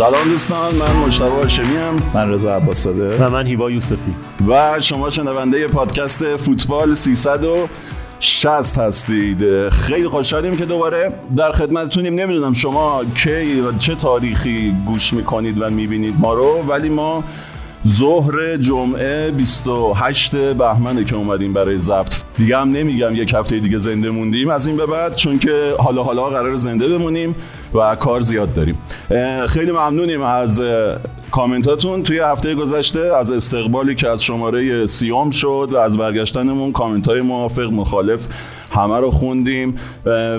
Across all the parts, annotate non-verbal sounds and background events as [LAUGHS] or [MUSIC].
سلام دوستان من مشتبه هاشمی ام. من رضا عباسزاده و من هیوا یوسفی. و شما شنونده پادکست فوتبال 360 هستید. خیلی خوشحالیم که دوباره در خدمتتونیم. نمی‌دونم شما کی و چه تاریخی گوش می‌کنید و می‌بینید ما رو ولی ما ظهر جمعه 28 بهمنه که اومدیم برای ضبط. دیگه هم نمیگم یک هفته دیگه زنده موندیم. از این به بعد چون که حالا حالا قرار زنده بمونیم و کار زیاد داریم. خیلی ممنونیم از کامنتاتون. توی هفته گذشته از استقبالی که از شماره سیام شد و از برگشتنمون کامنت های موافق مخالف همه رو خوندیم.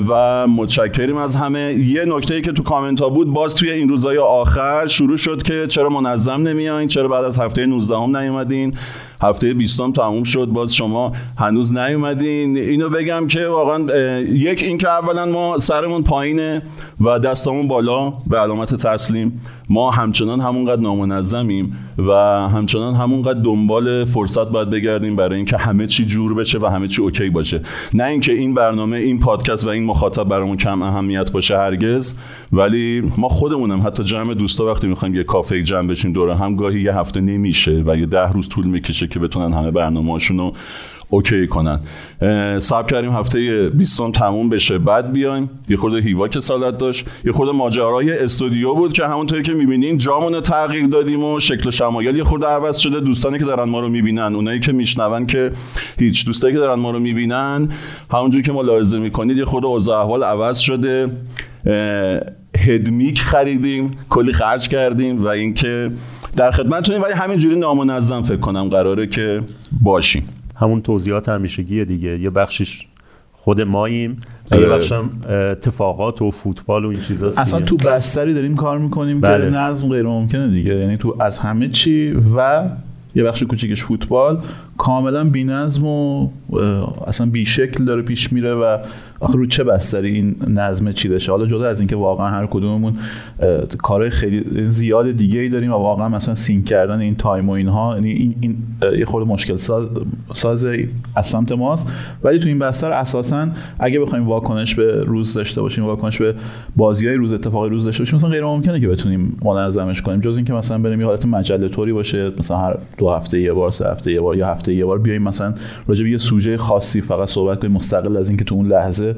و متشکریم از همه. یه نکته که تو کامنت ها بود باز توی این روزهای آخر شروع شد که چرا منظم نمیاین چرا بعد از هفته 19 هم نیومدین. هفته 20 هم تموم شد باز شما هنوز نیومدین. اینو بگم که واقعا یک اینکه اولا ما سرمون پایینه و دستامون بالا به علامت تسلیم. ما همچنان همونقدر نامنظمیم. و همچنان همونقدر دنبال فرصت باید بگردیم برای اینکه همه چی جور بشه و همه چی اوکی باشه. نه اینکه این برنامه این پادکست و این مخاطب برامون کم اهمیت باشه هرگز ولی ما خودمونم حتی جمع دوستا وقتی می‌خوایم یه کافه جمع بشیم دوره هم گاهی یه هفته نمیشه و یه ده روز طول می‌کشه که بتونن همه برنامه‌هاشون رو اوکی کنن. ساب کردیم هفته 20 تموم بشه. بعد بیاین یه خورده هیوا که سالت داشت. یه خورده ماجرای استودیو بود که همونطوری که می‌بینین جامون تغییر دادیم و شکل و شمایل یه خورده عوض شده. دوستانی که دارن ما رو می‌بینن اونایی که میشنون که هیچ. دوستایی که دارن ما رو می‌بینن همونجوری که ملاحظه می‌کنید یه خورده اوضاع احوال عوض شده. هدمیک خریدیم کلی خرج کردیم و اینکه در خدمتتونیم. ولی همینجوری نامنظم فکر کنم قراره که باشیم. همون توضیحات همیشگیه دیگه. یه بخشش خود ماییم و یه بخش هم اتفاقات و فوتبال و این چیزاست اصلا تو بستری داریم کار می‌کنیم بله. که نظم غیر ممکنه دیگه. یعنی تو از همه چی و یه بخش کوچیکش فوتبال. کاملا بی‌نظم و اصلا بیشکل داره پیش میره و آخه رو چه بستری این نظم چیده شه حالا جدا از اینکه واقعا هر کدوممون کارهای خیلی زیاد دیگه ای داریم و واقعا مثلا sync کردن این time و اینها یعنی این, این یه خورده مشکل ساز, ساز از سمت ماست. ولی تو این بستر اساسا اگه بخوایم واکنش به روز داشته باشیم واکنش به بازی های روز اتفاقی روز داشته باشیم مثلا غیر ممکنه که بتونیم منظمش کنیم. جز اینکه مثلا بریم یه حالت مجله طوری باشه مثلا هر دو هفته یه بار سه هفته یه بار یا هفته یه بار بیایم مثلا راجع به یه سوژه خاصی فقط صحبت کنیم مستقل از اینکه تو اون لحظه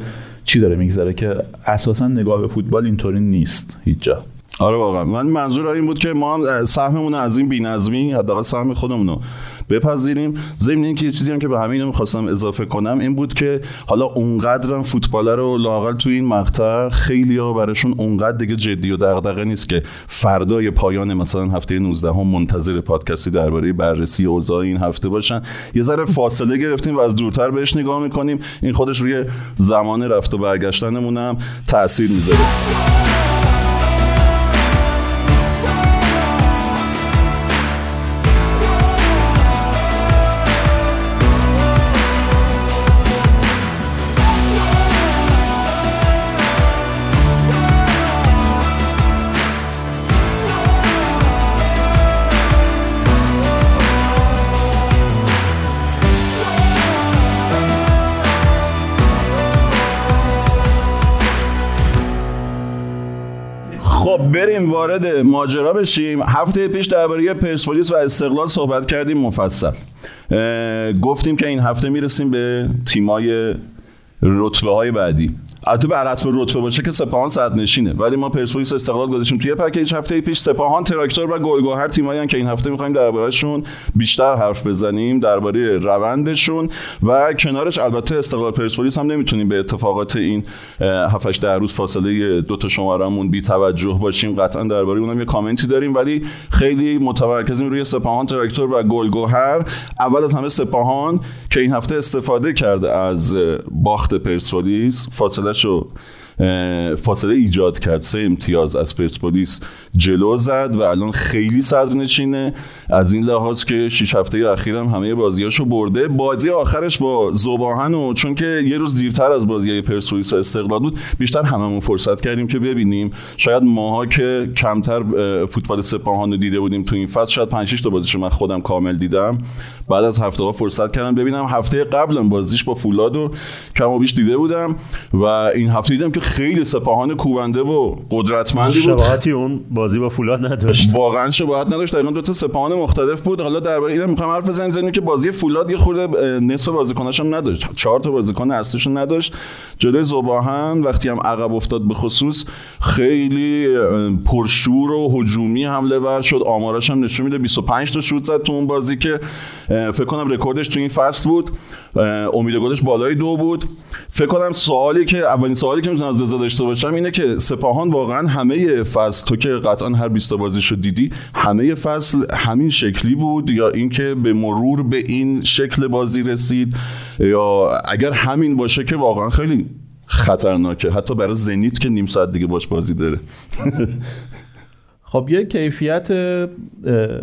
چی داره میگذره که اساسا نگاه به فوتبال اینطوری نیست هیچ جا آره واقعا. من منظور این بود که ما سهممون از این بی‌نظمی حداقل سهم خودمون رو بپذیریم. ضمن اینکه یه چیزی هم که به همین می‌خواستم اضافه کنم این بود که حالا اونقدرم فوتبال رو لاقل تو این مقطع خیلی ها براشون اونقدر دیگه جدی و دغدغه نیست که فردای پایان مثلا هفته 19 هم منتظر پادکستی درباره بررسی اوضاع این هفته باشن. یه ذره فاصله گرفتیم و از دورتر بهش نگاه می‌کنیم. این خودش روی زمان رفت و برگشتنمون هم تاثیر می‌ذاره. بریم وارد ماجرا بشیم. هفته پیش درباره پرسپولیس و استقلال صحبت کردیم مفصل. گفتیم که این هفته می‌رسیم به تیمای رتبه های بعدی. البته بر حسب رتبه باشه که سپاهان صد نشینه. ولی ما پرسپولیس استقلال گذاشتیم توی پکیج هفته پیش. سپاهان تراکتور و گلگهر تیمایی که این هفته می‌خوایم دربارهشون بیشتر حرف بزنیم درباره روندشون. و کنارش البته استقلال پرسپولیس هم نمی‌تونیم به اتفاقات این 7 در روز فاصله دو تا شمارمون بی توجه باشیم. قطعا درباره اونم یه کامنتی داریم. ولی خیلی متمرکزیم روی سپاهان تراکتور و گلگهر اول از همه سپاهان که این هفته استفاده کرده از باخت پرسپولیس فاصله شو فاصله ایجاد کرد. سه امتیاز از پرسپولیس جلو زد و الان خیلی صدر نشینه. از این لحاظ که شش هفته اخیرم همه بازیاشو برده. بازی آخرش با زباهن و چون که یه روز دیرتر از بازی پرسپولیس و استقلال بود بیشتر هممون فرصت کردیم که ببینیم. شاید ماها که کمتر فوتبال سپاهان رو دیده بودیم تو این فصل شاید 5 تا بازیشو من خودم کامل دیدم. بعد از هفته ها فرصت کردم ببینم. هفته قبلم بازیش با فولاد و کم و بیش دیده بودم و این هفته دیدم که خیلی سپاهان کوبنده و قدرتمندی بود. شباهتی اون بازی با فولاد نداشت. واقعا شباهت نداشت. دقیقا دو تا سپاهان مختلف بود. حالا درباره اینم می‌خوام حرف بزنیم. زنیم که بازی فولاد یه خورده نصف بازیکناش هم نداشت. چهار تا بازیکن اصلیش نداشت. جلوی زباهن وقتی هم عقب افتاد به خصوص خیلی پرشور و هجومی حمله ور شد. آمارش هم نشون میده. 25 تا شوت زد تو اون بازی که فکر کنم رکوردش تو این فصل بود. امید گلش بالای دو بود. فکر کنم سوالی که اولین سوالی که می‌تونم از رضا داشته باشم اینه که سپاهان واقعا همه فصل تو که قطعا هر 20 بازی شد دیدی همه فصل همین شکلی بود؟ یا اینکه به مرور به این شکل بازی رسید؟ یا اگر همین باشه که واقعا خیلی خطرناکه حتی برای زنیت که نیم ساعت دیگه باش بازی داره. [LAUGHS] خب یه کیفیت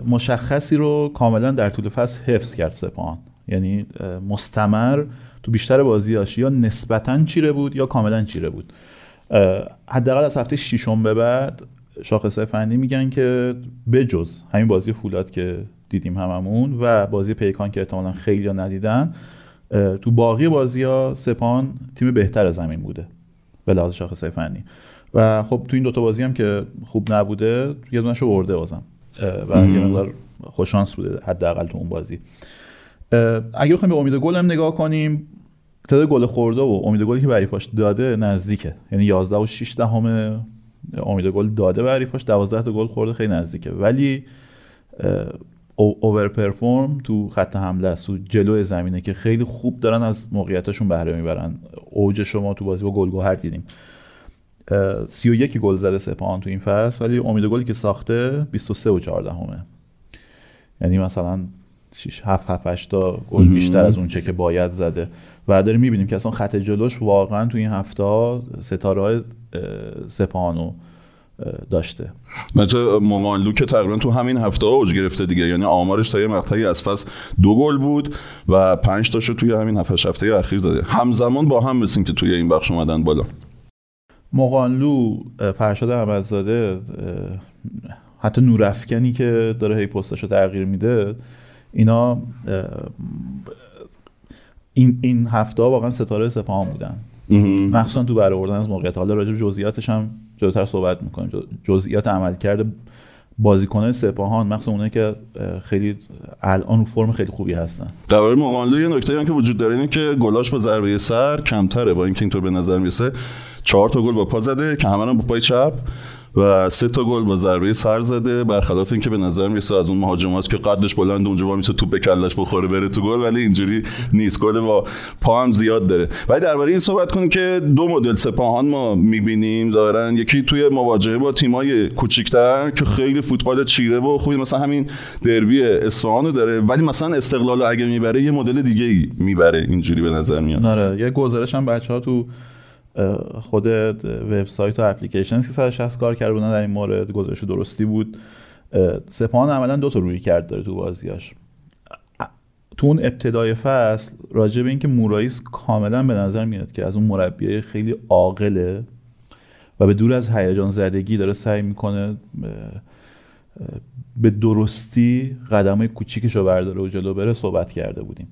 مشخصی رو کاملا در طول فصل حفظ کرد سپاهان. یعنی مستمر تو بیشتر بازیاش یا نسبتا چیره بود یا کاملا چیره بود. حداقل از هفته ششم به بعد شاخص فنی میگن که بجز همین بازی فولاد که دیدیم هممون و بازی پیکان که احتمالا خیلی ها ندیدن تو باقی بازی ها سپان تیم بهتر زمین بوده به لحاظ شاخص فنی و خب تو این دوتا بازی هم که خوب نبوده یه دونش رو برده بازم. و یه مقدار خوشانس بوده حداقل تو اون بازی. اگه بخوایم به امید گل هم نگاه کنیم تعداد گل خورده و امید گلی که بریفاش داده نزدیکه. یعنی 11 و 6 دهم امید گل داده بریفاش 12 تا گل خورده خیلی نزدیکه. ولی اوور پرفورم تو خط حمله است تو جلو زمینه که خیلی خوب دارن از موقعیتاشون بهره می‌برن. اوج شما تو بازی با گلگوهر دیدیم. 31 گل زده سپاهان تو این فصل ولی امید گلی که ساخته 23 و 14 همه یعنی مثلا 6 7 7 8 تا گل بیشتر از اون چه که باید زده. و داریم می‌بینیم که اصلا خط جلوش واقعا تو این هفته ستاره های سپاهانو داشته. مثلا مقانلو که تقریبا تو همین هفته ها اوج گرفته دیگه. یعنی آمارش تا یه مقطعی از فصل دو گل بود و پنج تاشو توی همین هفته هفته اخیر زده. همزمان با هم مثل که توی این بخش اومدن بالا. مقانلو فرشاد احمدزاده حتی نورافکنی که داره هی پستاشو تغییر میده اینا این این هفته واقعا ستاره سپاهان بودن. مخصوصا تو برآوردن از موقعیت. حالا راجع به جزئیاتش هم جلوتر صحبت می‌کنیم. جزئیات عملکرد بازیکنان سپاهان مخصوصا اونایی که خیلی الان فرم خیلی خوبی هستن. درباره مقانلو یه نکته هم که وجود داره اینه که گلاش با ضربه سر کمتره با اینکه اینطور به نظر میسه چهار تا گل با پا زده که همه با پای چپ و سه تا گل با ضربه سر زده برخلاف اینکه به نظر می‌رسه از اون مهاجماست که قدش بلند اونجا با میسه توپ به کلش بخوره بره تو گل ولی اینجوری نیست. گل با پا هم زیاد داره. ولی درباره این صحبت کنیم که دو مدل سپاهان ما می‌بینیم. دارن یکی توی مواجهه با تیمای کوچیک‌تر که خیلی فوتبال چیره و خوبی مثلا همین دربی اصفهان داره. ولی مثلا استقلال اگه می‌بره یه مدل دیگه می‌بره اینجوری به نظر میاد. آره یه گزارش هم بچه‌ها تو خود وبسایت و اپلیکیشن که 360 کار کرده بودن در این مورد گزارش درستی بود. سپاهان عملا دو تا روی کرد داره تو بازیاش تو اون ابتدای فصل راجع به اینکه مورایس کاملا به نظر میاد که از اون مربیای خیلی عاقله و به دور از هیجان زدگی داره سعی می‌کنه به درستی قدمای کوچیکش رو برداره و جلو بره صحبت کرده بودیم.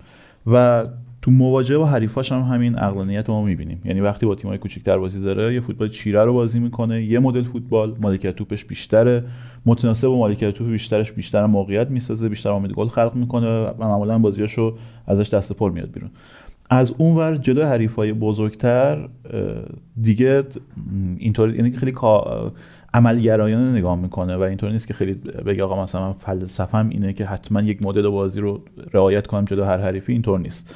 و تو مواجهه با حریفاش هم همین عقلانیت ما می‌بینیم. یعنی وقتی با تیمای کوچیک‌تر بازی داره یه فوتبال چیره رو بازی می‌کنه یه مدل فوتبال مالکیت توپش بیشتره متناسب با مالکیت توپ بیشترش بیشتر موقعیت می‌سازه بیشتر امید گل خلق می‌کنه و معمولا بازیاشو ازش دست پر میاد بیرون. از اونور جلو حریفای بزرگتر دیگه اینطور یعنی خیلی عملگرایانه نگاه می‌کنه و اینطور نیست که خیلی بگه آقا مثلا فلسفم اینه که حتما یک مدل بازی رو رعایت کنم جلو هر حریفی اینطور نیست.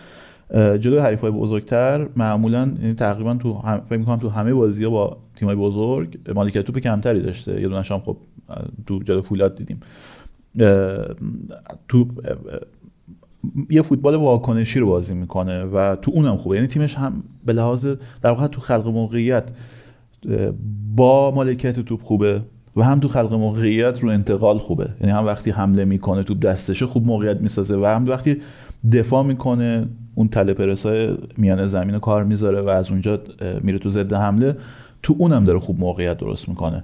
جلو حریف های بزرگتر معمولا یعنی تقریبا تو هم فکر می‌کنم تو همه بازی ها با تیم های بزرگ مالکیت توپ کمتری داشته. یه دونش هم خب تو جلو فولاد دیدیم. تو یه فوتبال واکنشی رو بازی می‌کنه و تو اونم خوبه. یعنی تیمش هم به لحاظ در واقع تو خلق موقعیت با مالکیت توپ خوبه و هم تو خلق موقعیت رو انتقال خوبه. یعنی هم وقتی حمله می‌کنه تو دستشه خوب موقعیت می‌سازه و هم وقتی دفاع می‌کنه اون تله پرسای میان زمین کار می‌ذاره و از اونجا میره تو ضد حمله. تو اونم داره خوب موقعیت درست می‌کنه.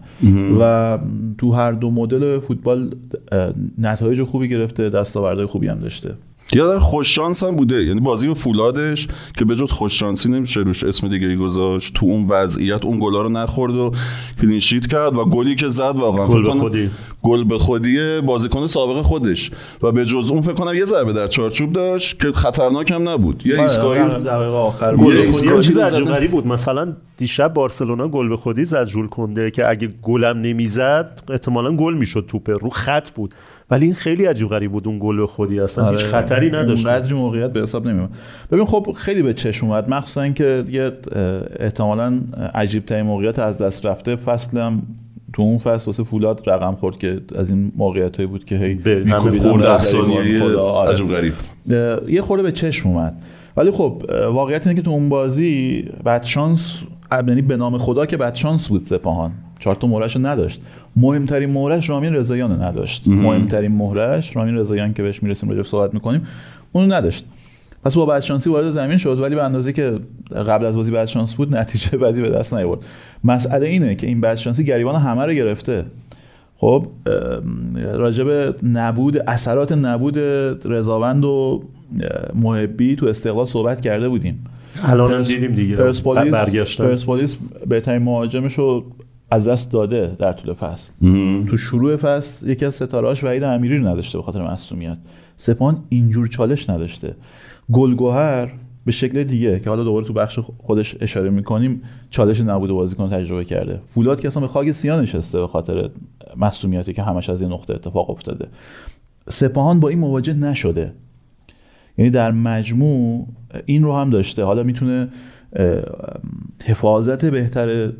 و تو هر دو مدل فوتبال نتایج خوبی گرفته دستاوردهای خوبی هم داشته. یا خوش شانس هم بوده. یعنی بازی فولادش که به جز خوش شانسی نمیشه روش اسم دیگه ای گذاشت. تو اون وضعیت اون گلا رو نخورد و clean sheet کرد و گلی که زد واقعا. گل به فکر کنم خودی. گل به خودی بازیکن سابق خودش. و به جز اون فکر کنم یه ضربه در چارچوب داشت که خطرناک هم نبود. یه ایستگاهی آره، دقیقه آخر. گل چیز بود. مثلا دیشب بارسلونا گل به خودی زد جول کنده که اگه گلم نمی‌زد احتمالا گل می‌شد توپ رو خط بود. ولی این خیلی عجیب غریب بود اون گل به خودی اصلا هیچ آره، خطری نداشت. اونقدری موقعیت به حساب نمیاد ببین خب خیلی به چشم اومد مخصوصا اینکه یه اه، احتمالاً عجیب ترین موقعیت از دست رفته فصلم تو اون فصل واسه فولاد رقم خورد که از این موقعیت هایی بود که هی خورد. آره. عجب غریب. یه خورده به چشم اومد. ولی خب واقعیت اینه که تو اون بازی بعد شانس یعنی به نام خدا که بعد شانس بود سپاهان. چهار تا مهرش رو نداشت. مهمترین مهرش رامین رضاییان رو نداشت مهمترین مهرش رامین رضاییان که بهش می‌رسیم راجع صحبت می‌کنیم اونو نداشت. پس با بعد شانسی وارد زمین شد ولی به اندازه که قبل از بازی بعد شانس بود نتیجه بدی به دست نیاورد. مسئله اینه که این بعد شانسی گریبان همه رو گرفته. خب به نبود اثرات نبود رضاوند و محبی تو استقلال صحبت کرده بودیم. الان هم دیدیم دیگه. پرسپولیس بهترین مهاجمش رو از دست داده در طول فصل. تو شروع فصل یکی از ستارهاش وحید امیری رو نداشته به خاطر مصونیت سپان اینجور چالش نداشته. گلگوهر به شکل دیگه که حالا دوباره تو بخش خودش اشاره می‌کنیم چالش نبوده بازیکن تجربه کرده. فولاد که اصلا به خاک سیاه نشسته به خاطر مصونیتی که همش از یه نقطه اتفاق افتاده. سپاهان با این مواجه نشده. یعنی در مجموع این رو هم داشته. حالا می‌تونه حفاظت بهتر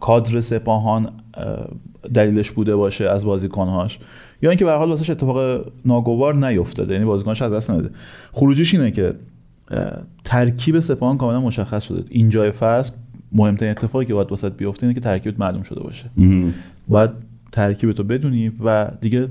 کادر سپاهان اه، دلیلش بوده باشه از بازیکنهاش. یا اینکه به هر حال واسش اتفاق ناگوار نیفتاده یعنی بازیکنش از دست نده. خروجیش اینه که ترکیب سپاهان کاملا مشخص شده. اینجای فصل مهمترین اتفاقی که باید واسط بیفته اینه که ترکیبت معلوم شده باشه. باید ترکیبتو بدونی و دیگه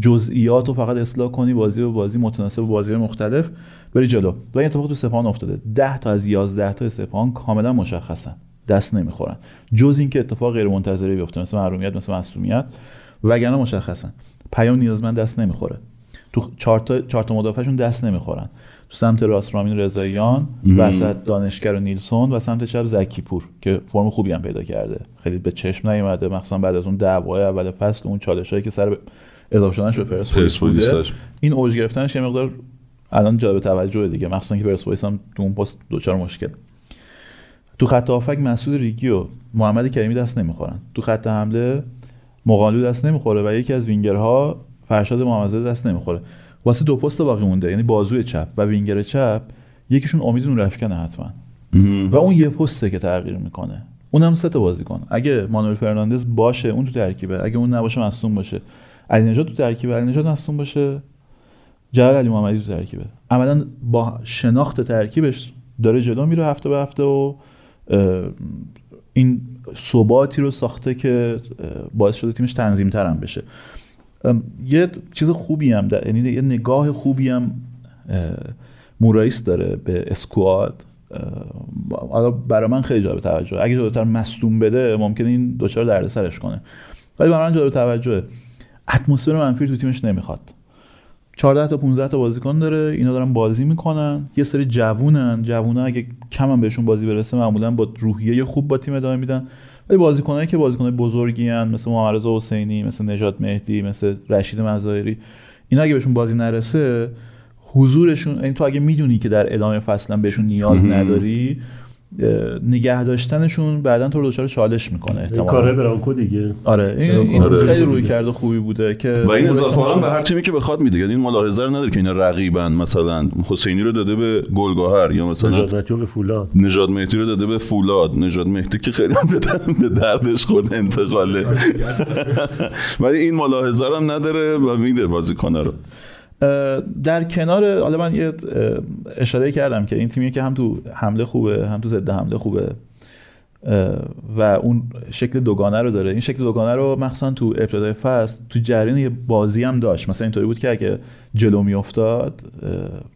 جزئیات رو فقط اصلاح کنی بازی به بازی متناسب با بازی مختلف بری جلو. و این اتفاق تو سپاهان افتاده. 10 تا از 11 تا سپاهان کاملا مشخصن. دست نمی‌خورن. جز اینکه اتفاق غیر منتظره بیفته مثل محرومیت مثل مصونیت وگرنه مشخصن پیام نیازمند دست نمی‌خوره. تو چهار تا مدافعشون دست نمی‌خورن. تو سمت راست رامین رضاییان وسط دانشگر و نیلسون و سمت چپ زکی پور که فرم خوبی هم پیدا کرده. خیلی به چشم نیومده. مخصوصا بعد از اون دعوای اول فصل اون چالشایی که سر اضافه شدنش به پرسپولیس. این اوج گرفتنش یه مقدار الان جالب توجه دیگه. مخصوصا که پرسپولیس هم تو اون پست دوچار مشکل. تو خط هافک مسعود ریگی و محمد کریمی دست نمی‌خورن. تو خط حمله مقالو دست نمی‌خوره و یکی از وینگرها فرشاد محمدزاده دست نمی‌خوره. واسه دو پست باقی مونده یعنی بازوی چپ و وینگر چپ یکیشون امید نورافکنه حتما. و اون یه پسته که تغییر می‌کنه. اونم سه تا بازیکن. اگه مانوئل فرناندز باشه اون تو ترکیبه. اگه اون نباشه مصدوم باشه. علی نژاد تو ترکیبه. علی نژاد مصدوم باشه. جلال علی محمدی تو ترکیبه. عملا با شناخت ترکیبش داره جلو میره هفته به هفته و این ثباتی رو ساخته که باعث شده تیمش تنظیم ترم بشه یه چیز خوبی هم در- یعنی یه نگاه خوبی هم مورایس داره به اسکواد. حالا برای من خیلی جالب توجه اگه جلوتر مصدوم بده ممکنه این دچار دردسرش کنه. ولی برای من جالب توجهه. اتمسفر منفی تو تیمش نمی‌خواد. 14 تا 15 تا بازیکن داره اینا دارن بازی می‌کنن. یه سری جوونن. جوونا اگه کم هم بهشون بازی برسه معمولا با روحیه خوب با تیم ادامه میدن. ولی بازیکنایی که بازیکن بزرگی ان مثل محمد رضا حسینی مثل نجات مهدی مثل رشید مظاهری اینا اگه بهشون بازی نرسه حضورشون این تو اگه می‌دونی که در ادامه فصلا بهشون نیاز نداری نگه داشتنشون بعدا تو رو دچار چالش می‌کنه این احتمالاً. کاره برانکو دیگه. آره این, این آره. خیلی روی کرده خوبی بوده که و این اضافه به هر تیمی که بخواد میده. یعنی این ملاحظه رو نداره که اینا رقیبن مثلا حسینی رو داده به گلگهر یا مثلا نجات مهدی به فولاد. نژاد مهدی رو داده به فولاد. نژاد مهدی که خیلی هم به- دردش خورد انتقاله. [LAUGHS] ولی این ملاحظه هم نداره و میده بازیکنه رو. در کنار حالا من یه اشاره کردم که این تیمیه که هم تو حمله خوبه هم تو ضد حمله خوبه و اون شکل دوگانه رو داره. این شکل دوگانه رو مخصوصا تو ابتدای فصل تو جریان یه بازی هم داشت. مثلا اینطوری بود که اگه جلو میافتاد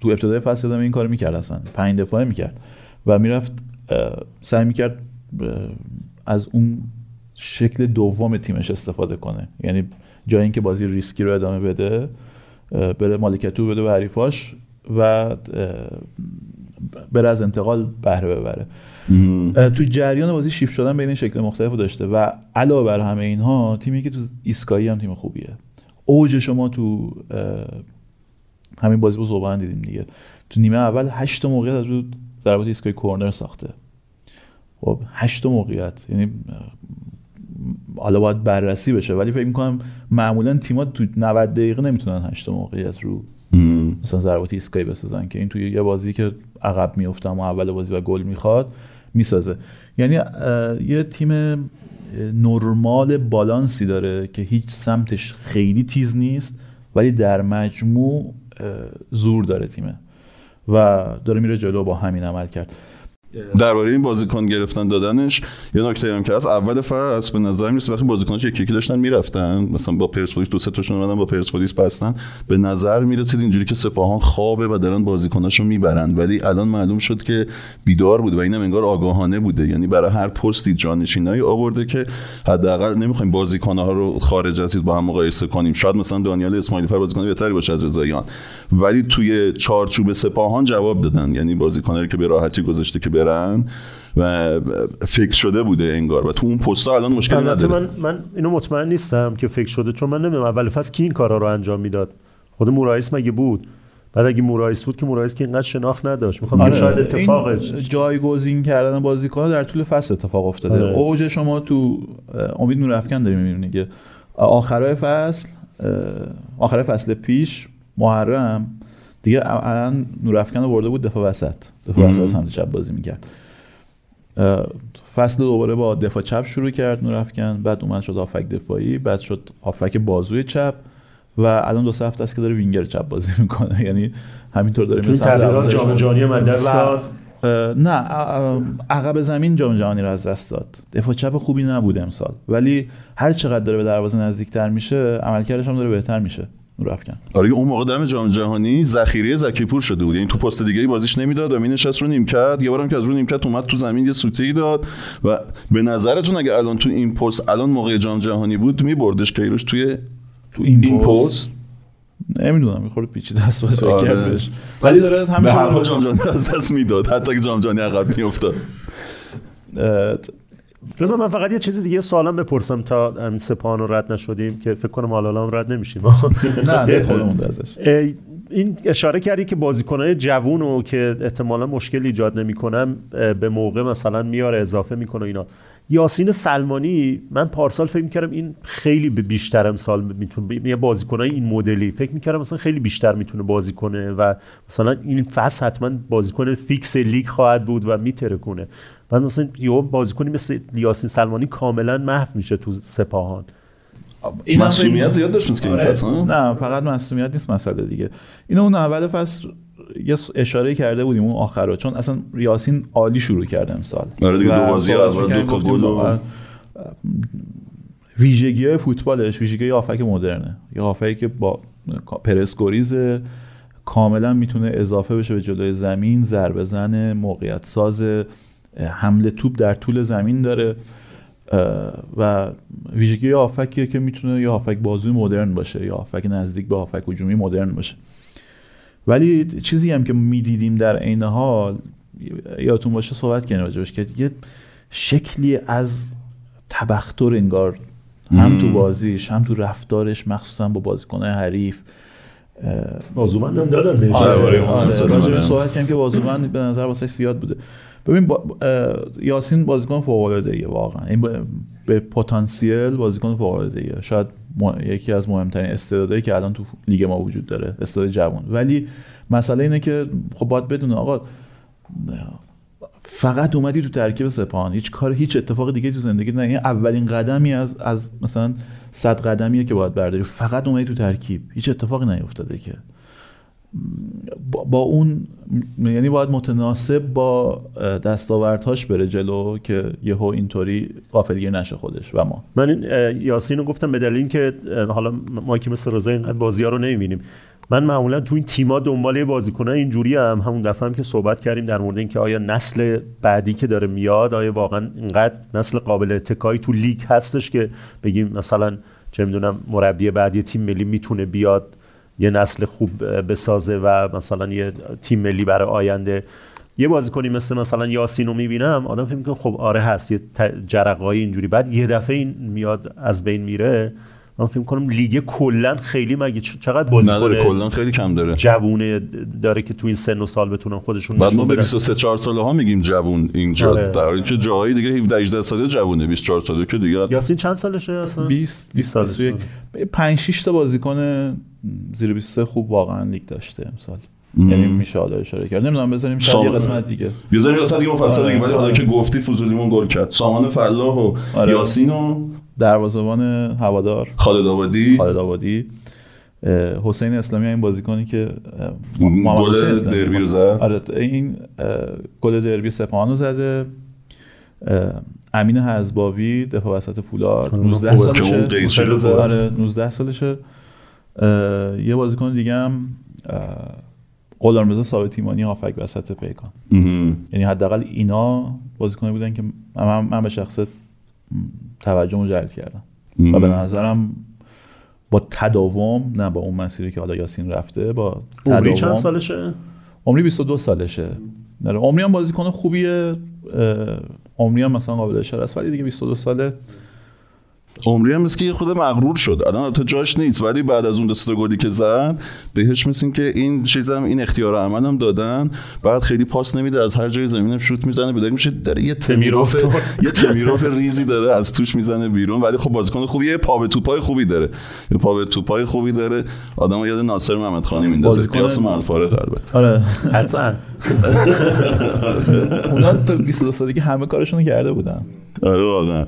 تو ابتدای فصل یادم این کارو می‌کرد اصلا. پنج دفاعه می‌کرد و می‌رفت سعی می‌کرد از اون شکل دوم تیمش استفاده کنه. یعنی جای اینکه بازی ریسکی رو ادامه بده بره مالکیتو بده به حریفاش و بره از انتقال بهره ببره. تو جریان بازی شیفت شدن بین شکل مختلف داشته و علاوه بر همه اینها تیمی که تو ایسکایی هم تیم خوبیه. اوج شما تو همین بازی با ذوب آهن دیدیم دیگه. تو نیمه اول هشت موقعیت از رو ضربات ایستگاهی کورنر ساخته. خب هشت موقعیت. یعنی حالا باید بررسی بشه ولی فکر می‌کنم معمولا تیم‌ها تو 90 دقیقه نمی‌تونن هشت موقعیت رو مثلا ضربات ایستگاهی بسازن که این توی یه بازی که عقب میفتم و اول بازی و گل می‌خواد می‌سازه. یعنی یه تیم نرمال بالانسی داره که هیچ سمتش خیلی تیز نیست ولی در مجموع زور داره تیمه و داره میره جلو با همین عمل کرد. درباره این بازیکن گرفتن دادنش یه نکته هم که از اول فصل به نظر می‌رسه وقتی بازیکناش یکی یکی داشتن می‌رفتن مثلا با پرسپولیس دو سه تاشون اومدن با پرسپولیس بستن به نظر می‌رسید اینجوری که سپاهان خوابه و دارن بازیکناشو می‌برن. ولی الان معلوم شد که بیدار بوده و اینم انگار آگاهانه بوده. یعنی برای هر پستی جانشینایی آورده که حداقل نمی‌خوایم بازیکنها رو خارج از با هم مقایسه کنیم. شاید مثلا دانیال اسماعیلی فر بازیکن بهتری باشه از رضاییان. ولی توی چارچوب سپاهان جواب دادن. یعنی بازیکنایی که به راحتی گذاشته که برن و فکر شده بوده انگار و تو اون پستا الان مشکل نداره. من من اینو مطمئن نیستم که فکر شده چون من نمی‌دونم اول فصل کی این کارا رو انجام می‌داد. خود مورایس مگه بود؟ بعد اگه مورایس بود که مورایس که اینقدر شناخت نداشت. می‌خوام آره شاید اتفاقش جایگزین کردن بازیکن در طول فصل اتفاق افتاده. آره. اوج شما تو امید نورافکن داریم می‌بینید که آخرای فصل آخر فصل پیش محرم دیگه الان نورافکن برده بود دفاع وسط. دفاع وسط سمت چپ بازی می‌کرد. فصل دوباره با دفاع چپ شروع کرد نورافکن بعد اومد شد آفک دفاعی بعد شد آفک بازوی چپ و الان دو هفته است که داره وینگر چپ بازی می‌کنه. [LAUGHS] یعنی همینطور داره مثلا جام جهانی من دست داد. نه عقب زمین جام جهانی رو از دست داد. دفاع چپ خوبی نبود امسال. ولی هر چقدر داره به دروازه نزدیکتر میشه عملکردش هم داره بهتر میشه. نورافکن آره اون موقع دم جام جهانی ذخیره زکیپور شده بود. یعنی تو پست دیگه ای بازیش نمی‌داد و مینشست رو نیمکت. یه بارم که از رو نیمکت اومد تو زمین یه سوته ای داد و به نظرتون اگه الان تو این پست الان موقع جام جهانی بود میبردش کیروش توی تو این, این پست؟ نمی‌دونم می‌خوره پیچیده باشه آره. ولی داره همین به جام جهانی از دست می‌داد. حتی که جام جهانی عقب میافتاد. رضا من فقط یه چیز دیگه سوالم بپرسم تا سپاهان رو رد نشدیم که فکر کنم حالا هم رد نمیشیم. [LAUGHS] نه خودمون ازش این اشاره کردی که بازیکنهای جوون رو که احتمالا مشکل ایجاد نمی‌کنن به موقع مثلا میاره اضافه می‌کنه اینا. یاسین سلمانی من پارسال فکر می‌کردم این خیلی به بیشتر امسال می‌تونه یه بازیکنای این مدلی. فکر می‌کردم مثلا خیلی بیشتر می‌تونه بازی کنه و مثلا این فصل حتما بازیکن فیکس لیگ خواهد بود و میتره کنه. بعد مثلا یه بازیکنی مثل یاسین سلمانی کاملا محو میشه تو سپاهان. این مسئولیت زیاد داشت که این آره. فصل نه فقط مسئولیت نیست مسئله دیگه. اینو اون اول فصل یه اشاره کرده بودیم اون آخر رو. چون اصلا یاسین عالی شروع کرده امسال. آره دیگه دو بازی دو گل ویژگی های فوتبالش ویژگی آفک مدرنه. یه آفکی که با پرسکوریز کاملا می‌تونه اضافه بشه به جلوی زمین ضربه زن موقعیت ساز حمله توپ در طول زمین داره و ویژگی آفکیه که می‌تونه یا آفک بازوی مدرن باشه یا آفک نزدیک به آفک هجومی مدرن باشه. ولی چیزی هم که می‌دیدیم در عین حال یادتون باشه صحبت کردیم راجبش که یه شکلی از تبختر انگار هم تو بازیش هم تو رفتارش مخصوصا با بازیکنهای حریف بازومند هم دادن آره, آره, صحبت کردیم که بازومند به نظر واسه زیاد بوده. ببین با... یاسین بازیکن فوق العاده واقعا. این به پتانسیل بازیکن فوق العاده شاید یکی از مهمترین استعدادایی که الان تو لیگ ما وجود داره استعداد جوان. ولی مسئله اینه که خب باید بدونه آقا فقط اومدی تو ترکیب سپاهان. هیچ کار هیچ اتفاق دیگه تو زندگی نه. این اولین قدمی از از مثلا صد قدمیه که باید برداری. فقط اومدی تو ترکیب. هیچ اتفاقی نیفتاده که. با اون یعنی باید متناسب با دستاوردهاش بره جلو که یهو اینطوری غافلگیر نشه خودش و ما. من این یاسین رو گفتم به دلیل اینکه حالا ما که مثل رضا اینقدر بازی ها رو نمی‌بینیم. من معمولا تو این تیما دنبال بازیکنان اینجوری هم همون دفعه هم که صحبت کردیم در مورد اینکه آیا نسل بعدی که داره میاد آیا واقعا اینقدر نسل قابل اتکایی تو لیگ هستش که بگیم مثلا چه می‌دونم مربی بعدی تیم ملی می‌تونه بیاد یه نسل خوب بسازه و مثلا یه تیم ملی برای آینده. یه بازیکنی مثل مثلا یاسین رو می‌بینم آدم فکر می‌کنه خب آره هست یه جرقایی اینجوری. بعد یه دفعه این میاد از بین میره. من فکر کنم لیگ کلا خیلی مگه چقدر بازیکن کلا خیلی کم داره. جوونه داره که تو این سن و سال بتونن خودشون بعد ما به 23 4 ساله ها میگیم جوون اینجا. آره. در حالی که جاهای دیگه 17 18 ساله جوونه 24 ساله که دیگه یاسین چند سالشه اصلا؟ 20 20 سالشه. 5 6 تا بازیکن زیر 23 خوب واقعا لیگ داشته امسال. یعنی میشه حالا اشاره کرد. نمی‌دونم بذاریم شاید یه قسمت دیگه بذاریم قسمت دیگه مفصل دیگه ولی حالا که گفتی فضولیمون گل کرد. سامان فلاح و آره. یاسین و دروازه‌بان هوادار. خالد آبادی. خالد آبادی. حسین اسلامی این بازیکنی که گل دربی رو زد. آره این گل دربی سپاهانو زده. امین حزباوی دفاع وسط فولاد 19 سالشه. آره 19 سالشه. یه بازیکن دیگه هم غلامرضا ثابت ایمانی هافک وسط پیکان. یعنی حداقل اینا بازیکنی بودن که من, من به شخصت توجه جلب کردم. و به نظرم با تداوم نه با اون مسیری که حالا یاسین رفته با عمری چند سالشه؟ عمری 22 سالشه. نه عمری هم بازیکن خوبیه عمری هم مثلا قابل اشاره است ولی دیگه 22 ساله عمری هم مثل که یه خود مغرور شد. الان تو جاش نیست. ولی بعد از اون دسته گلی که زد بهش مثل که این چیزم این اختیار عمل هم دادن. بعد خیلی پاس نمیده از هر جای زمین شوت می‌زنه. به میشه داره یه تمیروف یه تمیروف ریزی داره از توش می‌زنه بیرون. ولی خب بازیکن خوبیه پا به توپای خوبی داره. یه پا به توپای خوبی داره. آدم یاد ناصر محمد خانی میندازه. قیاس من فارغ البته. آره. حتما. اونا 22 سالگی همه کارشون کرده بودن. آره واقعا.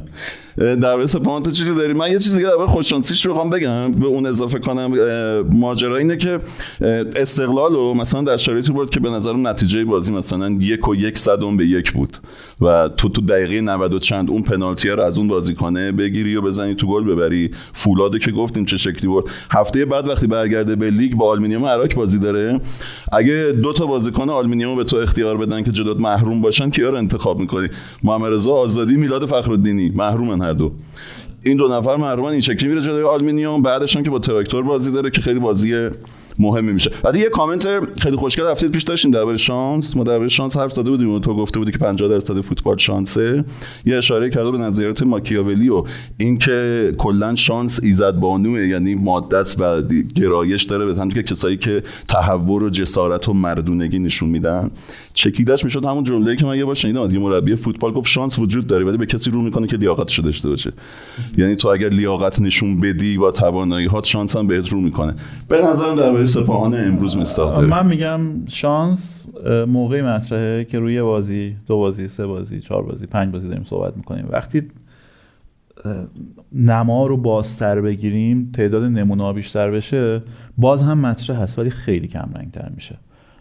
در مورد سپاهان تو چیزی داری؟ من یه چیزی دیگه در خوششانسیش رو بخوام بگم. به اون اضافه کنم ماجرا اینه که استقلال و مثلا در شرایطی بود که به نظرم نتیجه بازی مثلا یک و یک صدم به یک بود. و تو تو دقیقه 90 و چند اون پنالتی رو از اون بازیکنه بگیری و بزنی تو گل ببری. فولادو که گفتیم چه شکلی بود. هفته بعد وقتی برگرده به لیگ با آلومینیوم اراک بازی داره. اگه دو تا بازیکن آلومینیوم به تو اختیار بدن که جلوت محروم باشن کیا رو انتخاب می‌کنی؟ محمد رضا آزادی میلاد فخرالدینی. محرومن هر دو. این دو نفر محرومن. این شکلی میره جلوی آلومینیوم بعدشون که با تراکتور بازی داره که خیلی بازی مهمی میشه. بعد یه کامنت خیلی خوشگل هفته پیش داشتیم درباره شانس. ما درباره شانس حرف زده بودیم و تو گفته بودی که 50 درصد فوتبال شانسه. یه اشاره کرده به نظریات ماکیاولی و اینکه کلا شانس ایزد بانوه یعنی ماده و گرایش داره به همین که کسایی که تهور و جسارت و مردونگی نشون میدن. چکیدش می‌شد همون جمله‌ای که من یه بار شنیدم یه مربی فوتبال گفت شانس وجود داره ولی به کسی رو می‌کنه که لیاقتش داشته باشه. یعنی تو اگر لیاقت نشون بدی با توانایی هات شانس هم بهت رو می‌کنه. به نظرم در سپاهان امروز مستاق داره. من میگم شانس موقعی مطرحه که روی بازی دو بازی سه بازی چهار بازی پنج بازی داریم صحبت می‌کنیم. وقتی نما رو بازتر بگیریم تعداد نمونه بیشتر بشه باز هم مطرح هست ولی خیلی کم رنگ تر میشه.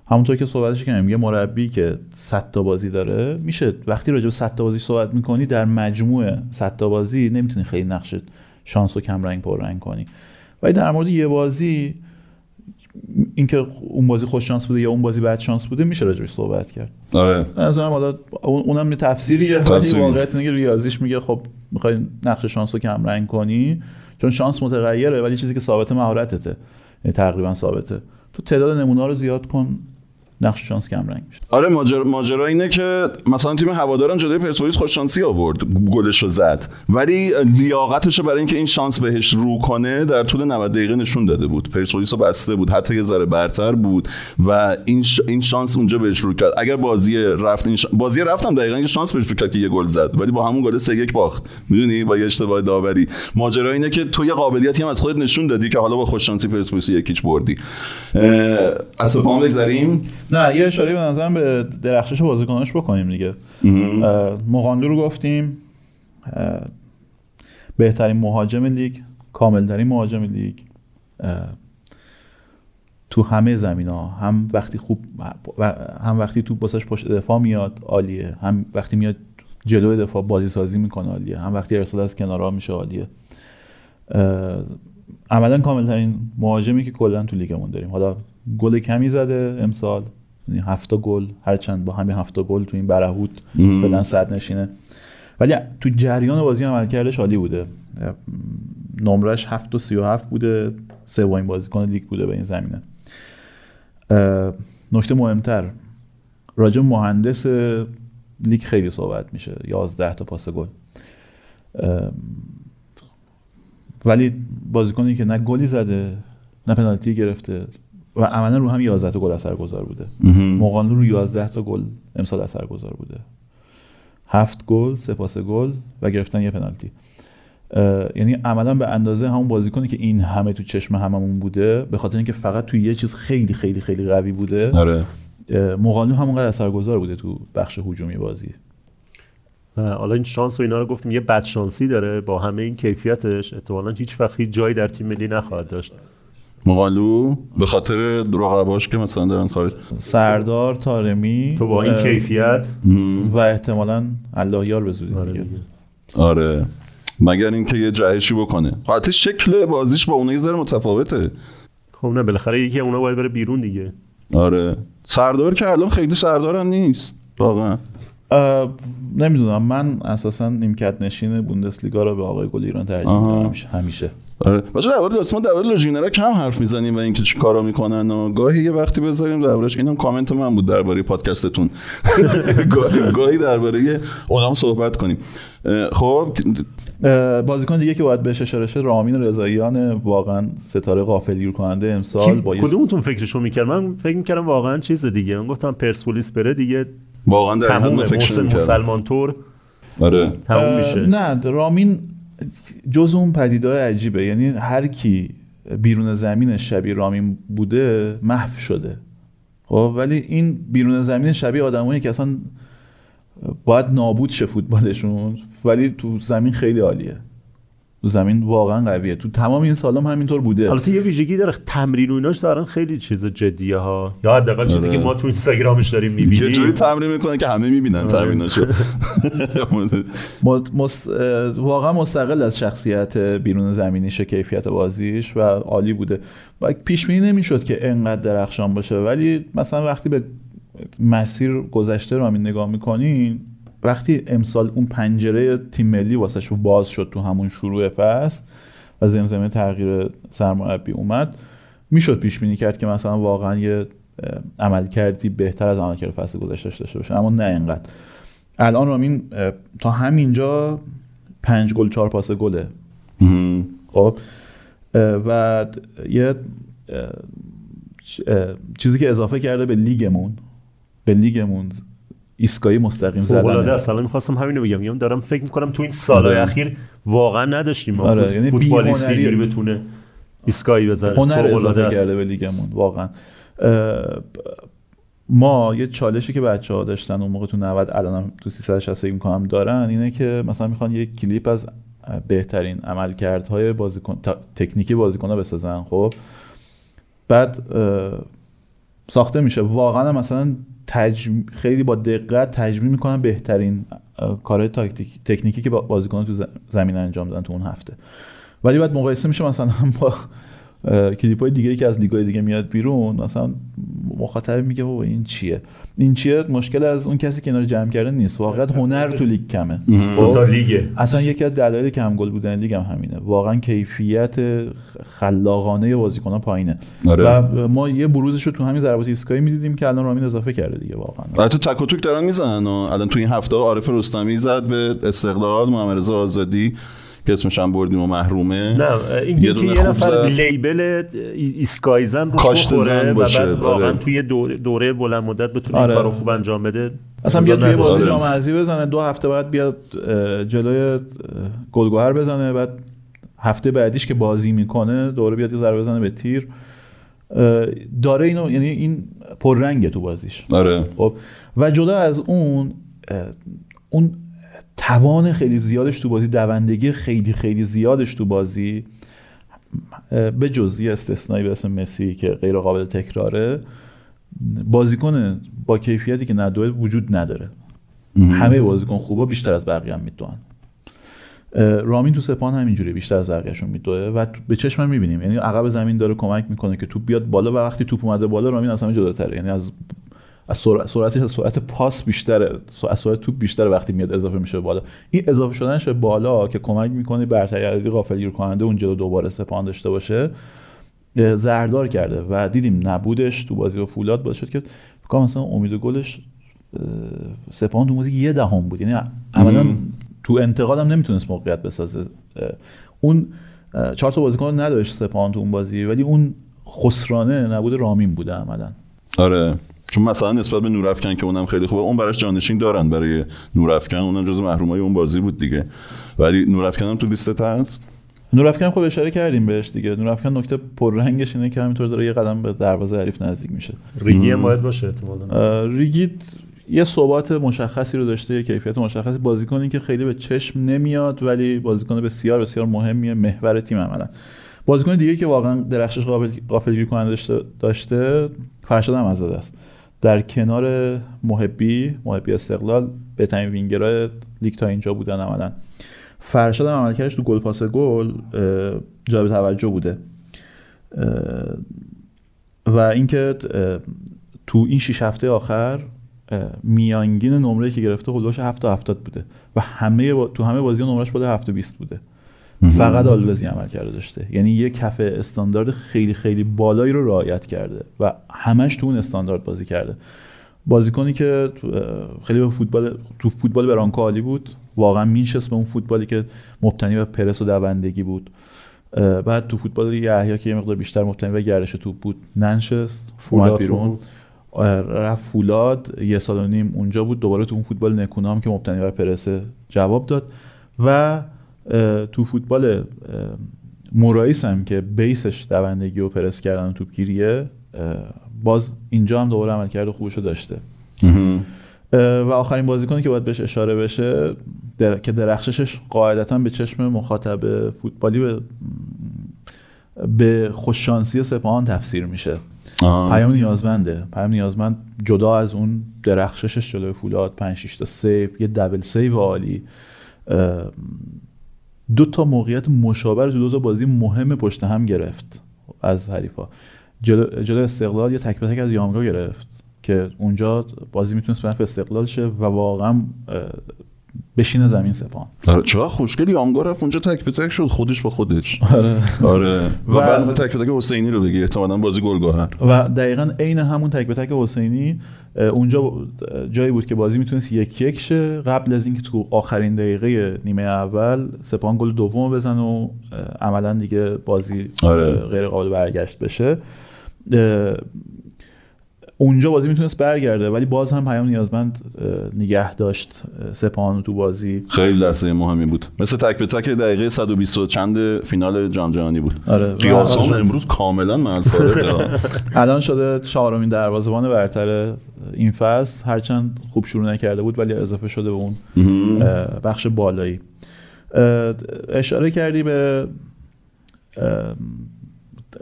همونطور که صحبتش کردم یه مربی که 100 تا بازی داره میشه وقتی راجع به 100 تا بازی صحبت می‌کنی در مجموع 100 تا بازی نمی‌تونی خیلی نقش شانس و کم رنگ پر رنگ کنی. ولی در مورد یه بازی اینکه اون بازی خوش شانس بوده یا اون بازی بد شانس بوده میشه راجعش صحبت کرد. آره. نظرم حالا اونم یه تفسیریه. ولی واقعیت اینه ریاضیش میگه خب می‌خوای نقش شانس رو کم رنگ کنی چون شانس متغیره ولی چیزی که ثابت مهارتته یعنی تقریبا ثابته. تو تعداد نمونه رو زیاد کن. نقش شانس کم رنگ میشه. آره ماجرا ماجرا اینه که مثلا تیم هواداران جلوی پرسپولیس خوش شانسی آورد گلش رو زد. ولی لیاقتش برای اینکه این شانس بهش رو کنه در طول 90 دقیقه نشون داده بود. پرسپولیس رو بسته بود حتی یه ذره برتر بود و این این شانس اونجا بهش رو کرد. اگر بازی رفت این بازی رفتم دقیقاً یه شانس بهش رو کرد که یه گل زد. ولی با همون گل 3 1 باخت. می‌دونی؟ با یه اشتباه داوری. ماجرا اینه که تو یه قابلیتی هم از خودت نشون دادی که حالا با خوش شانسی پرسپولیس یکیچ بردی. از بگذریم. نه یه اشاره به نظرم به درخشش بازیکناش بکنیم دیگه. مغاندو رو گفتیم. بهترین مهاجم لیگ کاملترین مهاجم لیگ. تو همه زمین ها هم وقتی خوب هم وقتی تو باسش پشت دفاع میاد عالیه. هم وقتی میاد جلو دفاع بازی سازی می‌کنه عالیه. هم وقتی ارسال از کنارها میشه عالیه. عملا کاملترین مهاجمی که کلا تو لیگمون داریم. حالا گل کمی زده امسال. یعنی هفته گل هرچند با همین هفته گل تو این برهوت فعلا صد نشینه. ولی تو جریان بازی عملکردش عالی بوده. نمرش 7 و 37 بوده. سومین بازیکن لیگ بوده به این زمینه. نکته مهمتر. راجع مهندس لیگ خیلی صحبت میشه. 11 تا پاس گل. ولی بازیکنی که نه گلی زده نه پنالتی گرفته. و عملا رو هم 11 تا گل اثرگذار بوده. مقانلو رو 11 تا گل امسال اثرگذار بوده. هفت گل سه پاس گل و گرفتن یه پنالتی. یعنی عملا به اندازه همون بازیکنی که این همه تو چشم هممون بوده به خاطر اینکه فقط توی یه چیز خیلی خیلی خیلی قوی بوده آره. مقانلو همونقدر اثرگذار بوده تو بخش هجومی بازی. حالا این شانس و اینا رو گفتیم یه بد شانسی داره با همه این کیفیتش. احتمالاً هیچ وقت هیچ جایی در تیم ملی نخواهد داشت. مقالو؟ به خاطر رقباش که مثلا دارن خارج سردار تارمی تو با این اه، کیفیت؟ و احتمالا الله یار به زودی آره. آره. مگر اینکه یه جهشی بکنه. حتی شکل بازیش با اونها یه ذره متفاوته. خب نه بالاخره یکی اونا باید بره بیرون دیگه. آره. سردار که الان خیلی سردار هم نیست. واقعا. نمی‌دونم. من اساسا نیمکت نشین بوندسلیگا رو به آقای گل ایران ترجیح. میدم. همیشه. آره. بچه در مورد ما در مورد کم حرف می‌زنیم و اینکه چی کارا می‌کنن و گاهی یه وقتی بذاریم دربارش اینم کامنت من بود درباره پادکستتون. [LAUGHS] گاهی گاهی درباره اونام صحبت کنیم. خب بازیکن دیگه که باید بهش اشاره شه رامین رضاییان واقعا ستاره غافلگیر کننده امسال با کدومتون فکرشو می‌کرد؟ من فکر می‌کردم واقعا چیز دیگه. من گفتم پرسپولیس بره دیگه. واقعا در می‌کردم. مسلمان تور آره. تموم میشه. نه رامین جز اون پدیدهای عجیبه. یعنی هر کی بیرون زمین شبیه رامین بوده محو شده. خب ولی این بیرون زمین شبیه آدمایی که اصلا باید نابود شه فوتبالشون ولی تو زمین خیلی عالیه. تو زمین واقعا قویه. تو تمام این سالام همینطور بوده. البته یه ویژگی داره. تمرین و ایناش دارن خیلی چیز جدیه ها. یا حداقل چیزی آره. که ما تو اینستاگرامش داریم یه جوری می‌بینیم تمرین می‌کنه که همه می‌بینن تمریناشو [LAUGHS] مست- اه، واقعا مستقل از شخصیت بیرون زمینیش کیفیت بازیش و عالی بوده. و پیش بینی نمی‌شد که انقدر درخشان باشه. ولی مثلا وقتی به مسیر گذشته رامین نگاه می‌کنین وقتی امسال اون پنجره تیم ملی واسش باز شد تو همون شروع فصل و زمزمه تغییر سرمربی اومد می‌شد پیش بینی کرد که مثلا واقعا یه عمل کردی بهتر از عملکرد فصل گذشته داشته باشه. اما نه اینقدر. الان رامین تا همینجا پنج گل چهار پاس گله. خب و یه چیزی که اضافه کرده به لیگمون به لیگمون ایستگاهی مستقیم فوق‌العاده زدن است الان می‌خواستم همینو بگم میگم دارم فکر می‌کنم تو این سالهای آره. اخیر واقعا نداشتیم آره، یعنی فوتبالیستی. اینجوری بتونه ایستگاهی بزنه هنر اضافه. کرده به لیگمون واقعا ما یه چالشی که بچه ها داشتن اون موقع تو 90 الانم تو 360 فکر می‌کنم دارن اینه که مثلا می‌خوان یه کلیپ از بهترین عملکردهای بازیکن تکنیکی بازیکن بسازن خب بعد ساخته میشه واقعا مثلا تج... خیلی با دقت تجمیع می‌کنن بهترین کارهای تاکتیک تکنیکی که با- بازیکن‌ها تو زمین انجام دادن تو اون هفته. ولی بعد مقایسه میشه مثلا با کلیپ های دیگه که از لیگ های دیگه میاد بیرون مثلا مخاطب میگه بابا این چیه؟ این چیه؟ مشکل از اون کسی که اینا رو جمع کرده نیست. واقعا هنر تو لیگ کمه. دو تا خب؟ لیگه. اصلا یکی از دلایل کم گل بودن لیگ هم همینه. واقعا کیفیت خلاقانه بازیکن ها پایینه. آره. و ما یه بروزش رو تو همین ضربات ایستگاهی می‌دیدیم که الان رامین اضافه کرده دیگه واقعا. حتی تک و توک دارن می‌زنن الان تو این هفته عارف رستمی زد به استقلال محمد رضا آزادی. که اسمش هم بردیم و محرومه نه این یه که دونه یه خوب نفر زد. label ایستگاهی‌زن رو کاشت بخوره و بعد واقعا آره. توی دوره, دوره بلند مدت بتونه آره. این کارو خوب انجام بده اصلا بیاد توی بازی آره. جام حذفی بزنه دو هفته بعد بیاد جلوی اه، گل‌گهر بزنه بعد هفته بعدیش که بازی می‌کنه دوباره بیاد یه ضربه بزنه به تیر داره اینو یعنی این پررنگه تو بازیش آره خب و جدا از اون اون توان خیلی زیادش تو بازی دوندگی خیلی خیلی زیادش تو بازی به جز یه استثنایی به اسم مسی که غیر قابل تکراره بازیکن با کیفیتی که ندوه وجود نداره. همه بازیکن خوبا بیشتر از بقیه هم میدون رامین تو سپان همینجوری بیشتر از بقیه‌شون میدوه و به چشم می‌بینیم. یعنی عقب زمین داره کمک می‌کنه که توپ بیاد بالا و وقتی توپ اومده بالا رامین از همه جلوتره یعنی از از سرعت سرعتش از سرعت پاس بیشتره. از سرعت توپ بیشتره وقتی میاد اضافه میشه بالا. این اضافه شدنش به بالا که کمک می‌کنه برتری عددی غافلگیر کننده اونجا دوباره سپان داشته باشه زردار کرده. و دیدیم نبودش تو بازی با فولاد باعث شد که فکر مثلا امید گلش سپاهان تو بازی یه دهم بود. یعنی عملا تو انتقال هم نمی‌تونست موقعیت بسازه. اون چهار تا بازیکن نداشت سپاهان تو اون بازی ولی اون خسرانه نبود رامین بوده عملا. آره. چون مثلا نسبت به نورافکن که اونم خیلی خوبه اون براش جانشین دارن برای نورافکن. اونم جز محرومای اون بازی بود دیگه. ولی نورافکن هم تو لیست هست؟ نورافکن خب اشاره کردیم بهش دیگه. نورافکن نکته پررنگش اینه که همینطور داره یه قدم به دروازه حریف نزدیک میشه. ریگی هم باید باشه احتمالاً. ریگی یه ثبات مشخصی رو داشته یه کیفیت مشخصی. بازیکنی که خیلی به چشم نمیاد ولی بازیکن بسیار بسیار مهمیه محور تیم عملا. بازیکن دیگه که واقعا درخشش قابل غافلگیر کننده داشته, داشته فرشاد هم است. در کنار محبی محبی استقلال بهترین وینگرای لیگ تا اینجا بودن عملا. فرشاد هم عملکردش تو گل پاس گل جالب توجه بوده. و اینکه تو این شش هفته آخر میانگین نمره که گرفته هولوش 7 تا 70 بوده. و همه با... تو همه بازی نمرش بوده 7 20 بوده. فقط آلوزی عمل کرده داشته. یعنی یه کف استاندارد خیلی خیلی بالایی رو رعایت کرده و همش تو اون استاندارد بازی کرده. بازیکنی که خیلی به فوتبال تو فوتبال برانکو عالی بود. واقعا میشست به اون فوتبالی که مبتنی به پرس و دوندگی بود. بعد تو فوتبال یحیی که یه مقدار بیشتر مبتنی به گردش توپ بود ننشست فولاد بیرون. رفت فولاد یه سال و نیم اونجا بود دوباره تو اون فوتبال نکونام که مبتنی بر پرس جواب داد و تو فوتبال مورایس هم که بیسش دوندگی و پرس کردن و توپگیریه باز اینجا هم دوباره عمل کرده خوبشو داشته. و آخرین بازیکنی که باید بهش اشاره بشه در... که درخششش قاعدتا به چشم مخاطب فوتبالی به به خوششانسی سپاهان تفسیر میشه. پیام نیازمنده. پیام نیازمند جدا از اون درخششش جلوی فولاد 5 6 تا save یه double save عالی. دو تا موقعیت مشابه تو دو تا بازی مهم پشت هم گرفت از حریفا. جلو, استقلال یه تک تک از یامگا گرفت که اونجا بازی می‌تونست به استقلال شه و واقعا بشینه زمین سپاهان آره چقدر خوشگلی. یامگا رفت اونجا تک به تک شد خودش به خودش. آره. آره. و, و بعد تک به تک حسینی رو بگی احتمالاً بازی گل‌گهر. و دقیقا عین همون تک به تک حسینی اونجا جایی بود که بازی می‌تونست یک یک شه. قبل از اینکه تو آخرین دقیقه نیمه اول سپان گل دوم بزن و عملا دیگه بازی آره. غیر قابل برگشت بشه. اونجا بازی می‌تونست برگرده ولی باز هم پیام نیازمند نگه داشت سپاهانو تو بازی. خیلی لحظه مهمی بود. مثل تک به تک دقیقه 120 چند فینال جام جهانی بود. آره. قیاسام امروز کاملا محل [LAUGHS] الان شده چهارمین دروازه‌بان برتر این فصل. هرچند خوب شروع نکرده بود ولی اضافه شده به اون بخش بالایی. اشاره کردی به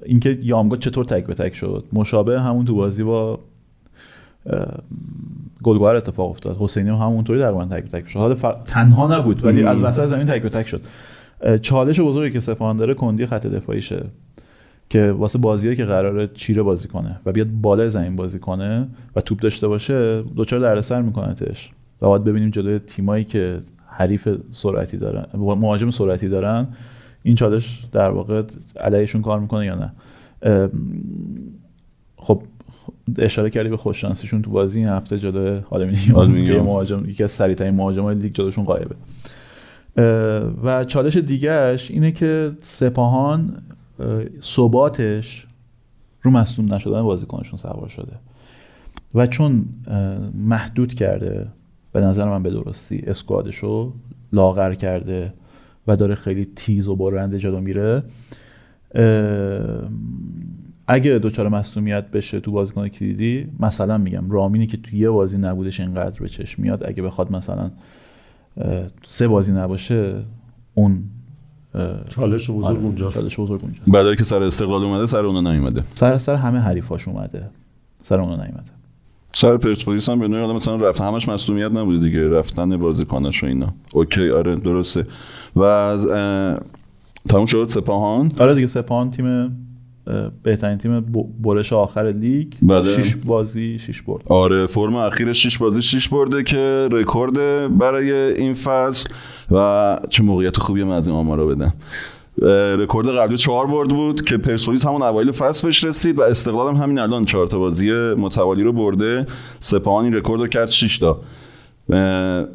اینکه یامگا چطور تک به تک شد. مشابه همون تو بازی با گلگوهر اتفاق افتاد. حسینی هم همونطوری در تک به تک شد. حالا تنها نبود. ولی از وسط زمین تک به تک شد. چالش بزرگی که سپاهان داره کندی خط دفاعیشه که واسه بازیه که قراره چیره بازی کنه و بیاد بالای زمین بازی کنه و توپ داشته باشه دوچار دردسر میکنتش. و باید ببینیم جلوی تیمایی که حریف سرعتی دارن مهاجم سرعتی دارن این چالش در واقع علیهشون کار می‌کنه یا نه؟ خب اشاره کردی به خوششانسیشون تو بازی این هفته جلو که مهاجم یکی از سریعترین مهاجمای لیگ جلوشون قایبه. و چالش دیگهش اینه که سپاهان ثباتش رو مصدوم نشدن بازیکنشون سوار شده. و چون محدود کرده به نظر من به درستی اسکوادشو لاغر کرده و داره خیلی تیز و برنده جلو میره. اگه دچار مصونیت بشه تو بازیکن کلیدی مثلا میگم رامینی که تو یه بازی نبودش اینقدر به چشم میاد اگه بخواد مثلا سه بازی نباشه اون چالش بزرگ آره، اونجاست. چالش بزرگ اونجاست. بعد که سر استقلال اومده سر اونو نیومده. سر سر همه حریفاش اومده. سر اونو نیومده. سر پرسپولیس هم به نوعی مثلا رفت همش مصونیت نبوده دیگه رفتن بازیکناش و اینا. OK آره درسته. و از تموم شد سپاهان؟ آره دیگه سپاهان تیم بهترین تیم برش آخر لیگ. بله. 6 بازی 6 برد. آره فرم اخیر 6 بازی 6 برده که رکورد برای این فصل. و چه موقعیت خوبی من از این آمارا بدم رکورد قبلی چهار برد بود که پرسپولیس همون اوایل فصل بهش رسید و استقلال هم همین الان چهار تا بازی متوالی رو برده. سپاهان این رکورد رو کرد 6 تا.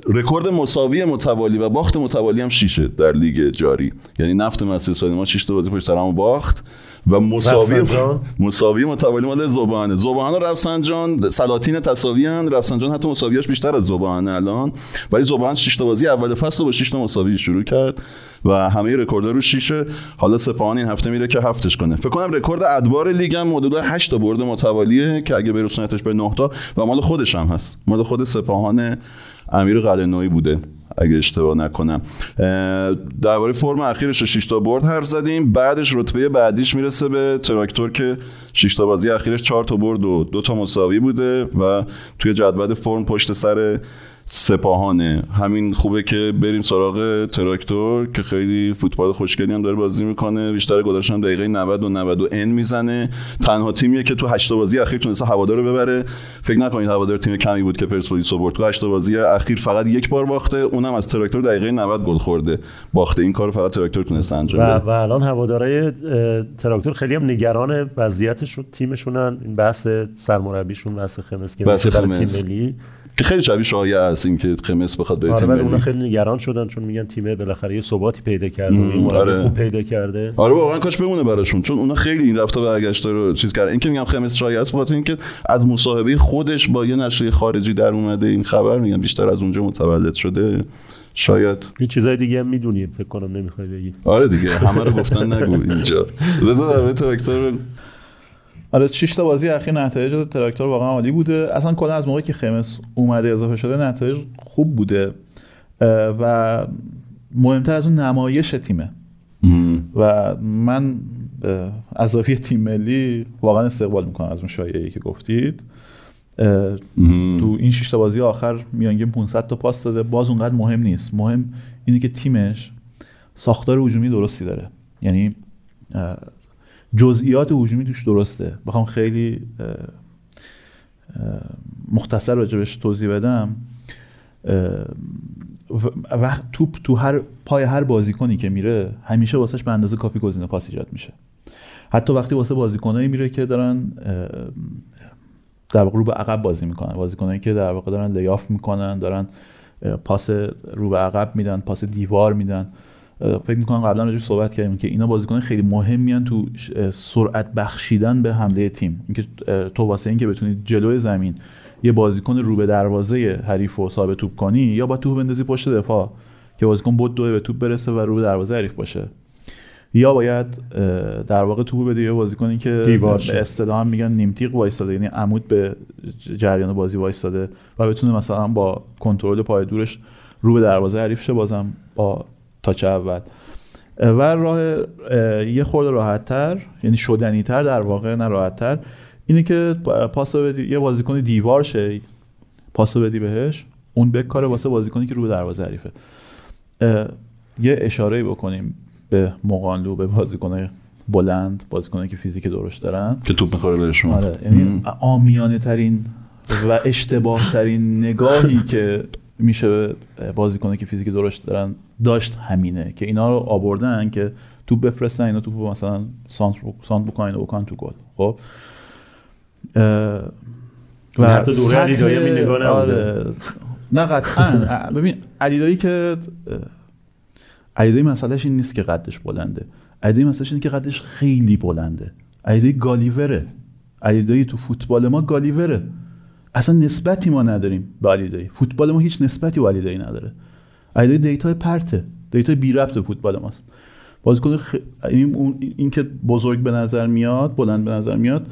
رکورد مساوی متوالی و باخت متوالی هم شیشه در لیگ جاری. یعنی نفت سالی ما 6 تا بازی پشت سر هم باخت. و مساوی؟ مساوی متوالی مال ذوب‌آهنه. ذوب‌آهن و رفسنجان سلاطین تساوی ان. رفسنجان حتی مساویاش بیشتر از ذوب‌آهنه الان. ولی ذوب‌آهن 6 تا بازی اول فصل با 6 تا مساوی شروع کرد و همه رکوردها رو شیشه. حالا سپاهان این هفته میره که هفتش کنه. فکر کنم رکورد ادوار لیگ هم حدود 8 تا برد متوالیه که اگه برسونتش به 9 تا و مال خودش هم هست. مال خود سپاهان امیر قلعه‌نویی بوده. اگه اشتباه نکنم. درباره فرم اخیرش 6 تا برد حرف زدیم. بعدش رتبه بعدیش می‌رسه به تراکتور که 6 تا بازی اخیرش 4 تا برد و 2 تا مساوی بوده و توی جدول فرم پشت سر سپاهانه همین خوبه که بریم سراغ تراکتور که خیلی فوتبال خوشگلی هم داره بازی می‌کنه. بیشتر گلاشون هم دقیقه 90 و 90 و n می‌زنه. تنها تیمیه که تو 8 بازی اخیر تونسته هوادار رو ببره. فکر نکنید هوادار تیم کمی بود که پرسپولیس برد. تو 8 بازی اخیر فقط یک بار باخته. اونم از تراکتور دقیقه 90 گل خورده. باخته. این کارو فقط تراکتور تونسته انجام و, بده. و الان هوادارای اه، تراکتور خیلی هم نگران وضعیتشون تیمشونن. این بحث سرمربیشون بحث خمس که بحث خمس. تیم ملی. که خیلی شبیه شایعه است اینکه خمس بخواد بره آره تیم خیلی نگران شدن چون میگن تیم بالاخره یه ثباتی پیدا کرده و یه مربی آره. خوب پیدا کرده. آره واقعا کاش بمونه براشون چون اونا خیلی این رفت و برگشت رو چیز کردن. این که میگم خمس شایعه است بخاطر اینکه از مصاحبه خودش با یه نشریه خارجی در اومده این خبر میگم بیشتر از اونجا متولد شده. شاید. این چیزای دیگه هم می‌دونید فکر کنم نمی‌خوای بگی. آره دیگه همه رو گفتن نگو اینجا. [LAUGHS] رضا در تراکتور آره 6 تا بازی اخیر نتایج تراکتور واقعا عالی بوده. اصلا کلا از موقعی که خمس اومده اضافه شده نتایج خوب بوده. و مهمتر از اون نمایش تیمه. و من زاویه تیم ملی واقعا استقبال می‌کنم از اون شایعه که گفتید. تو این 6 تا بازی آخر میانگین 500 تا پاس داده. باز اونقدر مهم نیست. مهم اینه که تیمش ساختار هجومی درستی داره. یعنی جزئیات هجومی توش درسته. بخوام خیلی مختصر راجبش توضیح بدم. اه، و- و توپ تو هر پای هر بازیکنی که میره همیشه واسش به اندازه کافی گزینه پاس ایجاد میشه. حتی وقتی واسه بازیکنایی میره که دارن در واقع رو به عقب بازی می‌کنن. بازیکنایی که در واقع دارن لیاف می‌کنن دارن پاس رو به عقب میدن پاس دیوار میدن. فکر می‌کنم قبلا راجع صحبت کردیم که اینا بازیکن خیلی مهمیان تو سرعت بخشیدن به حمله تیم اینکه تو واسه اینکه بتونی جلوی زمین یه بازیکن رو به دروازه حریف رو ثابت توپ کنی یا با توپ بندازی پشت دفاع که بازیکن بود دوه به توپ برسه و رو به دروازه حریف باشه یا باید در واقع توپ بده یه بازیکنی که به. اصطلاح میگن نیمتیق وایستاده یعنی عمود به جریان بازی وایستاده و بتونه مثلا با کنترل پای دورش رو به دروازه حریف شه بازم با تاچ اول. و راه اه، یه خورده راحت تر یعنی شدنی تر در واقع نه راحت تر اینه که پا- پاس رو بدی یه بازیکن دیوار شه پاس رو بدی بهش اون بکاره واسه بازیکنی که رو به دروازه حریفه. یه اشاره بکنیم به مقانلو به بازیکنای بلند بازیکنایی که فیزیک درشت دارن. که توپ می‌خوره بهشون آره یعنی آمیانه ترین و اشتباه ترین نگاهی که میشه به بازیکنه که فیزیک درشت دارن داشت همینه که اینا رو آوردن که توپ بفرستن اینا توپ مثلا سانت بکنن و بکنن تو گل. خب؟ یعنی حتی دوره علیدایی هم این نگاه نبوده. آره. نه قطعا. ببین علیدایی که علیدایی مسئلهش این نیست که قدش بلنده. علیدایی مسئلهش اینه که قدش خیلی بلنده. علی دایی گالیوره. علی دایی تو فوتبال ما گالیوره. اصلا نسبتی ما نداریم به علی دایی فوتبال ما هیچ نسبتی به علیدایی نداره. علیدایی دیتای پرته. دیتای بی ربط به فوتبال ماست. بازیکن خ... این, اون- این که بزرگ به نظر میاد بلند به نظر میاد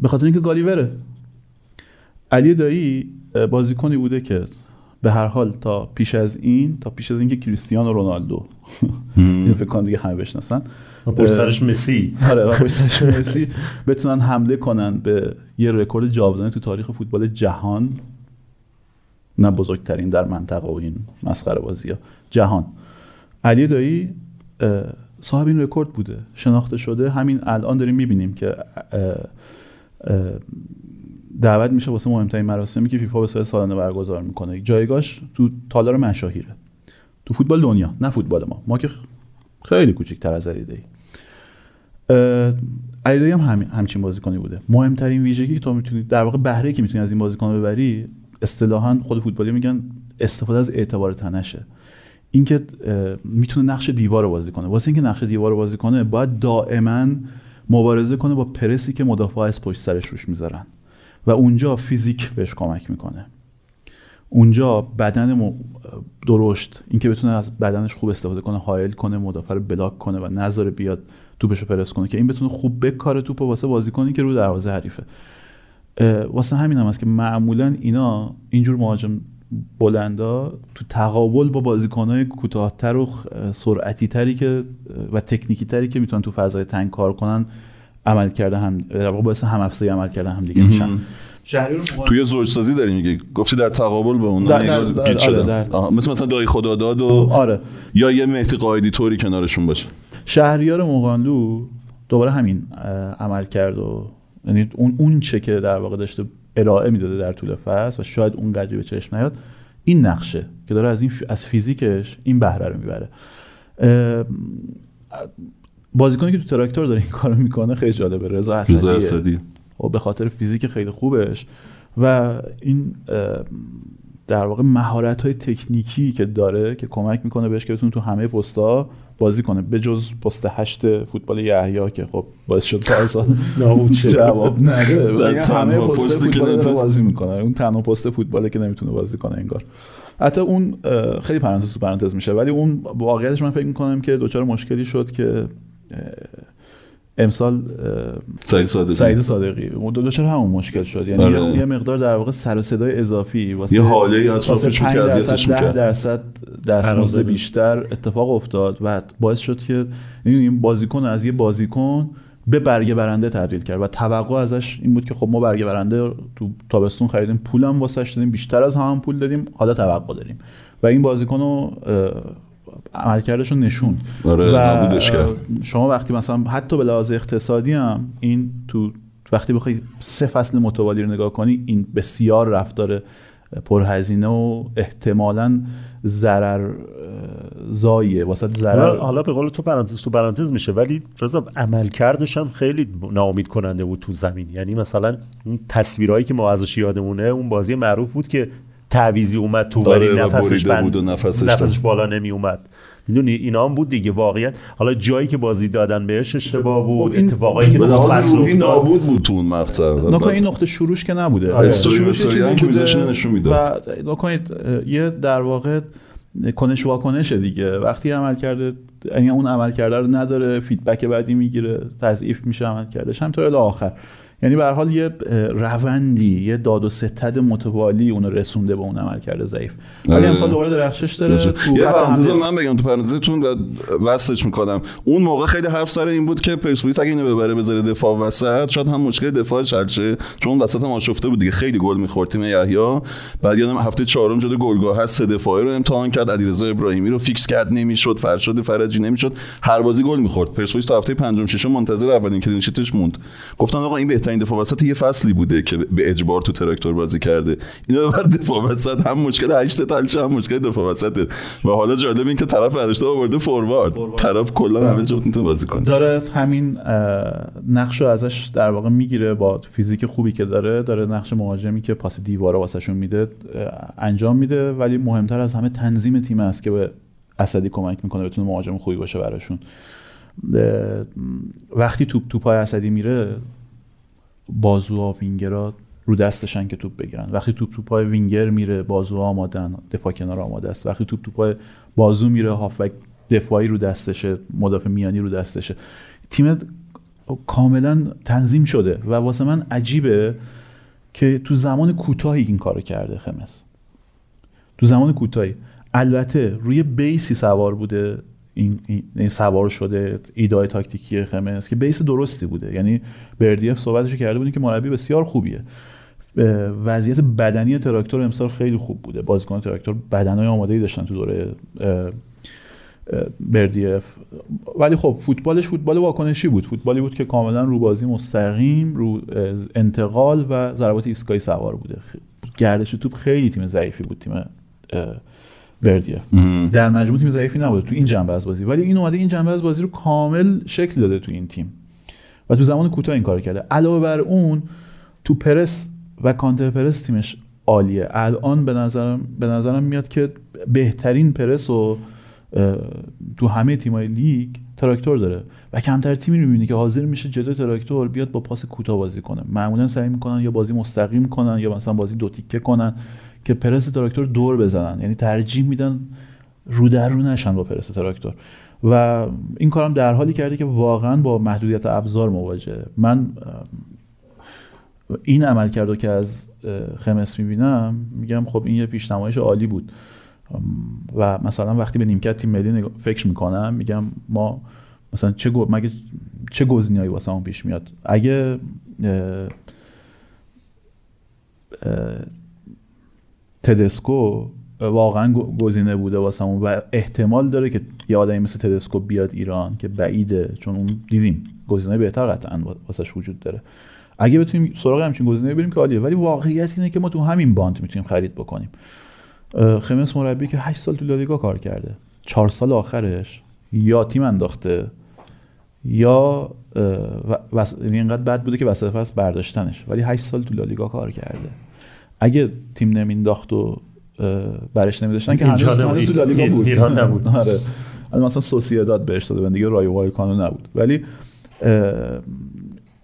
به خاطر اینکه گالیوره. علی دایی بازیکنی بوده که به هر حال تا پیش از این تا پیش از اینکه کریستیانو رونالدو. [LAUGHS] فکر کنم دیگه همه بشناسن. پشت سرش مسی. آره و پشت سرش [LAUGHS] مسی. بتونن حمله کنن به یه رکورد جاودانه تو تاریخ فوتبال جهان. نه بزرگترین در منطقه و این مسخره بازی ها. جهان. علی دایی صاحب این رکورد بوده. شناخته شده. همین الان داریم می‌بینیم که دعوت میشه واسه مهمترین مراسمی که فیفا به صورت سالانه برگزار می‌کنه. جایگاش تو تالار مشاهیره. تو فوتبال دنیا نه فوتبال ما. ما که خیلی کوچیک‌تر از علیدایی علیدایی هم همین همچین بازیکنی بوده. مهمترین ویژگی که تو می‌تونی در واقع بهره که می‌تونی از این بازیکن ببری اصطلاحا خود فوتبالی میگن استفاده از اعتبار تنشه. اینکه می‌تونه نقش دیوار رو بازی کنه واسه اینکه نقش دیوار رو بازی کنه باید دائما مبارزه کنه با پرسی که مدافع از پشت سرش روش می‌ذارن. و اونجا فیزیک بهش کمک می‌کنه. اونجا بدن درشت اینکه بتونه از بدنش خوب استفاده کنه حائل کنه مدافع رو بلاک کنه و نذاره بیاد توپش رو پرس کنه که این بتونه خوب بکاره توپ واسه بازیکنی که رو دروازه حریفه. واسه همین هم هست که معمولا اینا اینجور مهاجم بلندا تو تقابل با بازیکنهای کوتاهتر و سرعتی تری که و تکنیکی تری که می‌تونن تو فضای تنگ کار کنن عمل کرده هم در واقع باعث هم عمل کرده هم دیگه میشن. توی زوج سازی داری میگه. گفتی در تقابل به اون در در در آره مثل مثلا دایی خدا داد و آره. یا یه مهدی قایدی طوری کنارشون باشه. شهریار مغانلو دوباره همین عمل کرد و یعنی اون اون چه که در واقع داشته ارائه می‌داده در طول فصل و شاید اون قدری به چشم نیاد این نقشه که داره از این از فیزیکش این بهره رو می‌بره. بازیکنی که تو تراکتور داره این کارو می‌کنه خیلی جالبه رضا اسدی. و به خاطر فیزیک خیلی خوبش و این در واقع مهارت های تکنیکی که داره که کمک می‌کنه بهش که بتونه تو همه پستا بازی کنه به جز پست هشت فوتبال یحیی که خب باعث شد شه. جواب نده. همه پست فوتبال بازی می‌کنه. اون تنها پست فوتباله که نمی‌تونه بازی کنه انگار. حتی اون خیلی پرانتز تو پرانتز میشه ولی اون واقعیتش من فکر می‌کنم که دوچار مشکلی شد که امسال سعید صادقی. سعید صادقی. دو چرا همون مشکل شد. یعنی آره. یه مقدار در واقع سر و صدای اضافی واسه یه حاله اطرافش که اذیتش می‌کرد. 10 درصد دستمزد بیشتر اتفاق افتاد و باعث شد که این بازیکن از یه بازیکن به برگه برنده تبدیل کرد و توقع ازش این بود که خب ما برگه برنده تو تابستون خریدیم. پولم واسش دادیم. بیشتر از هم پول دادیم. حالا توقع داریم. و این بازیکن رو عملکردش رو نشون آره و شما وقتی مثلا حتی به لحاظ اقتصادی هم این تو وقتی بخوای سه فصل متوالی رو نگاه کنی این بسیار رفتار پرهزینه و احتمالا ضرر زایه واسه ضرر. حالا به قول تو پرانتز تو پرانتز میشه ولی رضا عملکردش هم خیلی ناامید کننده بود تو زمین. یعنی مثلا اون تصویرهایی که ما ازش یادمونه اون بازی معروف بود که تعویزی اومد تو ولی آره، نفسش بند بود و نفسش, نفسش بالا نمی اومد می‌دونی اینا هم بود دیگه واقعیت حالا جایی که بازی دادن بهش اشتباه بود خب این اتفاقایی که تو فصل افتاد. نابود بود تو اون مقطع. نکنید این نقطه شروعش که نبوده. آره. شروعش که میذاشن نشون می‌داد. و نکنید یه در واقع کنش واکنش دیگه. وقتی عمل کرده یعنی اون عمل کرده رو نداره فیدبک بعدی می‌گیره تضعیف میشه عمل کردش همینطور الی آخر یعنی به حال یه روندی یه داد و ستد متوالی اونو رسونده به اون عمل کرده ضعیف. ولی آره. امسال دوباره درخشش داره. یه پرانتز من بگم تو پرانتزتون وصلش می‌کنم. اون موقع خیلی حرف سر این بود که پرسپولیس اگه اینو ببره بذاره دفاع وسط شاید هم مشکل دفاعش حل شه چون وسط هم آشفته بود دیگه. خیلی گل می‌خورد تیم یحیی. بعد یادم هفته چهارم جلوی گلگاه هست سه دفاعی رو امتحان کرد. علیرضا ابراهیمی رو فیکس کرد. نمی‌شد. فرشاد فرجی نمی‌شد. هر بازی گل می‌خورد. پرسپولیس تا هفته پنجم ششم منتظر اولین کلین شیتش موند. گفتن آقا این بهترین دفاع وسط یه فصلی بوده که به اجبار تو تراکتور بازی کرده. اینا بر دفاع وسط هم مشکل 8 تا هم مشکل دفاع وسط و حالا جالب این که طرف نداشته آورده فوروارد. طرف کلا همه جا می‌تونه بازی کنه. داره همین نقش رو ازش در واقع می‌گیره با فیزیک خوبی که داره. داره نقش مهاجمی که پاس دیواره واسهشون میده انجام میده. ولی مهمتر از همه تنظیم تیم است که به اسدی کمک می‌کنه بتونه مهاجم خوبی باشه براشون. وقتی توپ تو پای اسدی میره بازوها وینگرها رو دستشن که توپ بگیرن. وقتی توپ تو پای وینگر میره بازوها آمادن دفاع کنار آماده است وقتی توپ تو پای بازو میره هافک دفاعی رو دستشه مدافع میانی رو دستشه. تیم کاملا تنظیم شده و واسه من عجیبه که تو زمان کوتاهی این کارو کرده خمس. تو زمان کوتاهی. البته روی بیسی سوار بوده. این, این سوار شده ایدای تاکتیکی خمس که بیس درستی بوده. یعنی بردیف صحبتش کرده بودیم که مربی بسیار خوبیه. وضعیت بدنی تراکتور امسال خیلی خوب بوده. بازیکن تراکتور بدنهای آماده ای داشتن تو دوره بردیف. ولی خب فوتبالش فوتبال واکنشی بود. فوتبالی بود که کاملا رو بازی مستقیم رو انتقال و ضربات ایستگاهی سوار بوده. گردش توپ خیلی تیم ضعیفی بود تیم بردیف در مجموع تیم ضعیفی نبوده تو این جنبه از بازی. ولی این اومده این جنبه از بازی رو کامل شکل داده تو این تیم. و تو زمان کوتاه این کار کرده. علاوه بر اون تو پرس و counter press تیمش عالیه. الان به نظرم به نظرم میاد که بهترین پرس و تو همه تیمای لیگ تراکتور داره. و کمتر تیمی رو می‌بینی که حاضر میشه جلو تراکتور بیاد با پاس کوتاه بازی کنه. معمولا سعی می‌کنن یا بازی مستقیم کنن یا مثلا بازی دو تیکه کنن. که پرس تراکتور دور بزنن. یعنی ترجیح میدن رو در رو نشن با پرس تراکتور. و این کارم در حالی کرده که واقعا با محدودیت ابزار مواجهه. من این عمل کرده که از خمس می‌بینم میگم خب این یه پیشنمایش عالی بود. و مثلا وقتی به نیمکت تیم ملی فکر می‌کنم میگم ما مثلا چه گو... مگه چه گزینه‌ای واسه اون پیش میاد؟ اگه تدسکو واقعا گزینه بوده واسه و احتمال داره که یه آدمی مثل تدسکو بیاد ایران که بعیده چون اون دیدیم گزینه بهتر قطعا واسش وجود داره. اگه بتونیم سراغ همچین گزینه بریم که عالیه ولی واقعیت اینه که ما تو همین باند می‌تونیم خرید بکنیم. خمس مربی که 8 سال تو لالیگا کار کرده. چهار سال آخرش یا تیم انداخته یا وس... یعنی اینقدر بد بوده که وسط فصل برداشتنش. ولی 8 سال تو لالیگا کار کرده. اگه تیم نمینداخت و برش نمیداشتن که هنوز, هنوز تو لالیگا بود. ایران نبود. [LAUGHS] آره. مثلا سوسیداد بهش داده دیگه رایو وایکانو نبود. ولی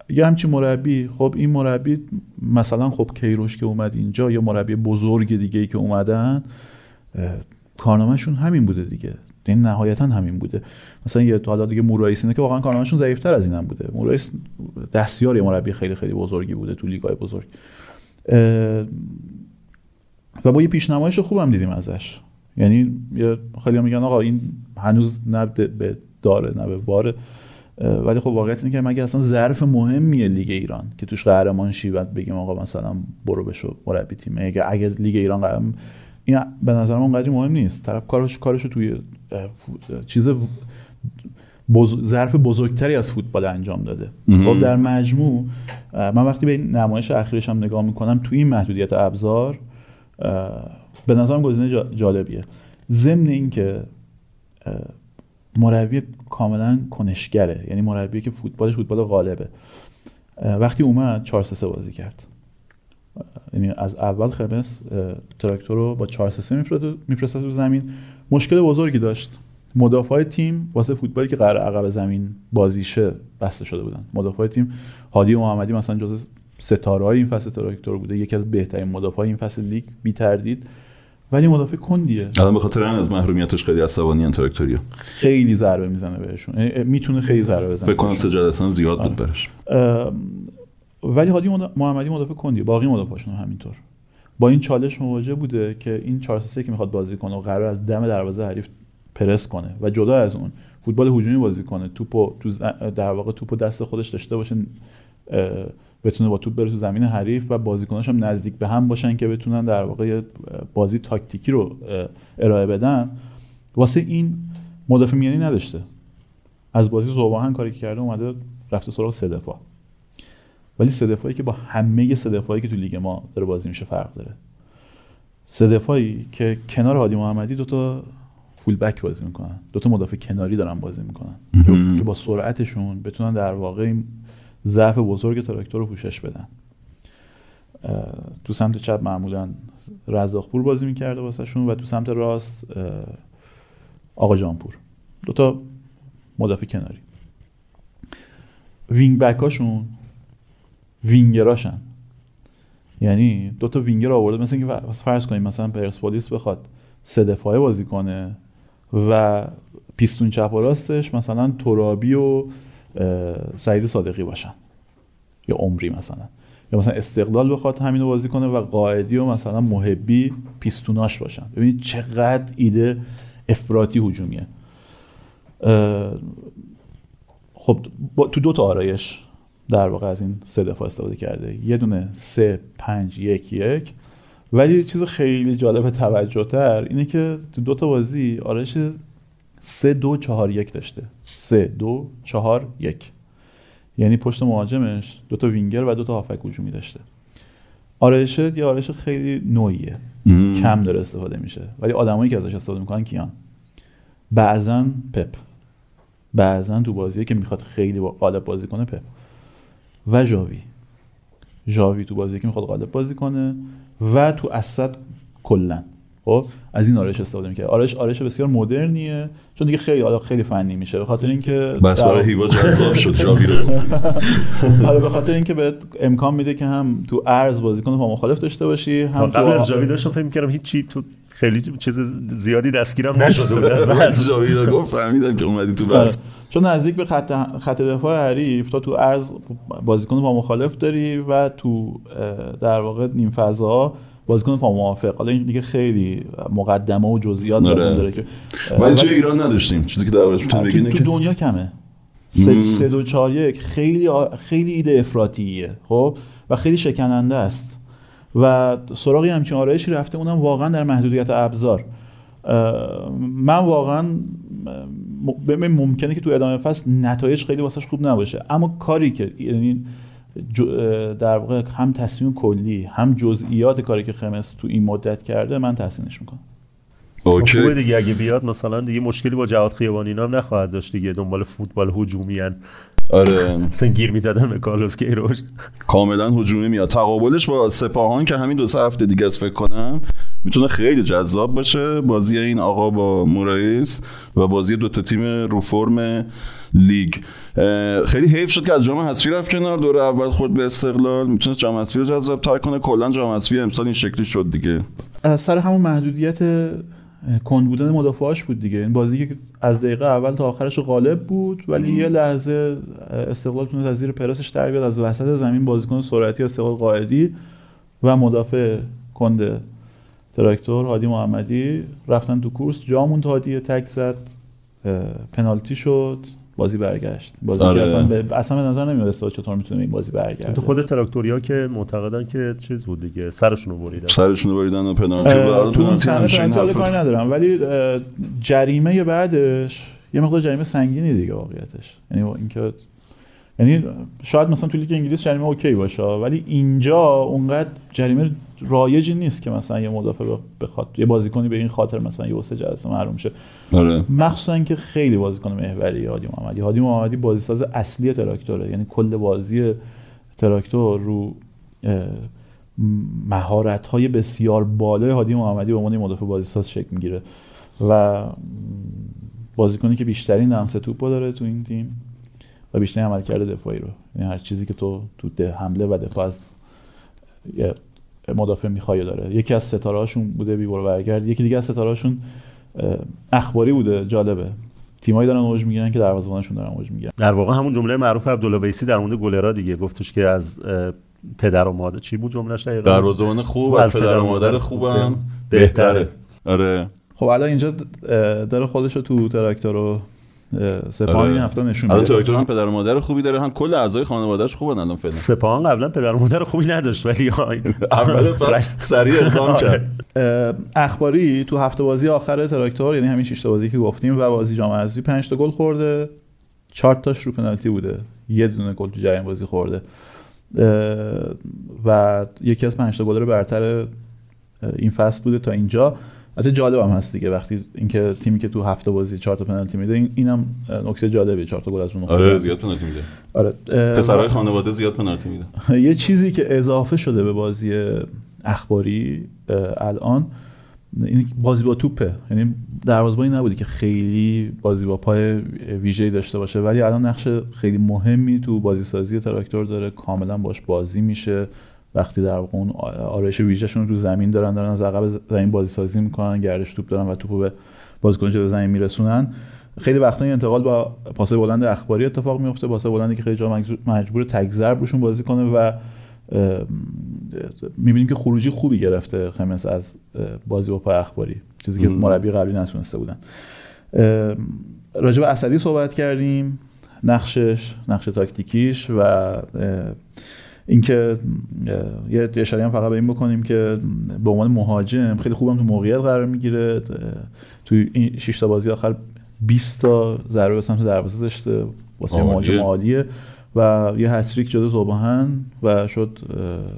یه همچین مربی خب این مربی مثلا خب کیروش که اومد اینجا یا مربی بزرگ دیگه ای که اومدن کارنامهشون همین بوده دیگه. این نهایتا همین بوده. مثلا یه حالا دیگه مورایس اینه که واقعا کارنامهشون ضعیفتر از اینم بوده. مورایس دستیار یه مربی خیلی خیلی بزرگی بوده تو لیگای بزرگ. و با یه پیشنمایش خوبم دیدیم ازش. یعنی خیلی میگن آقا این هنوز نه به داره نه به باره. ولی خب واقعیت اینه که مگه اصلا ظرف مهمیه لیگ ایران که توش قهرمان شی بعد بگیم آقا مثلا برو بشو مربی تیم. اگه اگه لیگ ایران قهرمان این به نظر من اونقدر مهم نیست. طرف کارش کارشو توی چیز بز... ظرف بزرگتری از فوتبال انجام داده. خب در مجموع من وقتی به این نمایش اخیرش هم نگاه می‌کنم توی این محدودیت ابزار به نظرم گزینه جالبیه. ضمن اینکه مربی کاملا کنشگره یعنی مربی که فوتبالش فوتبال غالبه. وقتی اومد 4 3 بازی کرد. یعنی از اول خمس تراکتور رو با 4 3 میفرسته تو زمین. مشکل بزرگی داشت. مدافع تیم واسه فوتبالی که قرار عقب زمین بازیشه بسته شده بودن. مدافع تیم هادی محمدی مثلا جزو ستاره های این فصل تراکتور بوده. یکی از بهترین مدافع این فصل لیگ بی تردید ولی مدافع کندیه. الان به خاطر از محرومیتش خیلی عصبانی ان خیلی ضربه می‌زنه بهشون. می‌تونه خیلی ضربه بزنه. فکر کنم سجادتان زیاد بود برش ولی هادی محمدی مدافع کندیه. باقی مدافعشون همینطور. با این چالش مواجه بوده که این 4 3 که می‌خواد بازی کنه و قرار از دم دروازه حریف پرس کنه و جدا از اون فوتبال هجومی بازی کنه توپو تو در واقع توپو دست خودش داشته باشه بتونه با توپ بره تو زمین حریف و بازیکناش هم نزدیک به هم باشن که بتونن در واقع بازی تاکتیکی رو ارائه بدن. واسه این مدافع میانی نداشته. از بازی زوباهن کاری کرده اومده رفته سراغ سه دفاع. ولی سه که با همه سه دفاعی که تو لیگ ما داره بازی میشه فرق داره. سه که کنار هادی محمدی دوتا فول بک بازی می‌کنن. دوتا مدافع کناری دارن بازی می‌کنن. که با سرعتشون بتونن در واقع ضعف بزرگ تراکتور رو پوشش بدن. تو سمت چپ معمولا رزاقپور بازی می‌کرده واسهشون و تو سمت راست آقا جانپور. دوتا مدافع کناری. wing back هاشون وینگراشن. یعنی دوتا وینگر آورده. مثل اینکه فرض کنیم مثلا پرسپولیس بخواد سه دفاعه بازی کنه و پیستون چپ و راستش مثلا ترابی و سعید صادقی باشن. یا عمری مثلا. یا مثلا استقلال بخواد همینو بازی کنه و قاعدی و مثلا محبی پیستوناش باشن. ببینید چقدر ایده افراطی هجومیه. خب تو دو تا آرایش در واقع از این سه دفاع استفاده کرده. یه دونه سه پنج یک یک. ولی چیز خیلی جالب توجه تر اینه که تو دو تا بازی آرایش سه دو چهار یک داشته. سه دو چهار یک. یعنی پشت مهاجمش دو تا وینگر و دو تا هافک هجومی داشته. آرایش یه آرایش خیلی نوعیه. کم داره استفاده میشه. ولی آدمایی که ازش استفاده می‌کنن کیان. بعضا پپ. بعضا تو بازیه که می‌خواد خیلی با قالب بازی کنه پپ. و ژاوی. ژاوی تو بازی که می‌خواد قالب بازی کنه. و تو اسد کلا. خب از این آرش استفاده می‌کنه آرش آرش بسیار مدرنیه چون دیگه خیلی حالا خیلی فنی میشه. به خاطر اینکه بس برای هیوا جذاب شد ژاوی رو حالا به خاطر اینکه بهت امکان میده که هم تو ارز بازیکن با مخالف داشته باشی هم قبل از جاوی داشتم فکر می‌کردم هیچی تو خیلی چیز زیادی دستگیرم نشده بود از بس ژاوی رو گفت فهمیدم که اومدی تو. بس چون نزدیک به خط خط دفاع حریف تا تو ارز بازیکن با مخالف داری و تو در واقع نیم فضا بازیکن با موافق حالا این دیگه خیلی مقدمه و جزئیات آره. لازم داره که ولی توی ایران نداشتیم. چیزی که بگی تو, تو که دنیا کمه. سه, سه دو چهار یک خیلی خیلی ایده افراطیه خب؟ و خیلی شکننده است. و سراغی همچین آرایشی رفته اونم واقعا در محدودیت ابزار. من واقعا ممکنه که تو ادامه فصل نتایج خیلی واسش خوب نباشه. اما کاری که یعنی در واقع هم تصمیم کلی هم جزئیات کاری که خمس تو این مدت کرده من تحسینش می‌کنم. خوبه OK دیگه. اگه بیاد مثلا دیگه مشکلی با جواد خیابانی اینا هم نخواهد داشت دیگه. دنبال فوتبال هجومی ان آره. مثلا گیر می‌دادن به کارلوس کیروش. کاملا هجومی میاد. تقابلش با سپاهان که همین دو سه هفته دیگه است فکر کنم. می‌تونه خیلی جذاب باشه. بازی این آقا با مورایس و بازی دو تا تیم رو فرم لیگ. خیلی حیف شد که از جام حذفی رفت کنار. دور اول خورد به استقلال. می‌تونه جام حذفی رو جذاب تر کنه. کلا جام حذفی امسال این شکلی شد دیگه. سر همون محدودیت کند بودن مدافعاش بود دیگه. این بازی که از دقیقه اول تا آخرش غالب بود ولی یه لحظه استقلال تونست از زیر پرسش در از وسط زمین بازیکن سرعتی استقلال قائدی و مدافع کند تراکتور هادی محمدی رفتن تو کورس. جامون هادی تک زد پنالتی شد بازی برگشت. بازی آره. که اصلا به, اصلا به نظر نمیاد استقلال چطور می‌تونه این بازی برگرده. تو خود تراکتوریا که معتقدن که چیز بود دیگه سرشون رو بریدن. سرشون رو بریدن و پنالتی اه، تو اون کاری ندارم ولی جریمه بعدش یه مقدار جریمه سنگینی دیگه واقعیتش. یعنی اینکه یعنی شاید مثلا تو لیگ انگلیس جریمه OK باشه ولی اینجا اونقدر جریمه رایجی نیست که مثلا یه مدافع بخواد یه بازیکنی به این خاطر مثلا یه سه جلسه محروم شه. آره. مخصوصا که خیلی بازیکن محوری هادی محمدی. هادی محمدی بازیساز اصلی تراکتوره. یعنی کل بازی تراکتور رو مهارت های بسیار بالای هادی محمدی به عنوان مدافع بازیساز شکل می‌گیره. و بازیکنی که بیشترین لمس توپو داره تو این تیم. و بیشترین عملکرد دفاعی رو. یعنی هر چیزی که تو تو حمله و دفاع از مدافع می‌خوای داره. یکی از ستاره هاشون بوده بی برو برگرد. یکی دیگه از ستاره هاشون اخباری بوده جالبه. تیمایی دارن اوج می‌گیرن که دروازه‌بانشون دارن اوج می‌گیرن. در واقع همون جمله معروف عبدالله ویسی در مورد گلرا دیگه. گفتش که از پدر و مادر چی بود جملهش دقیقاً؟ دروازه‌بان خوب از پدر و مادر خوبم. بهتره. آره. خب الان اینجا داره خودش رو تو تراکتور و سپاهان آره. این هفته نشون میده. تراکتور هم پدر و مادر خوبی داره. هم کل اعضای خانواده‌اش خوبن الان فعلا. سپاهان قبلا پدر و مادر خوبی نداشت ولی اول فصل سریع اقدام کرد. اه، اخباری تو هفته بازی آخر تراکتور یعنی همین شش تا بازی که گفتیم و بازی جام حذفی 5 تا گل خورده. 4 تاش رو پنالتی بوده. یه دونه گل تو جریان بازی خورده. و یکی از 5 تا گل رو برتر این فصل بوده تا اینجا. البته جالب هم هست دیگه. وقتی اینکه تیمی که تو هفته بازی 4 تا پنالتی میده این اینم نکته جالبیه. 4 تا گل از اون آره. زیاد پنالتی میده. آره پسرای خانواده زیاد پنالتی میده. [LAUGHS] یه چیزی که اضافه شده به بازی اخباری الان این بازی با توپه. یعنی دروازه‌بانی نبودی که خیلی بازی با پای ویژه‌ای داشته باشه. ولی الان نقش خیلی مهمی تو بازی سازی تراکتور داره. کاملا باش بازی میشه. وقتی در واقع اون آرایش ویژهشون رو زمین دارن دارن از عقب زمین بازی سازی می‌کنن گردش توپ دارن و توپو به بازیکن جلو زمین میرسونن خیلی وقتا این انتقال با پاس بلند اخباری اتفاق میفته پاس بلندی که خیلی جا مجبور- تک ضرب روشون بازی کنه و می‌بینیم که خروجی خوبی گرفته خمس از بازی با پای اخباری چیزی که. مربی قبلی نتونسته بودن راجع به اسدی صحبت کردیم نقشش نقش تاکتیکیش و اینکه یه اشاره هم فقط به این بکنیم که به عنوان مهاجم خیلی خوبم تو موقعیت قرار می‌گیره. توی این شش تا بازی آخر 20 تا ضربه به سمت دروازه داشته واسه. مهاجم عالیه. و یه هتریک جلو زوباهن و شد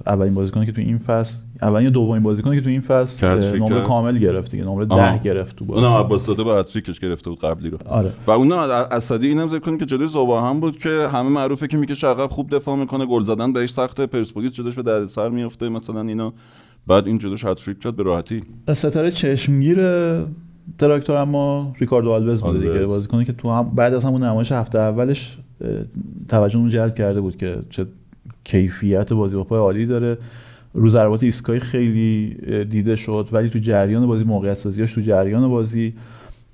اولین بازیکنی که تو این فصل اولین دومین بازیکنی که تو این فصل نمره. کامل گرفت دیگه نمره آها. 10 گرفت تو اونم بازی. عباس داده با هتریکش گرفته بود قبلی رو. آره. و اون اسدی اینم ذکر کنیم که جلوی زوباهن بود که همه معروفه که می‌کشه عقب خوب دفاع می‌کنه گل زدن بهش سخته پرسپولیس جلوش به دردسر میفته مثلا اینا. بعد این جلوش هتریک کرد به راحتی. ستاره چشمگیر تراکتور اما ریکاردو آلوز بوده. دیگه. بازیکنی که تو هم بعد از همون نمایش هفته اولش توجه رو جلب کرده بود که چه کیفیت بازی با پای عالی داره. رو ضربات ایستگاهی خیلی دیده شد ولی تو جریان بازی موقعیت سازیاش تو جریان بازی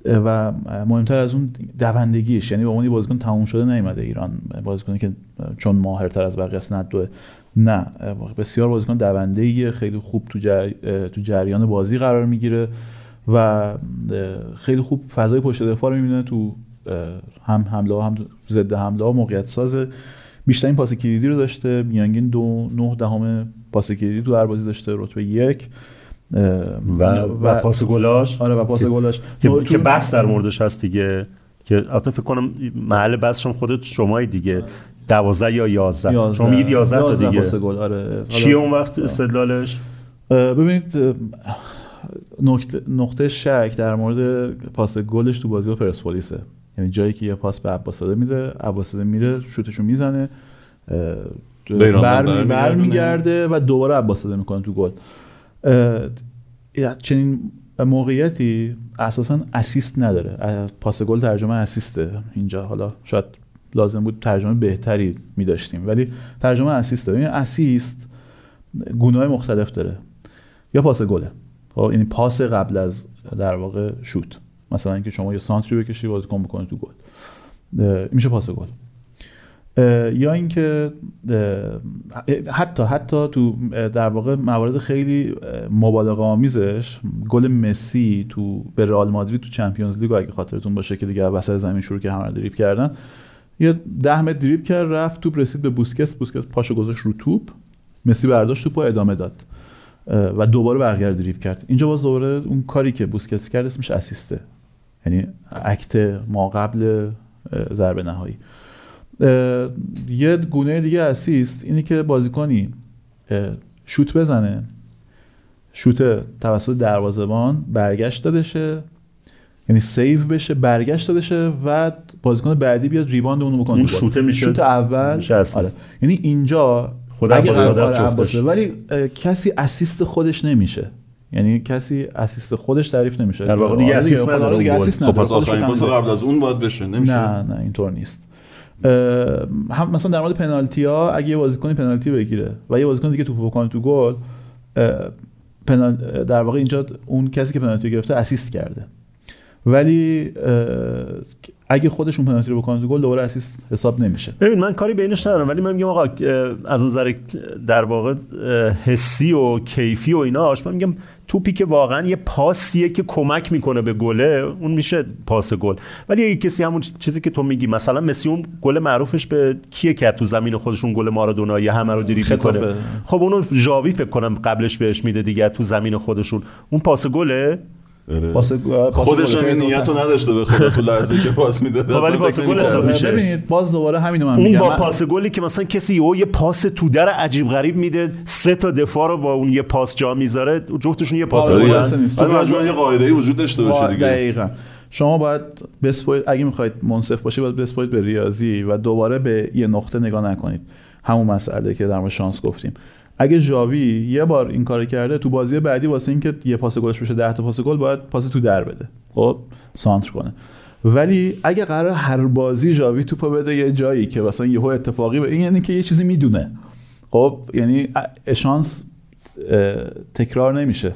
و مهمتر از اون دوندگیش. یعنی به یه بازیکن تموم شده نیومده ایران. بازیکنی که چون ماهرتر از بقیه است ندوه نه. بسیار بازیکن دونده خیلی خوب تو, جر... تو جریان بازی قرار می‌گیره و خیلی خوب فضای پشت دفاع رو می‌بینه تو هم حمله ها هم ضد حمله ها موقعیت سازه بیشترین پاس کلیدی رو داشته. میانگین دو نه دهم پاس کلیدی تو هر بازی داشته رتبه یک. و, و پاس گلاش. آره و پاس گلاش. که, که بحث در موردش هست دیگه. که البته فکر کنم محل شما خودت شمایی دیگه. 12 یا 11 11 شما میگید 11 تا دیگه. پاس گل. آره چیه اون وقت استدلالش؟ ببینید نقطه, نقطه شک در مورد پاس گلش تو بازی با پرسپولیسه. یعنی جایی که یه پاس به عباساده میده عباساده میره شوتشو می‌زنه بر برمیگردونه. برمیگرده و دوباره عباساده می‌کنه تو گل. چنین موقعیتی اساسا اسیست نداره. پاس گل ترجمه اسیسته. اینجا حالا شاید لازم بود ترجمه بهتری میداشتیم ولی ترجمه اسیسته. ببین اسیست گونه مختلف داره. یا پاس گله. خب یعنی پاس قبل از در واقع شوت. مثلا اینکه شما یه سانتری بکشی بازیکن بکنه تو گل. میشه پاس گل. یا اینکه حتی حتی تو در واقع موارد خیلی مبالغه آمیزش گل مسی تو به رئال مادرید تو چمپیونز لیگ اگه خاطرتون باشه که دیگه وسط زمین شروع که همه دریبل کردن یه ده متر دریبل کرد رفت توپ رسید به بوسکت بوسکت پاشو گذاشت رو توپ. مسی برداشت توپ و ادامه داد. و دوباره برگرد دریبل کرد. اینجا باز دوباره اون کاری که بوسکت کرد اسمش assist ه. یعنی act ما قبل ضربه نهایی یه گونه دیگه assist اینی که بازیکنی شوت بزنه شوت توسط دروازه‌بان برگشت داده شه یعنی save بشه برگشت داده شه و بازیکن بعدی بیاد rebound اونو بکنه اون. شوته میشه- شوت اول میشه. آره. یعنی اینجا خود. عباس‌زاده. ولی کسی اسیست خودش نمیشه یعنی کسی اسیست خودش تعریف نمیشه در واقع دیگه آره اسیست خب، نداره دیگه. اسیست خب نداره. پس آخرین پاس. قبل از اون باید بشه نمیشه نه نه اینطور نیست هم مثلا در مورد پنالتی ها اگه یه بازیکن پنالتی بگیره و یه بازیکن دیگه توپ بکنه تو گل پنال در واقع اینجا اون کسی که پنالتی گرفته اسیست کرده ولی اگه خودشون پنالتی رو بکنه تو گل دوباره اسیست حساب نمیشه. ببین من کاری بینش ندارم ولی من میگم آقا از نظر در واقع حسی و کیفی و ایناش من میگم توپی که واقعا یه پاسیه که کمک می‌کنه به گله اون میشه پاس گل. ولی اگه کسی همون چیزی که تو میگی مثلا مسی اون گل معروفش به کیه که تو زمین خودشون گل مارادونایی همه رو دریبل. کنه خب اونو ژاوی فکر کنم قبلش بهش میده دیگه تو زمین خودشون. اون پاس گله؟ پاس پاس خودش گل هم نیت رو نداشته به خدا تو لحظه که پاس میده خب ولی پاس گل حساب میشه. ببینید باز دوباره همینو من اون میگم. با من- پاس گلی که مثلا کسی یهو یه پاس تو در عجیب غریب میده سه تا دفاع رو با اون یه پاس جا می‌ذاره جفتشون یه پاس آره،. درسته نیست. ولی مجموعه یه قاعده‌ای وجود داشته باشه دیگه. دقیقا. شما باید بسپوید اگه می‌خواید منصف باشی باید بسپوید به ریاضی و دوباره به یه نقطه نگاه نکنید. همون مسئله که در مورد شانس گفتیم. اگه ژاوی یه بار این کار کرده تو بازی بعدی واسه اینکه یه پاس گلش بشه 10 تا پاس گل باید پاس تو در بده. خب سانتر کنه. ولی اگه قرار هر بازی ژاوی توپو بده یه جایی که مثلا یهو اتفاقی به این یعنی که یه چیزی می‌دونه. خب یعنی ا- شانس اه، تکرار نمیشه.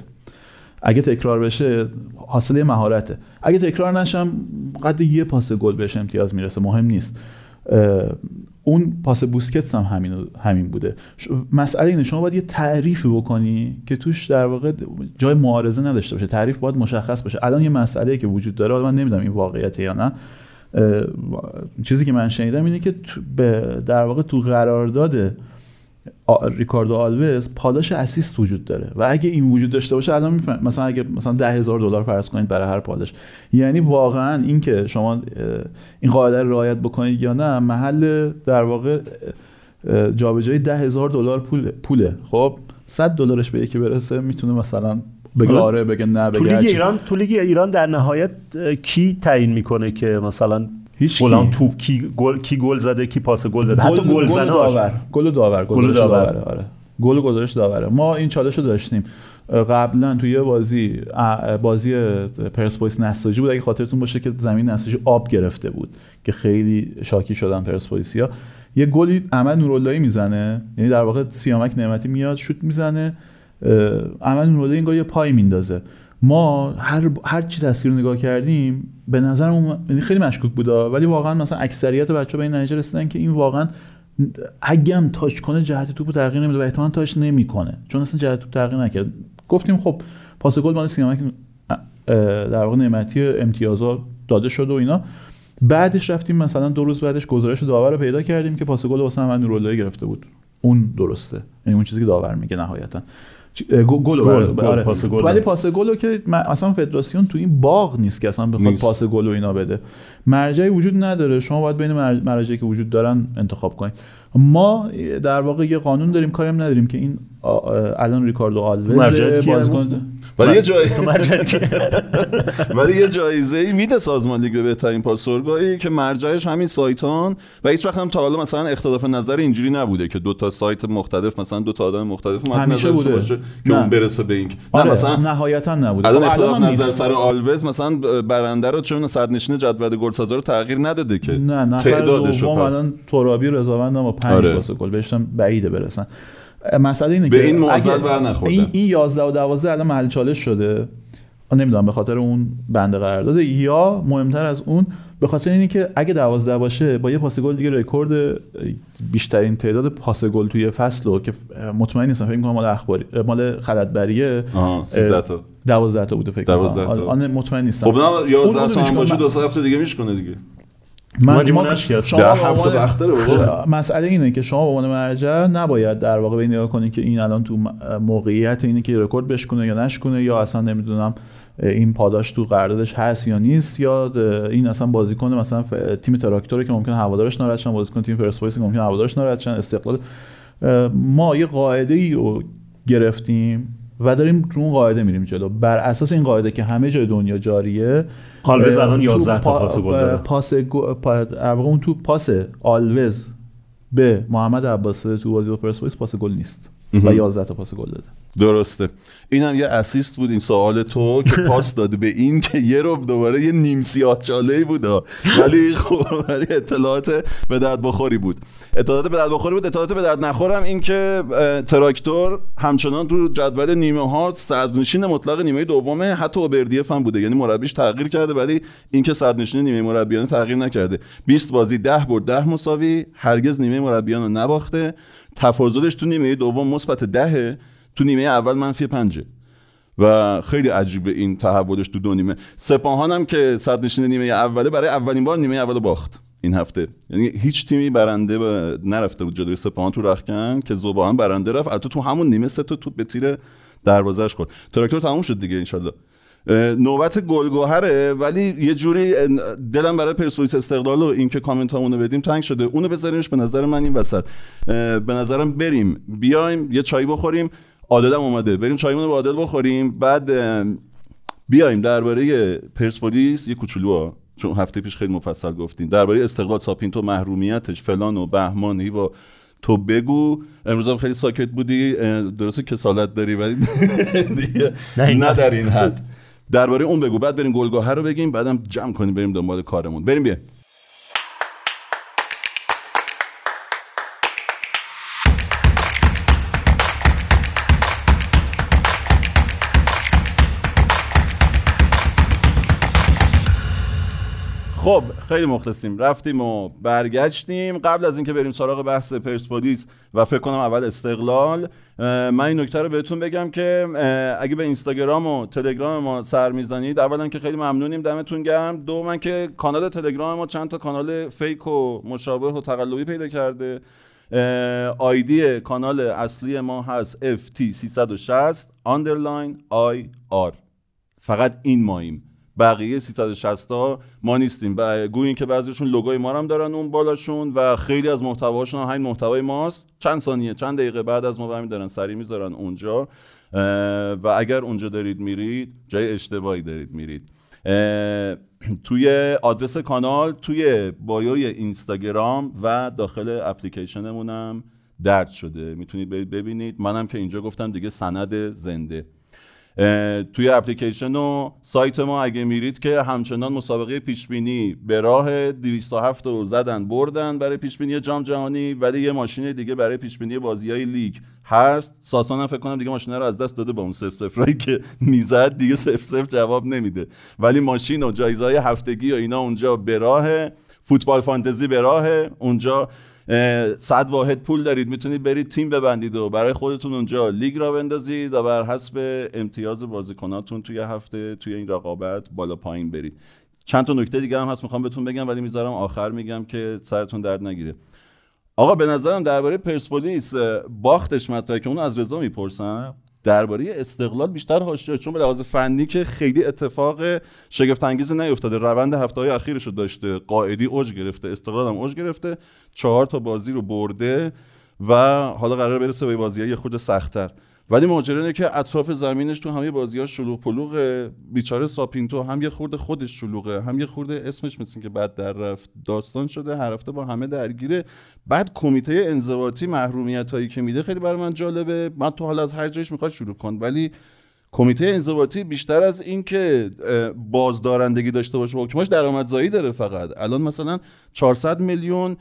اگه تکرار بشه حاصل مهارته. اگه تکرار نشم قد یه پاس گل بهش امتیاز می‌رسه. مهم نیست. اون پاس بوسکتس هم همین همین بوده. مسئله اینه شما باید یه تعریفی بکنی که توش در واقع جای معارضه نداشته باشه. تعریف باید مشخص باشه. الان یه مسئله که وجود داره من نمی‌دونم این واقعیته یا نه چیزی که من شنیدم اینه که در واقع تو قرارداد ریکاردو آلوز پاداش اسیست وجود داره. و اگه این وجود داشته باشه الان میفهم مثلا اگه مثلا ده هزار دلار فرض کنید برای هر پاداش. یعنی واقعا اینکه شما این قاعده رو رعایت بکنید یا نه محل در واقع جابجایی ده هزار دلار پول پوله. خب 100 دلارش به یکی برسه می‌تونه مثلا بگه آره. بگه نه بگه تو لیگ ایران تو لیگ ایران در نهایت کی تعیین می‌کنه که مثلا هیچ گلان توپ کی گل کی گل زده کی پاس گل زده. حتی گل زنه داور گل داور گل داور. آره گل گذاشت داوره. ما این چالش رو داشتیم قبلا توی یه بازی بازی پرسپولیس نساجی بود. اگه خاطرتون باشه که زمین نساجی آب گرفته بود که خیلی شاکی شدن پرسپولیسیا یه گلی عمل نوراللهی می‌زنه. یعنی در واقع سیامک نعمتی میاد شوت می‌زنه. عمل نوراللهی این یه پای میندازه. ما هر هر چی تصویر نگاه کردیم به نظر یعنی خیلی مشکوک بودا. ولی واقعا مثلا اکثریت بچه به این نتیجه رسیدن که این واقعا اگه هم تاچ کنه جهت توپو تغییر نمیده و احتمالاً تاچ نمی‌کنه. چون اصلا جهت توپ تغییر نکرد. گفتیم خب پاس گل مال سینما در واقع نعمتی امتیازات داده شد و اینا. بعدش رفتیم مثلا دو روز بعدش گزارش داور رو پیدا کردیم که پاس گل واسه من نوراللهی گرفته بود. اون درسته. یعنی اون چیزی که داور میگه نهایتا. گل آره. پاس گل. ولی پاس گل رو که اصلا فدراسیون تو این باغ نیست که اصلا بخواد پاس گل و اینا بده. مرجعی وجود نداره. شما باید بین مراجعی که وجود دارن انتخاب کنید ما در واقع یه قانون داریم کاریم نداریم که این الان ریکاردو آلوز بازیکن ولی یه جای [LAUGHS] ولی یه جایزه ای میده سازمان لیگ به بهترین پاسورگاهی که مرجعش همین سایتان و هیچ وقت هم تا حالا مثلا اختلاف نظر اینجوری نبوده که دو تا سایت مختلف مثلا دو تا آدم مختلف همیشه بوده. باشه که اون برسه به این آره. نه مثلا نهایتا نبوده. الان خب، اختلاف نظر سر آلوز مثلا برنده رو چون صدرنشین جدول گلسازا رو تغییر نداده که نه تعدادش رو الان ترابی رضاوند ما 5 آره. گل بهشون بعیده برسن. مسئله اینه به که این معضل بر این, این 11 و 12 الان محل چالش شده. نمی‌دونم به خاطر اون بنده قرار داده یا مهمتر از اون به خاطر اینه که اگه 12 باشه با یه پاس گل دیگه رکورد بیشترین تعداد پاس گل توی فصل رو که مطمئن نیستم فکر کنم مال اخباری مال خلدبریه 13 تا. 12 تا بوده فکر کنم 12 تا. آن مطمئن نیستم. خب نه 11 تا هم باشه دو هفته دیگه میشکنه دیگه. من ما شما هفته مسئله اینه که شما به عنوان مرجع نباید در واقع به نگاه کنید که این الان تو موقعیت اینه که رکورد بشکنه یا نشکنه یا اصلا نمی‌دونم این پاداش تو قراردادش هست یا نیست یا این اصلا بازیکن مثلا تیم تراکتوره که ممکن هوادارش ناراحت شن بازیکن تیم پرسپولیس که ممکن هوادارش ناراحت شن استقلال. ما یه قاعده ای رو گرفتیم و داریم رو اون قاعده میریم جلو. بر اساس این قاعده که همه جای دنیا جاریه آلوز الان 11 تا پاس گل داره. پاس اون تو پاس آلوز به محمد عباسی تو بازی با پرسپولیس پاس گل نیست. و 11 تا پاس گل داده. درسته. این هم یه اسیست بود این سوال تو که پاس [LAUGHS] داده به این که یه رو دوباره یه نیم سیاه چاله بود ولی خب ولی اطلاعات به درد بخوری بود. اطلاعات به درد بخوری بود اطلاعات به درد نخورم این که تراکتور همچنان تو جدول نیمه ها صدرنشین مطلق نیمه دومه حتی اوبردیف هم بوده. یعنی مربیش تغییر کرده ولی این که صدرنشین نیمه مربیان تغییر نکرده. 20 بازی 10 برد 10 مساوی. هرگز نیمه مربیان رو نباخته. تفاضلش تو نیمه دوم مثبت دهه. تو نیمه اول منفی پنجه. و خیلی عجیبه این تحولش تو دو نیمه. سپاهان هم که صدرنشین نیمه اوله برای اولین بار نیمه اول باخت این هفته. یعنی هیچ تیمی برنده و نرفته بود جلوی سپاهان تو رخکن که زوبا برنده رفت. البته تو همون نیمه سه تا توپ به تیر دروازه‌اش خورد. تراکتور تموم شد دیگه انشالله. نوبت گلگوهره ولی یه جوری دلم برای پرسپولیس استقلال و اینکه کامنت همونو بدیم تنگ شده. اونو بذاریمش به نظر من این وسط. به نظرم بریم. بیایم یه چای بخوریم. عادلم اومده. بریم چایمون رو با عادل بخوریم. بعد بیایم درباره پرسپولیس یه کوچولو چون هفته پیش خیلی مفصل گفتیم. درباره استقلال ساپینتو محرومیتش فلان و بهمان. و تو بگو. امروز هم خیلی ساکت بودی. درسته کسالت داری ولی [LAUGHS] نه در این حد. درباره اون بگو. بعد بریم گلگاهه رو بگیم بعدم جمع کنیم بریم دنبال کارمون. بریم بیا. خب خیلی مخلصیم. رفتیم و برگشتیم. قبل از اینکه بریم سراغ بحث پرسپولیس و فکر کنم اول استقلال من این نکته رو بهتون بگم که اگه به اینستاگرام و تلگرام ما سر می‌زنید اولا که خیلی ممنونیم دمتون گرم. من که کانال تلگرام ما چند تا کانال فیک و مشابه و تقلبی پیدا کرده. آیدی کانال اصلی ما هست FT360 underline IR فقط این ماییم. بقیه 360 ها ما نیستیم. گویین که بعضیشون لوگوی ما هم دارن اون بالاشون و خیلی از محتواشون هم همین محتوای ماست. چند ثانیه چند دقیقه بعد از ما همین دارن سری می‌ذارن اونجا. و اگر اونجا دارید میرید جای اشتباهی دارید میرید. توی آدرس کانال توی بایوی اینستاگرام و داخل اپلیکیشنمونم درد شده. می‌تونید برید ببینید. منم که اینجا گفتم دیگه سند زنده. توی اپلیکیشن و سایت ما اگه میرید که همچنان مسابقه پیشبینی به راه 207 رو زدن بردن برای پیشبینی جام جهانی ولی یه ماشین دیگه برای پیشبینی بازی های لیگ هست. ساسان هم فکر کنم دیگه ماشین رو از دست داده با اون سف سفرایی که می‌زد دیگه سف سف جواب نمیده. ولی ماشین و جایزه های هفتگی و اینا اونجا به راه فوتبال فانتزی به راه اونجا صد واحد پول دارید می‌تونید برید تیم ببندید و برای خودتون اونجا لیگ را بندازید و بر حسب امتیاز بازیکناتون توی هفته توی این رقابت بالا پایین برید. چند تا نکته دیگه هم هست می‌خوام بهتون بگم ولی می‌ذارم آخر میگم که سرتون درد نگیره. آقا به نظرم درباره پرسپولیس باختش مطرحه که اون از رضا می‌پرسن. درباره استقلال بیشتر حاشیه چون به لحاظ فنی که خیلی اتفاق شگفت انگیز نیفتاده. روند هفته های اخیرش رو داشته. قائدی اوج گرفته. استقلال هم اوج گرفته. چهار تا بازی رو برده و حالا قرار برسه به بازی یه خود سختتر. ولی ماجرا اینه که اطراف زمینش تو همه بازی ها شلوغ پلوغ بیچاره ساپینتو هم یه خورده خودش شلوغه هم یه خورده اسمش مثل که بعد در رفت داستان شده هر هفته با همه درگیره. بعد کمیته انضباطی محرومیت هایی که میده خیلی برای من جالبه. من تو حال از هر جایش می‌خواد شروع کن ولی کمیته انضباطی بیشتر از اینکه بازدارندگی داشته باشه حکماش درآمدزایی داره فقط. الان مثلا 400 میلیون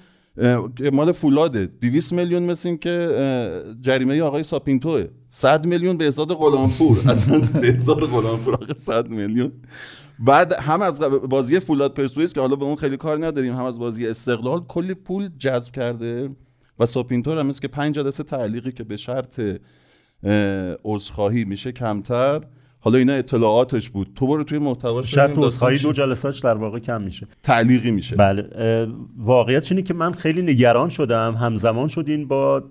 مال فولاده. 200 میلیون مثل این که جریمه آقای ساپینتوه. 100 میلیون به ازاد غلامپور. [LAUGHS] اصلا به ازاد غلامپور آقا 100 میلیون. بعد هم از بازی فولاد پرسپولیس که حالا به اون خیلی کار نداریم هم از بازی استقلال کلی پول جذب کرده و ساپینتور هم مثل که 5 جلسه تعلیقی که به شرط عذرخواهی میشه کمتر. حالا اینا اطلاعاتش بود. تو برو توی محتواش شرط عذرخواهی دو جلسهش در واقع کم میشه. تعلیقی میشه. بله واقعیت اینه که من خیلی نگران شدم. همزمان شدین با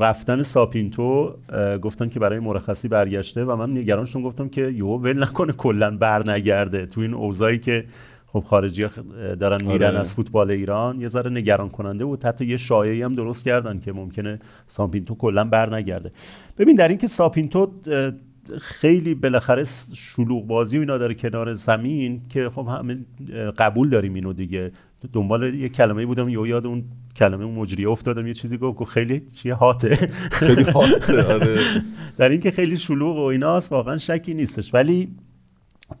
رفتن ساپینتو گفتن که برای مرخصی برگشته و من نگران شدم. گفتم که یو ول نکنه کلا برنگرده. تو این اوضاعی که خب خارجی ها دارن میرن آره. از فوتبال ایران یه ذره نگران کننده بود. حتی یه شایعی هم درست کردن که ممکنه ساپینتو کلا برنگرده. ببین در اینکه ساپینتو خیلی بالاخره شلوغ بازی و اینا داره کنار زمین که خب همه قبول داریم اینو دیگه. دنبال یه کلمه بودم یا یاد اون کلمه اون مجریه افتادم یه چیزی گفت خیلی چیه هاته. خیلی هاته [LAUGHS] آره. در اینکه خیلی شلوغ و ایناست واقعا شکی نیستش. ولی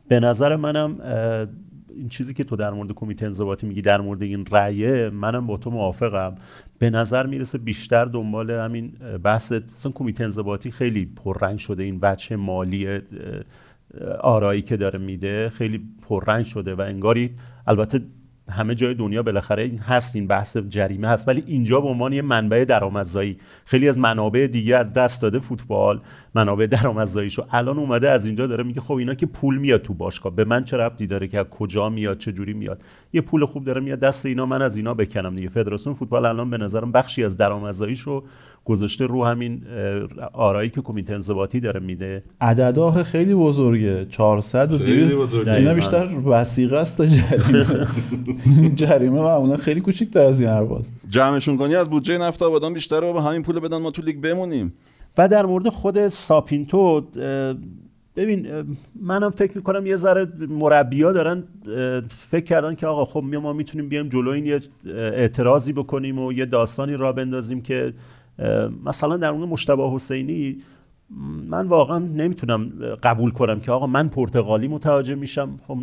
به نظر منم این چیزی که تو در مورد کمیته انضباطی میگی در مورد این رأیه منم با تو موافقم. به نظر می‌رسه بیشتر دنبال همین بحث اصلا کمیته انضباطی خیلی پررنگ شده این بچه مالی آرایی که داره میده خیلی پررنگ شده و انگاری البته همه جای دنیا بالاخره هست این بحث جریمه هست ولی اینجا به عنوان یه منبع درآمدزایی. خیلی از منابع دیگه از دست داده فوتبال منابع درآمدزاییشو. الان اومده از اینجا داره میگه خب اینا که پول میاد تو باشگاه. به من چه ربطی داره که از کجا میاد چه جوری میاد؟ یه پول خوب داره میاد دست اینا من از اینا بکنم دیگه. فدراسیون فوتبال الان به نظرم بخشی از درآمدزاییشو گذاشته رو همین آرایی که کمیته انضباطی داره میده. عددها خیلی بزرگه. 400 و اینا بیشتر وسیقه است تا جریمه. [LAUGHS] جریمه معمولا خیلی کوچیک‌تر از این حرفاست. جمعشون کنی از بودجه نفت آبادان بیشتر رو به همین پول بدن ما تو لیگ بمونیم. و در مورد خود ساپینتو ببین منم فکر می‌کنم یه ذره مربیا دارن فکر کردن که آقا خب ما می‌تونیم بیایم جلو این یه اعتراضی بکنیم و یه داستانی را بندازیم که مثلا در مورد مشتبه حسینی من واقعا نمی‌تونم قبول کنم که آقا من پرتغالی متوجه میشم. خب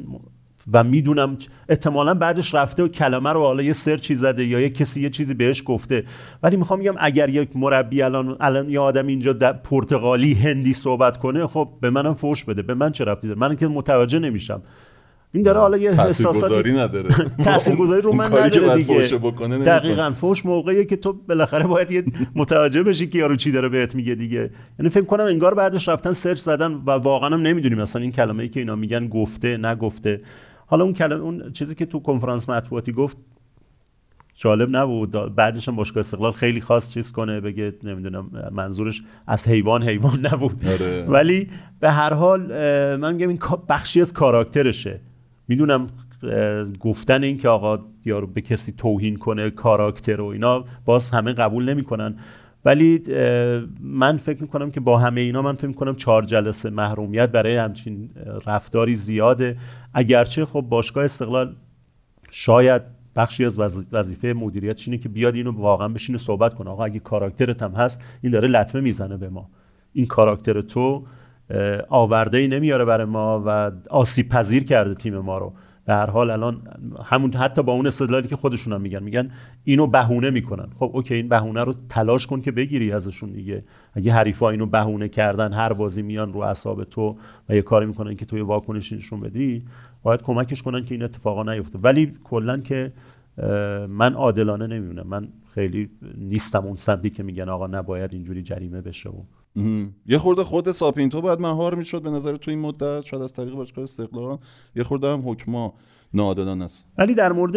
و می‌دونم احتمالا بعدش رفته و کلمه رو حالا یه سرچی زده یا یه کسی یه چیزی بهش گفته. ولی می‌خوام بگم اگر یک مربی الان الان یه آدم اینجا پرتغالی هندی صحبت کنه خب به منم فوش بده. به من چه ربطی داره؟ من که متوجه نمیشم. این داره حالا یه احساساتی نداره. [LAUGHS] تاثیرگذاری رو من نداره دیگه. دقیقاً فوش موقعیه که تو بالاخره باید یه متوجه بشی که یارو چی داره بهت میگه دیگه. یعنی فکر کنم انگار بعدش رفتن سرچ زدن و واقعا هم نمی‌دونیم مثلا این کلمه ای که اینا میگن گفته نگفته. حالا اون کلمه اون چیزی که تو کنفرانس مطبوعاتی گفت جالب نبود. بعدش هم باشگاه استقلال خیلی خواست چیز کنه بگه نمی‌دونم منظورش از حیوان حیوان نبود. آره. ولی به هر حال من میگم این بخشی از کاراکترشه. می‌دونم گفتن این که آقا یارو به کسی توهین کنه کاراکتر و اینا باز همه قبول نمی‌کنن. ولی من فکر می‌کنم که با همه اینا من فکر می‌کنم چهار جلسه محرومیت برای همچین رفتاری زیاده. اگرچه خب باشگاه استقلال شاید بخشی از وظیفه مدیریت اینه که بیاد اینو واقعا بشینه صحبت کنه. آقا اگه کاراکترت هم هست این داره لطمه می‌زنه به ما. این کاراکتر تو آورده ای نمیاره برای ما و آسیب پذیر کرده تیم ما رو. به هر حال الان همون حتی با اون استدلالی که خودشون هم میگن میگن اینو بهونه می‌کنن. خب اوکی این بهونه رو تلاش کن که بگیری ازشون دیگه. اگه حریفا اینو بهونه کردن هر بازی میان رو اعصاب تو و یه کاری می‌کنن که توی واکنش نشون بدی باید کمکش کنن که این اتفاقا نیفته. ولی کلا که من عادلانه نمی‌بینم. من خیلی نیستم اون سمتی که میگن آقا نباید اینجوری جریمه بشه و یه خورده خود ساپینتو باید مهار می‌شد به نظر تو این مدت شاید از طریق باشگاه استقلال یه خورده هم حکما ناعادلانه است. ولی در مورد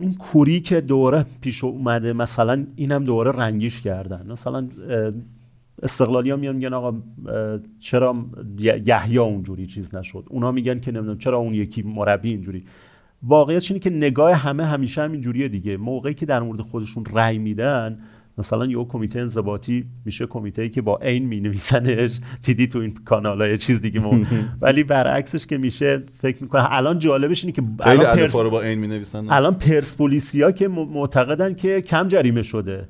این کوری که دوره پیش اومده مثلا اینم دوره رنگیش کردن. مثلا استقلالی ها میان میگن آقا چرا یحیی اونجوری چیز نشد؟ اونا میگن که نمی‌دونم چرا اون یکی مربی اینجوری. واقعیت اینه که نگاه همه همیشه هم اینجوریه دیگه. موقعی که در مورد خودشون رأی میدن مثلا یه کمیته انضباطی میشه کمیته ای که با عین می نویسنش دیدی تو این کانال های چیز دیگه مون. [LAUGHS] ولی برعکسش که میشه فکر می‌کنه. الان جالبش اینه که الان پرس... با عین می نویسن الان پرسپولیسیا که معتقدن که کم جریمه شده.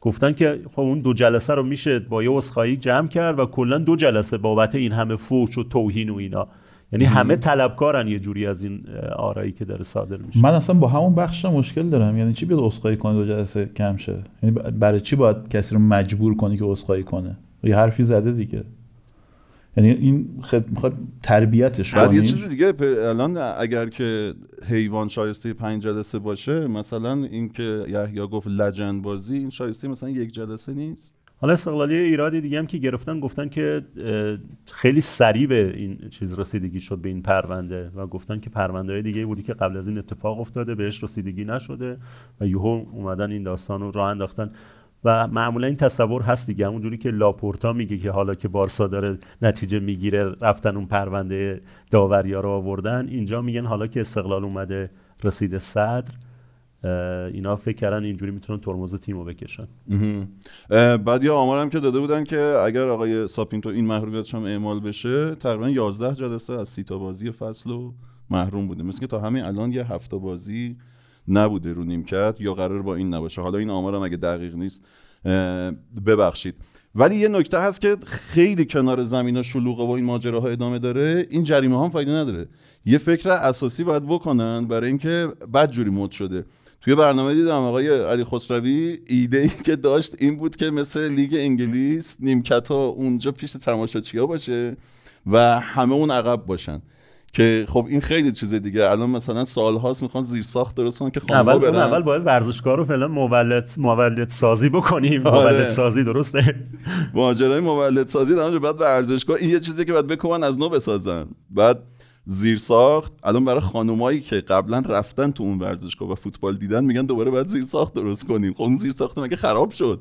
گفتن که خب اون دو جلسه رو میشه با یه اسخایی جمع کرد و کلا دو جلسه بابت این همه فوش و توهین و اینا. یعنی همه طلبکارن یه جوری از این آرایی که داره صادر میشه. من اصلا با همون بخش مشکل دارم. یعنی چی بیاد اسخای کنه دو جلسه کم شه؟ یعنی برای چی باید کسی رو مجبور کنی که اسخای کنه؟ یه حرفی زده دیگه. یعنی این خد... می‌خواد تربیتش بعد یه چیز دیگه الان اگر که حیوان شایسته پنج جلسه باشه مثلا اینکه یحیی گفت لجن بازی این شایسته مثلا یک جلسه نیست. حالا استقلالی ایرادی دیگه هم که گرفتن گفتن که خیلی سریع به این چیز رسیدگی شد به این پرونده و گفتن که پرونده های دیگه بودی که قبل از این اتفاق افتاده بهش رسیدگی نشده و یهو اومدن این داستان رو راه انداختن. و معمولا این تصور هست دیگه همونجوری که لاپورتا میگه که حالا که بارسا داره نتیجه می‌گیره رفتن اون پرونده داوریا رو آوردن اینجا میگن حالا که استقلال اومده رسیده صدر. اینا فکر کردن اینجوری می‌تونن ترمز تیمو بکشن. بعد یا آمارم که داده بودن که اگر آقای ساپینتو این محرومیتش هم اعمال بشه تقریبا 11 جلسه از سی تا بازی فصل و محروم بوده. مثل که تا همین الان یه هفته بازی نبوده رو نیمکت یا قرار با این نباشه. حالا این آمارم اگه دقیق نیست ببخشید. ولی یه نکته هست که خیلی کنار زمین و شلوغه و این ماجراها ادامه داره. این جریمه هم فایده نداره. یه فکر اساسی باید بکنن برای اینکه بد جوری مد شده. توی برنامه دیدم آقای علی خسروی ایده ای که داشت این بود که مثل لیگ انگلیس نیمکت ها اونجا پیش تماشاچی ها باشه و همه اون عقب باشن. که خب این خیلی چیز دیگه. الان مثلا سال هاست می‌خوان زیر ساخت درست کنن که خانم اول برن. اول باید ورزشکار رو فعلا مولد مولد سازی بکنیم. آره. مولد سازی درسته؟ ماجرای مولد سازی در بعد ورزشکار. این یه چیزی که بعد بکنن از نو بسازن. بعد زیر ساخت الان برای خانومایی که قبلا رفتن تو اون ورزشگاه و فوتبال دیدن میگن دوباره باید زیر ساخت درست کنیم. خب اون زیر ساخت مگه خراب شد؟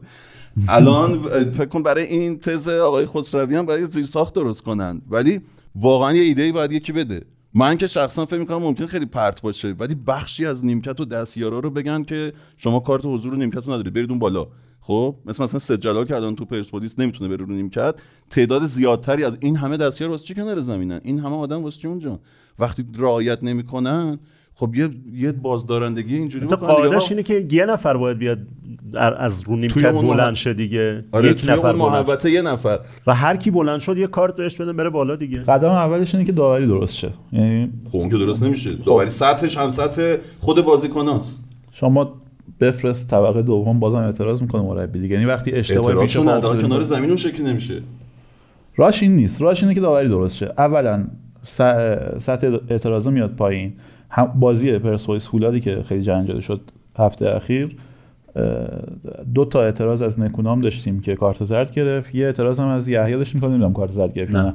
الان فکر کن برای این تز آقای خسروی هم باید زیر ساخت درست کنن ولی واقعا یه ایده ای باید یکی بده. من که شخصا فکر می‌کنم ممکن خیلی پرت باشه ولی بخشی از نیمکت و دستیارا رو بگن که شما کارت حضور نیمکت رو ندارید برید اون بالا. خب مثل مثلا سید جلال که الان تو پرسپولیس نمی‌تونه بره رو نیمکت تعداد زیادتری از این همه دستیار واسه چی کنار زمینن؟ این همه آدم واسه چی اونجا؟ وقتی رعایت نمی‌کنن خب یه یه بازدارندگی اینجوری بکنن قاعدش اینه که یه نفر باید بیاد از رو نیمکت بلند شه دیگه. آره یک نفر بلند یه نفر. و هر کی بلند شد یه کارت بهش بدن بره بالا دیگه. قدم اولش اینه که داوری درست شه. یعنی خب اون که درست نمیشه. داوری سطحش هم سطح خود بازیکناست. شما بفرست طبقه دوم بازم اعتراض می‌کنه مربی دیگه. یعنی وقتی اشتباهی پیش کنار زمین اون شکلی نمیشه. راش این نیست. راش اینه که داوری درست شه. اولا سطح اعتراض میاد پایین. بازی پرسپولیس فولادی که خیلی جنجال شد هفته اخیر دو تا اعتراض از نکونام داشتیم که کارت زرد گرفت. یه اعتراض هم از یحیی داشتیم که نمی‌دونم کارت زرد گرفت نه, نه.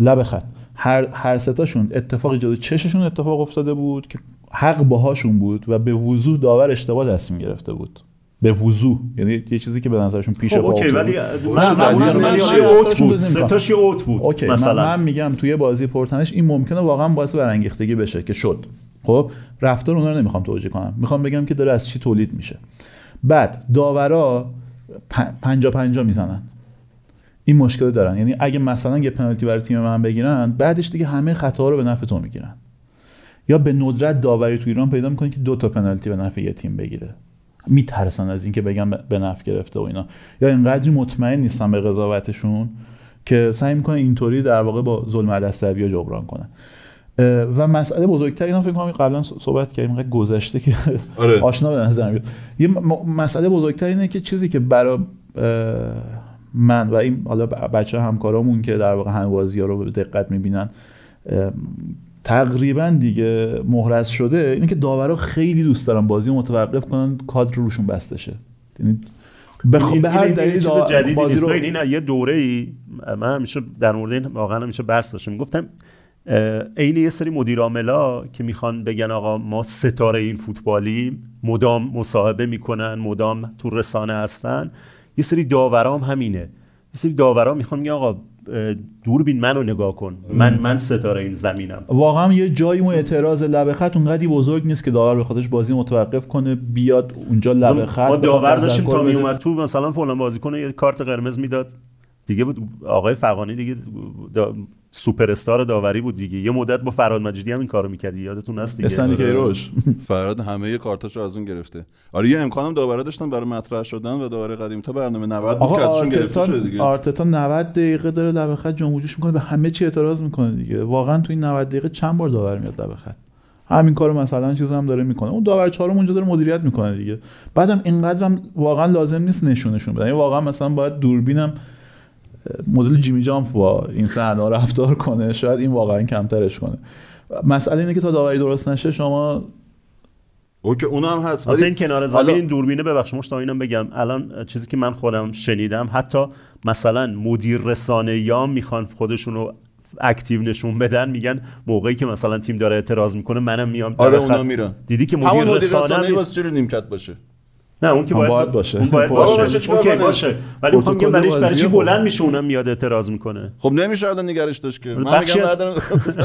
لب خط. هر هر ستاشون اتفاقی جلوی چششون اتفاق افتاده بود که حق باهاشون بود و به وضوح داور اشتباه تصمیم گرفته بود. به وضوح یعنی یه چیزی که به نظرشون پیش خب پا OK ولی من- اوت بود من- سه تاش یه اوت بود OK من, مثلا. من میگم توی بازی پرتنش این ممکنه واقعا باعث برانگیختگی بشه که شد. خب رفتار اونها رو نمی‌خوام توجیه کنم. می‌خوام بگم که داره از چی تولید میشه. بعد داورا پ- پنجا پنجا می‌زنن. این مشکل دارن. یعنی اگه مثلا یه پنالتی برای تیم من بگیرن بعدش دیگه همه خطاها رو به نفع تو می‌گیرن. یا به ندرت داوری تو ایران پیدا می‌کنی که دو تا پنالتی به نفع یه تیم بگیره. میترسن از اینکه بگم به نفع گرفته و اینا. یا اینقدری مطمئن نیستن به قضاوتشون که سعی می‌کنن اینطوری در واقع با ظلم عصبی جبران کنن. و مسئله بزرگتر اینا فکر کنم قبلا صحبت کردیم اینقدر گذشته که آره. [LAUGHS] آشنا به نظر میاد. یه مسئله بزرگتر اینه که چیزی که برای من و این حالا بچه همکارامون که در واقع هنوازی ها رو به دقت می‌بینن تقریبا دیگه مهرز شده اینه که داورا خیلی دوست دارن بازی رو متوقف کنن کادر روشون بسته شه. یعنی بخ... به هر دلیل چیز جدیدی بازی نیست. رو این یه دوره ای من همیشه در مورد این واقعا همیشه بحث داشتم. می‌گفتم عین یه سری مدیر عاملا که می‌خوان بگن آقا ما ستاره این فوتبالیم مدام مصاحبه می‌کنن مدام تو رسانه هستن. یه سری داورام همینه. یه سری داورا می‌خوان میگن آقا دوربین منو نگاه کن. من من ستاره این زمینم. واقعا یه جایی اون اعتراض لبه خط اونقدی بزرگ نیست که داور به خودش بازی متوقف کنه بیاد اونجا لبه خط ما داور داشتیم تا بده. میومد تو مثلا فلان بازیکن یه کارت قرمز می‌داد. دیگه بود آقای فقانی دیگه سوپر استار داوری بود دیگه. یه مدت با فراد مجیدی هم این کارو می‌کردی. یادتون هست دیگه؟ استنی آره. کیروش. [LAUGHS] فراد همه کارتاشو از اون گرفته. آره یه امکانم داورا داشتن برای مطرح شدن و داور قدیم. تا برنامه 90 بود که ازشون گرفته شده دیگه. آرتتا 90 دقیقه داره لبه خط جمهوریش می‌کنه. به همه چی اعتراض می‌کنه دیگه. واقعا تو این 90 دقیقه چند بار داور میاد لبه خط؟ همین کارو مثلا چیز هم داره می‌کنه. اون داور چهارم اونجا داره مدیریت می‌کنه دیگه. بعدم اینقدر هم واقعا لازم نیست نشونشون بدن. یعنی واقعا مثلا باید دوربینم مدل جیمی جامپ با این صحنه رفتار کنه شاید این واقعا کمترش کنه. مسئله اینه که تا داوری درست نشه شما اوکی اون هم هست ولی این کنار حالا- زمین این دوربینه ببخشید مشتاق اینم بگم. الان چیزی که من خودم شنیدم حتی مثلا مدیر رسانه یا می‌خوان خودشون رو active نشون بدن میگن موقعی که مثلا تیم داره اعتراض می‌کنه منم میام آره اونا میرن. دیدی که مدیر مدیر رسانه رسانه چی رو نیمکت باشه؟ نه اون که باید, باید باشه. اون باید باشه. [LAUGHS] باشه, باشه، OK؟ باشه ولی می‌خوام بگم برایش برای چی بلند. میشه اونم میاد اعتراض می‌کنه خب نمیشه الان نگرش داشت که من بخشی میگم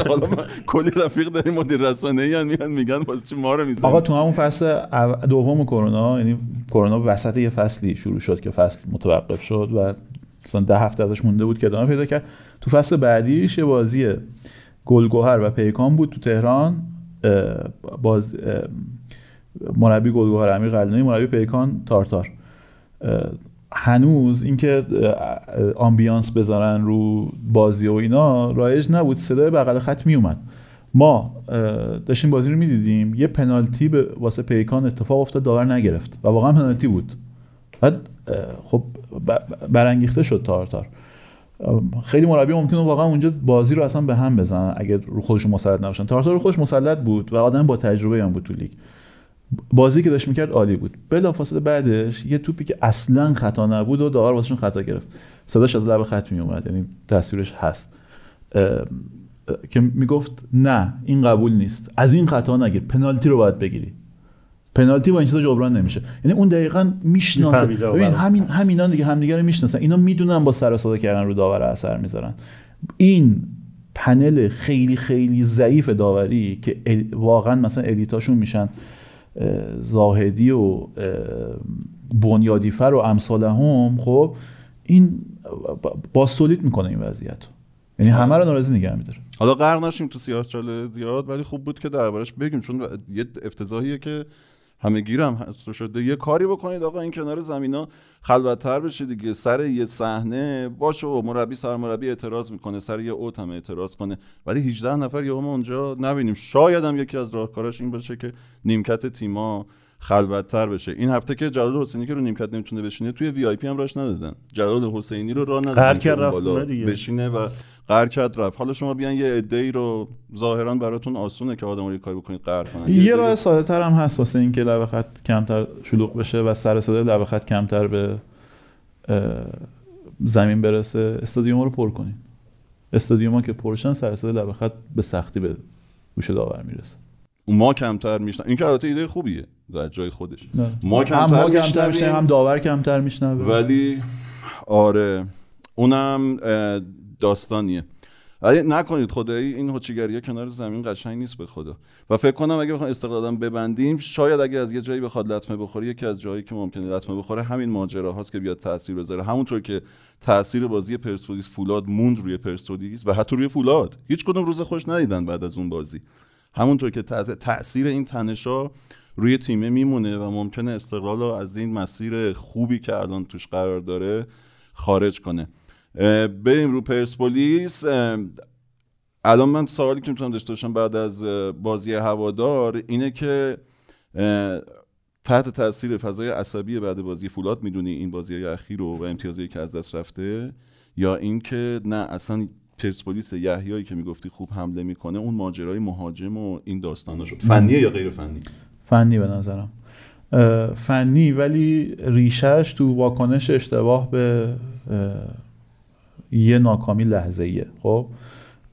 [LAUGHS] حالا من کلی رفیق داریم مدیر رسانه ای میان میگن واسه چی ما رو می‌زنی آقا تو همون فصل دوم کرونا یعنی کرونا وسط یه فصلی شروع شد که فصل متوقف شد و مثلا ده هفته ازش مونده بود که ادامه پیدا کرد تو فصل بعدیش یه بازی گلگوهر و پیکان بود تو تهران باز مربی گلگوهر امیر قلنوی مربی پیکان تارتار. هنوز اینکه آمبیانس بذارن رو بازی و اینا رایج نبود. صدای بغل خط میومد. ما داشتیم بازی رو می‌دیدیم. یه پنالتی به واسه پیکان اتفاق افتاد داور نگرفت و واقعا پنالتی بود. بعد خب برانگیخته شد تارتار. خیلی مربی ممکنه واقعا اونجا بازی رو اصلا به هم بزنن اگه رو خودشون مسلط نباشن. تارتار رو خودش مسلط بود و آدم با تجربه هم بود تو لیگ. بازی که داشت می‌کرد عالی بود. بلافاصله بعدش یه توپی که اصلا خطا نبود و داور واسهشون خطا گرفت. صداش از لب خط میومد یعنی تصویرش هست. که می‌گفت نه این قبول نیست. از این خطا نگیر. پنالتی رو باید بگیری. پنالتی با این چیزا جبران نمیشه. یعنی اون دقیقا می‌شناسه. ببین. همین همینا دیگه همدیگه رو می‌شناسن. اینا می‌دونن با سر و صدا کردن رو داور اثر می‌ذارن. این پنل خیلی خیلی ضعیف داوری که ال- واقعا مثلا الیتاشون میشن. زاهدی و بنیادیفر و امثال هم خب این باستولیت می‌کنه این وضعیت رو. یعنی همه رو ناراضی نگه میداره حالا غرق نشیم تو سیاه چاله زیاد ولی خوب بود که دربارش بگیم چون یه افتضاحیه که همه گیرم هست. شده. یه کاری بکنید آقا این کنار زمینا خلوتتر بشه دیگه. سر یه صحنه باشه و مربی سرمربی اعتراض می‌کنه سر یه اوت هم اعتراض کنه. ولی 18 نفر یهو اونجا نبینیم. شاید هم یکی از راهکاراش این باشه که نیمکت تیما خلوتتر بشه. این هفته که جلال حسینی که رو نیمکت نمی‌تونه بشینه توی وی آی پی هم راش ندادن. جلال حسینی رو راه ندادن بالا دیگه. بشینه و قهر کرد رفت. حالا شما بیان یه عده رو ظاهرا براتون آسونه که آدم رو یه کاری بکنید قهر کنن. یه راه ساده تر هم هست واسه اینکه لبه خط کمتر شلوغ بشه و سر صدای لبه خط کمتر به زمین برسه استادیوم رو پر کنین استادیوم که پرشن سر صدای لبه خط به سختی به گوش داور می‌رسه. ما کمتر میشنم این که البته ایده خوبیه در جای خودش. نه. ما هم کمتر ما کمتر. میشنویم هم داور کمتر میشنوه. ولی آره اونم داستانیه. ولی نکنید خدایی این هوچیگری کنار زمین قشنگ نیست به خدا. و فکر کنم اگه بخوایم استقلالم ببندیم شاید اگه از یه جایی بخواد لطمه بخوره یکی از جایی که ممکنه لطمه بخوره همین ماجرا هاست که بیاد تاثیر بذاره. همونطور که تاثیر بازی پرسپولیس فولاد موند روی پرسپولیس و حتی روی فولاد. هیچ کدوم روز خوش ندیدن بعد از اون بازی. همونطور که تاثیر این تنشا روی تیمه میمونه و ممکنه استقلال از این مسیر خوبی که الان توش قرار داره خارج کنه. بریم رو پرسپولیس. الان من سوالی که می‌تونم داشته باشم بعد از بازی هوادار اینه که تحت تاثیر فضای عصبی بعد بازی فولاد می‌دونی این بازی اخیر رو و امتیازی که از دست رفته؟ یا اینکه نه اصلا پرسپولیس یحیایی که می‌گفتی خوب حمله می‌کنه اون ماجرای مهاجم و این داستانا شد. فنیه یا غیر فنی؟ فنی به نظرم. فنی ولی ریشش تو واکنش اشتباه به یه ناکامی لحظه ایه خب؟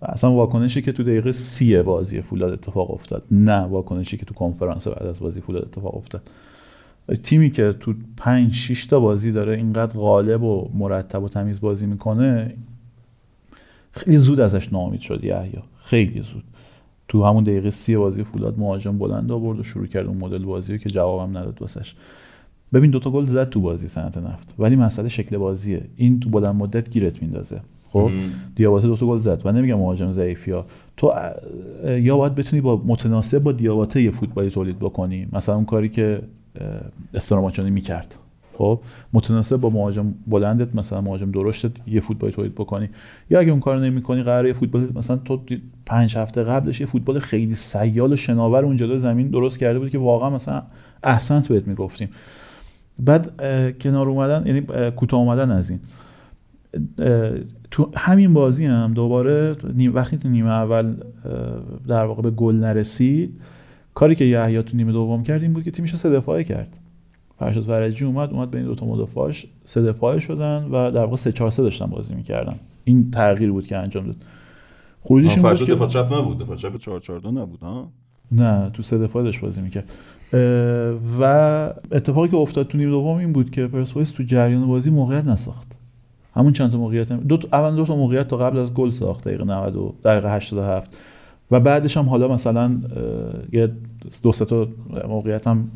اصلا واکنشی که تو دقیقه سی بازی فولاد اتفاق افتاد. نه واکنشی که تو کنفرانس بعد از بازی فولاد اتفاق افتاد. تیمی که تو پنج شش تا بازی داره اینقدر غالب و مرتب و تمیز بازی می‌کنه خیلی زود ازش ناامید شد یحیی خیلی زود. تو همون دقیقه سی بازی فولاد مهاجم بلند آورد و شروع کرد اون مدل بازی رو که جوابم نداد واسش. ببین دوتا گل زد تو بازی صنعت نفت. ولی مسئله شکل بازیه. این تو بلند مدت گیرت میندازه. خب؟ دیاباته دوتا گل زد. و نمیگم مهاجم ضعیفی ها تو یا باید بتونی با متناسب با دیاباته یه فوتبالی تولید بکنی. مثلا اون کاری که استراماچانی می‌کرد. خب؟ متناسب با مهاجم بلندت مثلا مهاجم درشتت یه فوتبالی تولید بکنی. یا اگه اون کارو نمی‌کنی قراره یه فوتبال مثلا تو پنج هفته قبلش یه فوتبال خیلی سیال و شناور اون جلوی زمین درست کرده بود که واقعا مثلا احسنت بهت می‌گفتیم. بعد کنار اومدن یعنی اه، کوتاه اومدن از این. تو همین بازی هم دوباره نیم- وقتی تو نیمه اول در واقع به گل نرسید کاری که یحیی تو نیمه دوم کرد این بود که تیمش سه دفاعه کرد. فرشاد فرجی اومد اومد بین دو تا مدافعاش سه دفاعه شدن و در واقع 3 4 3 داشتن بازی می‌کردن. این تغییر بود که انجام داد. خروجیش این بود که دفاع چپ نبود دفاع چپ 4 4 2 نبود ها؟ نه تو سه دفاعه داشت بازی می‌کرد. و اتفاقی که افتاد تو نیمه دوم این بود که پرسپولیس تو جریان بازی موقعیت نساخت. همون چند تا موقعیت هم دو تا اول دو تا موقعیت تا قبل از گل ساخت دقیقه 90 و دقیقه 87 و بعدش هم حالا مثلا یه دو تا موقعیت هم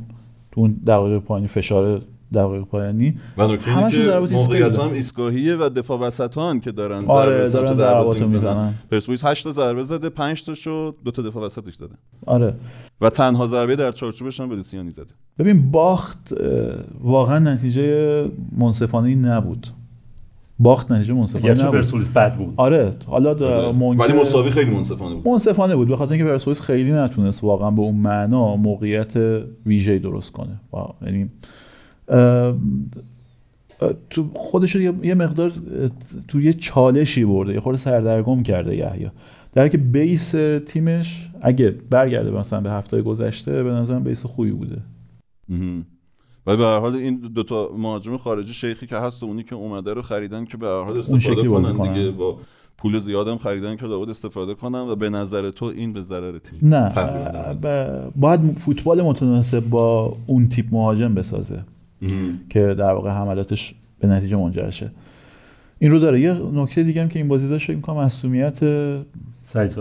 تو اون دقایق پایانی فشار دقایق پایانی. و نکته که ضربات موقعیت. هم ایستگاهیه و دفاع وسطان که دارن آره، ضربه دارن ضرباتو می‌زنن. پرسپولیس 8 تا ضربه زده 5 تاشو دو تا دفاع وسطش زده آره. و تنها ضربه در چارچوبش هم بلسیانی زده. ببین باخت واقعا نتیجه منصفانه نبود. باخت نتیجه منصفانه گرچه نبود. پرسپولیس بد بود؟ آره. حالا دا- ممکن ولی مساوی خیلی منصفانه بود. منصفانه بود. به خاطر اینکه پرسپولیس خیلی نتونست واقعا به اون معنا موقعیت ویژه‌ای درست کنه. یعنی تو خودش یه مقدار تو یه چالشی برده یه خورده سردرگم کرده یحیی در که بیس تیمش اگه برگرده مثلا به هفته گذشته به نظرم بیس خوبی بوده. ولی به هر حال این دو تا مهاجم خارجی شیخی که هست و اونی که اومده رو خریدن که به هر حال استفاده کنن. دیگه با پول زیادم خریدن که لابد استفاده کنن و به نظر تو این به ضرر تیم نه. ب- باید فوتبال متناسب با اون تیپ مهاجم بسازه. که در واقع حملاتش به نتیجه منجر شه. این رو داره. یه نکته دیگه هم که این بازی داشت فکر می‌کنم مسئولیت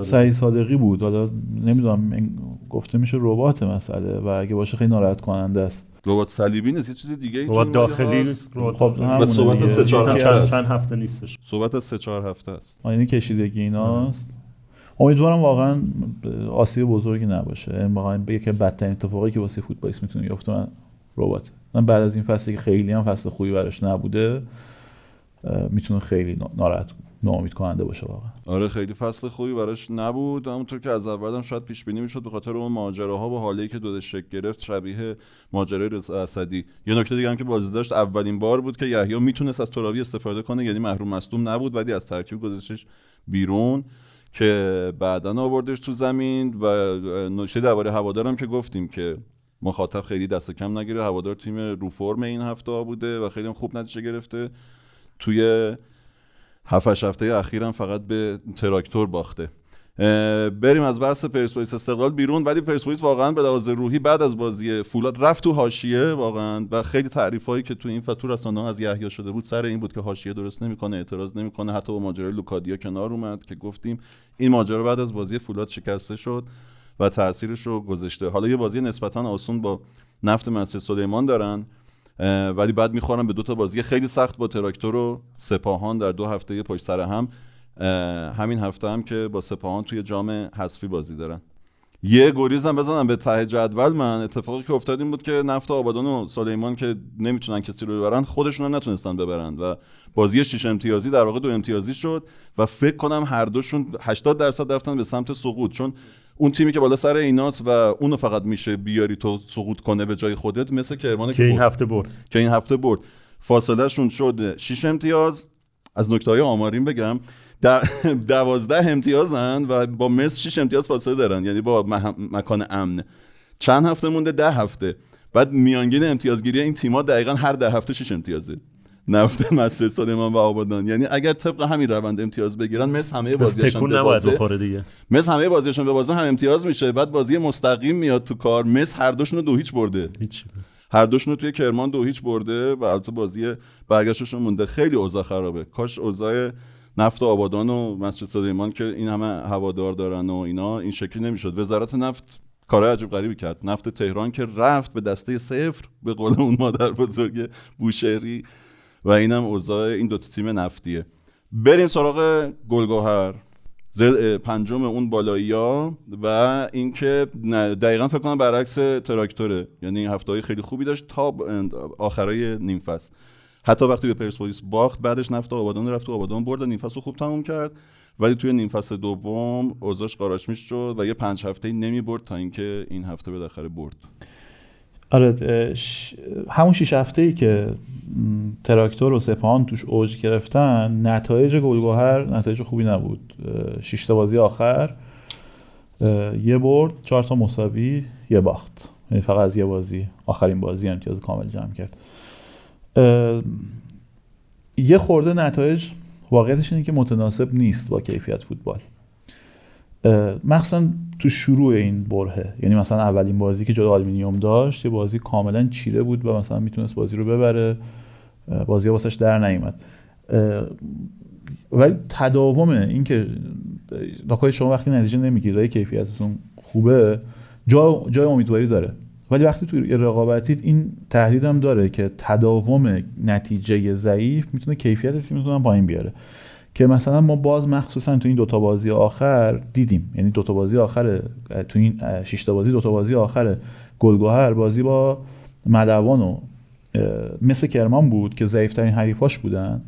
سعید صادقی. بود. حالا نمی‌دونم گفته میشه ربات مسئله و اگه باشه خیلی ناراحت کننده است. ربات صلیبی نیست؟ یه چیز دیگه ربات داخلی؟ ربات خب و صحبت. سه چهار. چند هفته نیستش. صحبت از سه چهار هفته است. آینه کشیدگی ایناست. امیدوارم واقعا آسیب بزرگی نباشه. این واقعا یکی بدترین اتفاقی که واسه فوتبالیست می‌تونه بیفته ربات. بعد از این فصلی که خیلی هم فصل خوبی براش نبوده می‌تونه خیلی نا- ناراحت ناامید کننده باشه واقعا. آره خیلی فصل خوبی براش نبود. همونطور که از اول هم شاید پیش بینی می‌شد به خاطر اون ماجراها و حالی که دو شکل گرفت شبیه ماجرای رضا اسدی. یه نکته دیگه هم که بازی داشت اولین بار بود که یحیی می‌تونست از تراوی استفاده کنه یعنی محروم مصدوم نبود ولی از ترکیب گذاشتش بیرون که بعدا آوردش تو زمین و نکته درباره هوادارم که گفتیم که مخاطب خیلی دست کم نگیره. هوادار تیم رو فرم این هفته بوده و خیلی خوب نتیجه گرفته. توی هفتش هفته اخیرم فقط به تراکتور باخته. بریم از بحث پرسپولیس استقلال بیرون. ولی پرسپولیس واقعا به لحاظ روحی بعد از بازی فولاد رفت تو حاشیه واقعا و خیلی تعریف هایی که تو این فصل رسانه از یحیی شده بود سر این بود که حاشیه درست نمی‌کنه اعتراض نمی‌کنه. حتی با ماجرای لوکادیا کنار اومد که گفتیم این ماجرا بعد از بازی فولاد شکسته شد. و تاثیرش رو گذاشته. حالا یه بازی نسبتا آسون با نفت مسجد سلیمان دارن ولی بعد می‌خورن به دو تا بازی خیلی سخت با تراکتور و سپاهان در دو هفته پشت سر هم. همین هفته هم که با سپاهان توی جام حذفی بازی دارن. یه گریز هم بزنم به ته جدول. من اتفاقی که افتاد این بود که نفت آبادان و سلیمان که نمی‌تونن کسی رو ببرن خودشون رو نتونستن ببرن و بازی شش امتیازی در واقع دو امتیازی شد و فکر کنم هر دوشون 80 درصد رفتن به سمت سقوط. چون اون تیمی که بالا سر ایناست و اونو فقط میشه بیاری تو سقوط کنه به جای خودت مثل کرمان که این هفته برد. که این هفته برد. فاصله شون شد 6 امتیاز. از نکته های آمارین بگم [LAUGHS] دوازده امتیازن و با مصر 6 امتیاز فاصله دارن. یعنی با مکان امن. چند هفته مونده؟ ده هفته. بعد میانگین امتیازگیری این تیم‌ها دقیقا هر ده هفته 6 امتیازه. نفت مسجد سلیمان و آبادان. یعنی اگر طبق همین روند امتیاز بگیرن مثل همه بازیشون به بازه دیگه. مثل همه بازیشون به بازه هم امتیاز میشه. بعد بازی مستقیم میاد تو کار. مثل هر دوشون دو هیچ برده. هیچ هر دوشون توی کرمان دو هیچ برده و البته بازی برگشتشون مونده. خیلی اوضاع خرابه. کاش اوضاع نفت و آبادان و مسجد سلیمان که این همه هوادار دارن و اینا این شکلی نمی‌شد. وزارت نفت کار عجیب غریبی کرد. نفت تهران که رفت به دسته صفر به قول اون مادر بزرگ بوشهری و اینم اوضاع این دو تیم نفتیه. بریم سراغ گلگوهر. پنجم اون بالایی ها و اینکه دقیقا فکر کنم برعکس تراکتوره. یعنی هفته های خیلی خوبی داشت تا آخرای نیم فصل حتی وقتی به پرسپولیس باخت بعدش نفت آبادان رفت و آبادان برد و نیم فصل خوب تموم کرد. ولی توی نیم فصل دوم اوضاعش قاراش شد و یه پنج هفته نمی برد تا اینکه این هفته بالاخره برد. آره همون شیش هفته ای که تراکتور و سپاهان توش اوج گرفتن نتایج گلگوهر نتایج خوبی نبود. شش بازی آخر یه برد چهار تا مساوی یه باخت. یعنی فقط از یه بازی آخرین بازی امتیاز کامل جمع کرد. یه خورده نتایج واقعیتش اینه که متناسب نیست با کیفیت فوتبال. مخصوصا تو شروع این برهه. یعنی مثلا اولین بازی که جلو آلومینیوم داشت یه بازی کاملا چیره بود و مثلا می‌تونست بازی رو ببره. بازی واسش در نیومد. ولی تداوم این که شما وقتی نتیجه نمی‌گیرید کیفیتتون خوبه جا جای امیدواری داره. ولی وقتی تو رقابتید این تهدید هم داره که تداوم نتیجه ضعیف می‌تونه کیفیت تیمتون پایین بیاره. که مثلا ما باز مخصوصا تو این دوتا بازی آخر دیدیم. یعنی دوتا بازی آخر تو این شش بازی دوتا بازی آخر گلگوهر بازی با مدوان و مثل کرمان بود که ضعیفترین حریفاش بودن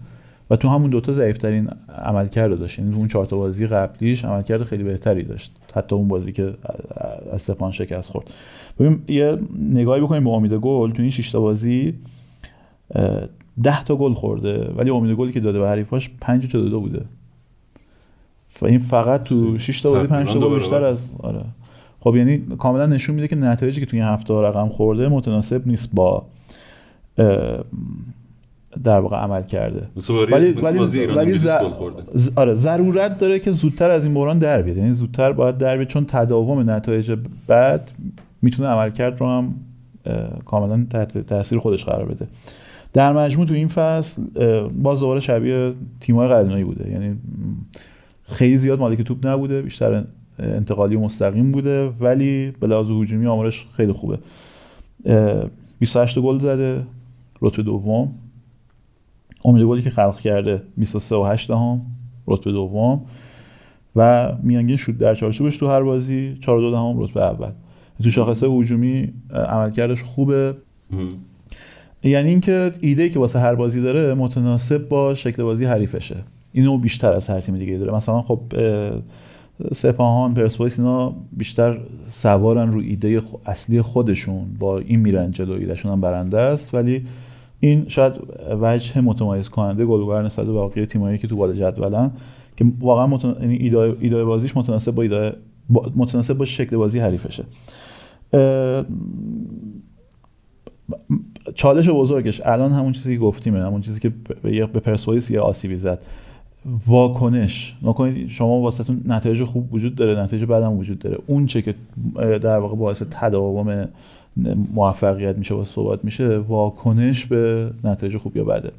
و تو همون دوتا ضعیفترین عملکرد داشت. یعنی اون چهار تا بازی قبلیش عملکرد خیلی بهتری داشت. حتی اون بازی که از سپان شکست خورد. ببین یه نگاهی بکنیم به امید گل. تو این 6 تا بازی 10 تا گل خورده ولی امید گلی که داده به حریفاش 5 تا داده بوده. و این فقط تو 6 تا بازی 5 تا گل بیشتر از آره. خب یعنی کاملا نشون میده که نتایجی که توی این هفته رقم خورده متناسب نیست با در واقع عمل کرده. ولی ولی ولی آره ضرورت داره که زودتر از این بحران در بیاد. یعنی زودتر باید در بیاد چون تداوم نتایج بعد می‌تونه عملکرد رو هم کاملا تحت تاثیر خودش قرار بده. در مجموع تو این فصل باز دوباره شبیه تیم‌های قدیمی بوده. یعنی خیلی زیاد مالک توپ نبوده بیشتر انتقالی و مستقیم بوده ولی به لحاظ هجومی آمارش خیلی خوبه. 28 گل زده رتبه دوم. امید گلی که خلق کرده 23 و 8 هم رتبه دوم. و میانگین شد در چارچوبش تو هر بازی 4 دو دهم رتبه اول. تو شاخصه هجومی عملکردش خوبه. یعنی اینکه ایده که واسه هر بازی داره متناسب با شکل بازی حریفشه. اینو بیشتر از هر تیم دیگه داره. مثلا خب سپاهان پرسپولیس اینا بیشتر سوارن رو ایده اصلی خودشون. با این میرن جلو ایدهشون هم برنده است. ولی این شاید وجه متمایز کننده گلگوهر نسبت به باقی تیمایی که تو بالا جدولن که واقعا متن... یعنی ایده... ایده بازیش متناسب با ایده متناسب با شکل بازی حریفشه. چالش بزرگش الان همون چیزی که گفتیم همون چیزی که به پرسپولیس یه آسیبی زد. واکنش. نکنید شما واسهتون نتایج خوب وجود داره نتایج بعدم وجود داره. اون چه که در واقع باعث تداوم موفقیت میشه و صحبت میشه واکنش به نتایج خوب یا بده.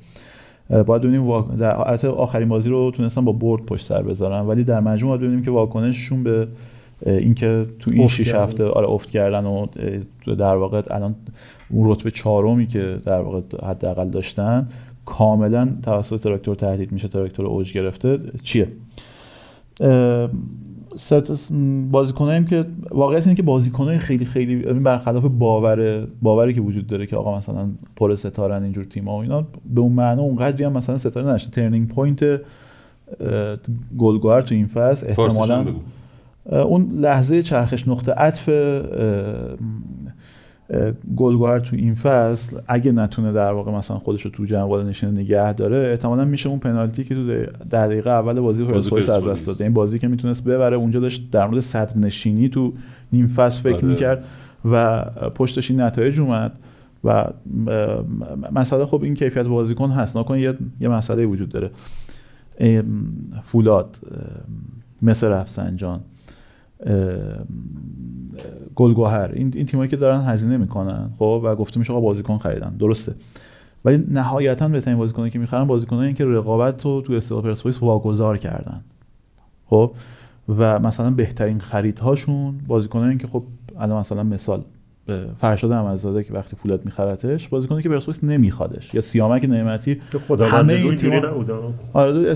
باید ببینیم واک... در آخرین بازی رو تونستن با برد پشت سر بذارن ولی در مجموع باید ببینیم که واکنششون به اینکه تو این شش هفته آره افت کردن و در واقع الان اون رتبه چهارمی که در واقع حداقل داشتن کاملا توسط تراکتور تهدید میشه تراکتور اوج گرفته. چیه؟ بازیکنایی که واقعیت اینه که بازیکنای خیلی خیلی برخلاف باور باوری که وجود داره که آقا مثلا پر ستارن اینجور تیم‌ها و اینا به اون معنا اونقدری هم مثلا ستاره نشه turning point گلگوهر تو این فصل احتمالاً اون لحظه چرخش نقطه عطف گلگوهر تو این فصل اگه نتونه در واقع مثلا خودش رو تو جنگال نشینه نگه داره احتمالا میشه اون پنالتی که تو در دقیقه اول بازی پرسپولیس از دست داده. این بازی که می‌تونست ببره اونجا داشت در مورد صد نشینی تو نیم فصل فکر آره. می‌کرد و پشتش این نتایج اومد و مسئله خب این کیفیت بازیکن هست. نکن یه, یه مسئله وجود داره. فولاد مثل رفسنجان. گلگوهر. این این تیمایی که دارن هزینه می‌کنن خب؟ و گفته میشه آقا بازیکن خریدن. درسته. ولی نهایتا بهترین بازیکنایی که می‌خرن بازیکنایی که رقابت رو تو استقلال پرسپولیس واگذار کردن. خب؟ و مثلا بهترین خریدهاشون بازیکنایی که خب الان مثلا مثال فرشاد احمدزاده که وقتی فولاد میخرتش بازیکنی که پرسپولیس نمیخوادش. یا سیامک نعمتی. همه اینجوری آره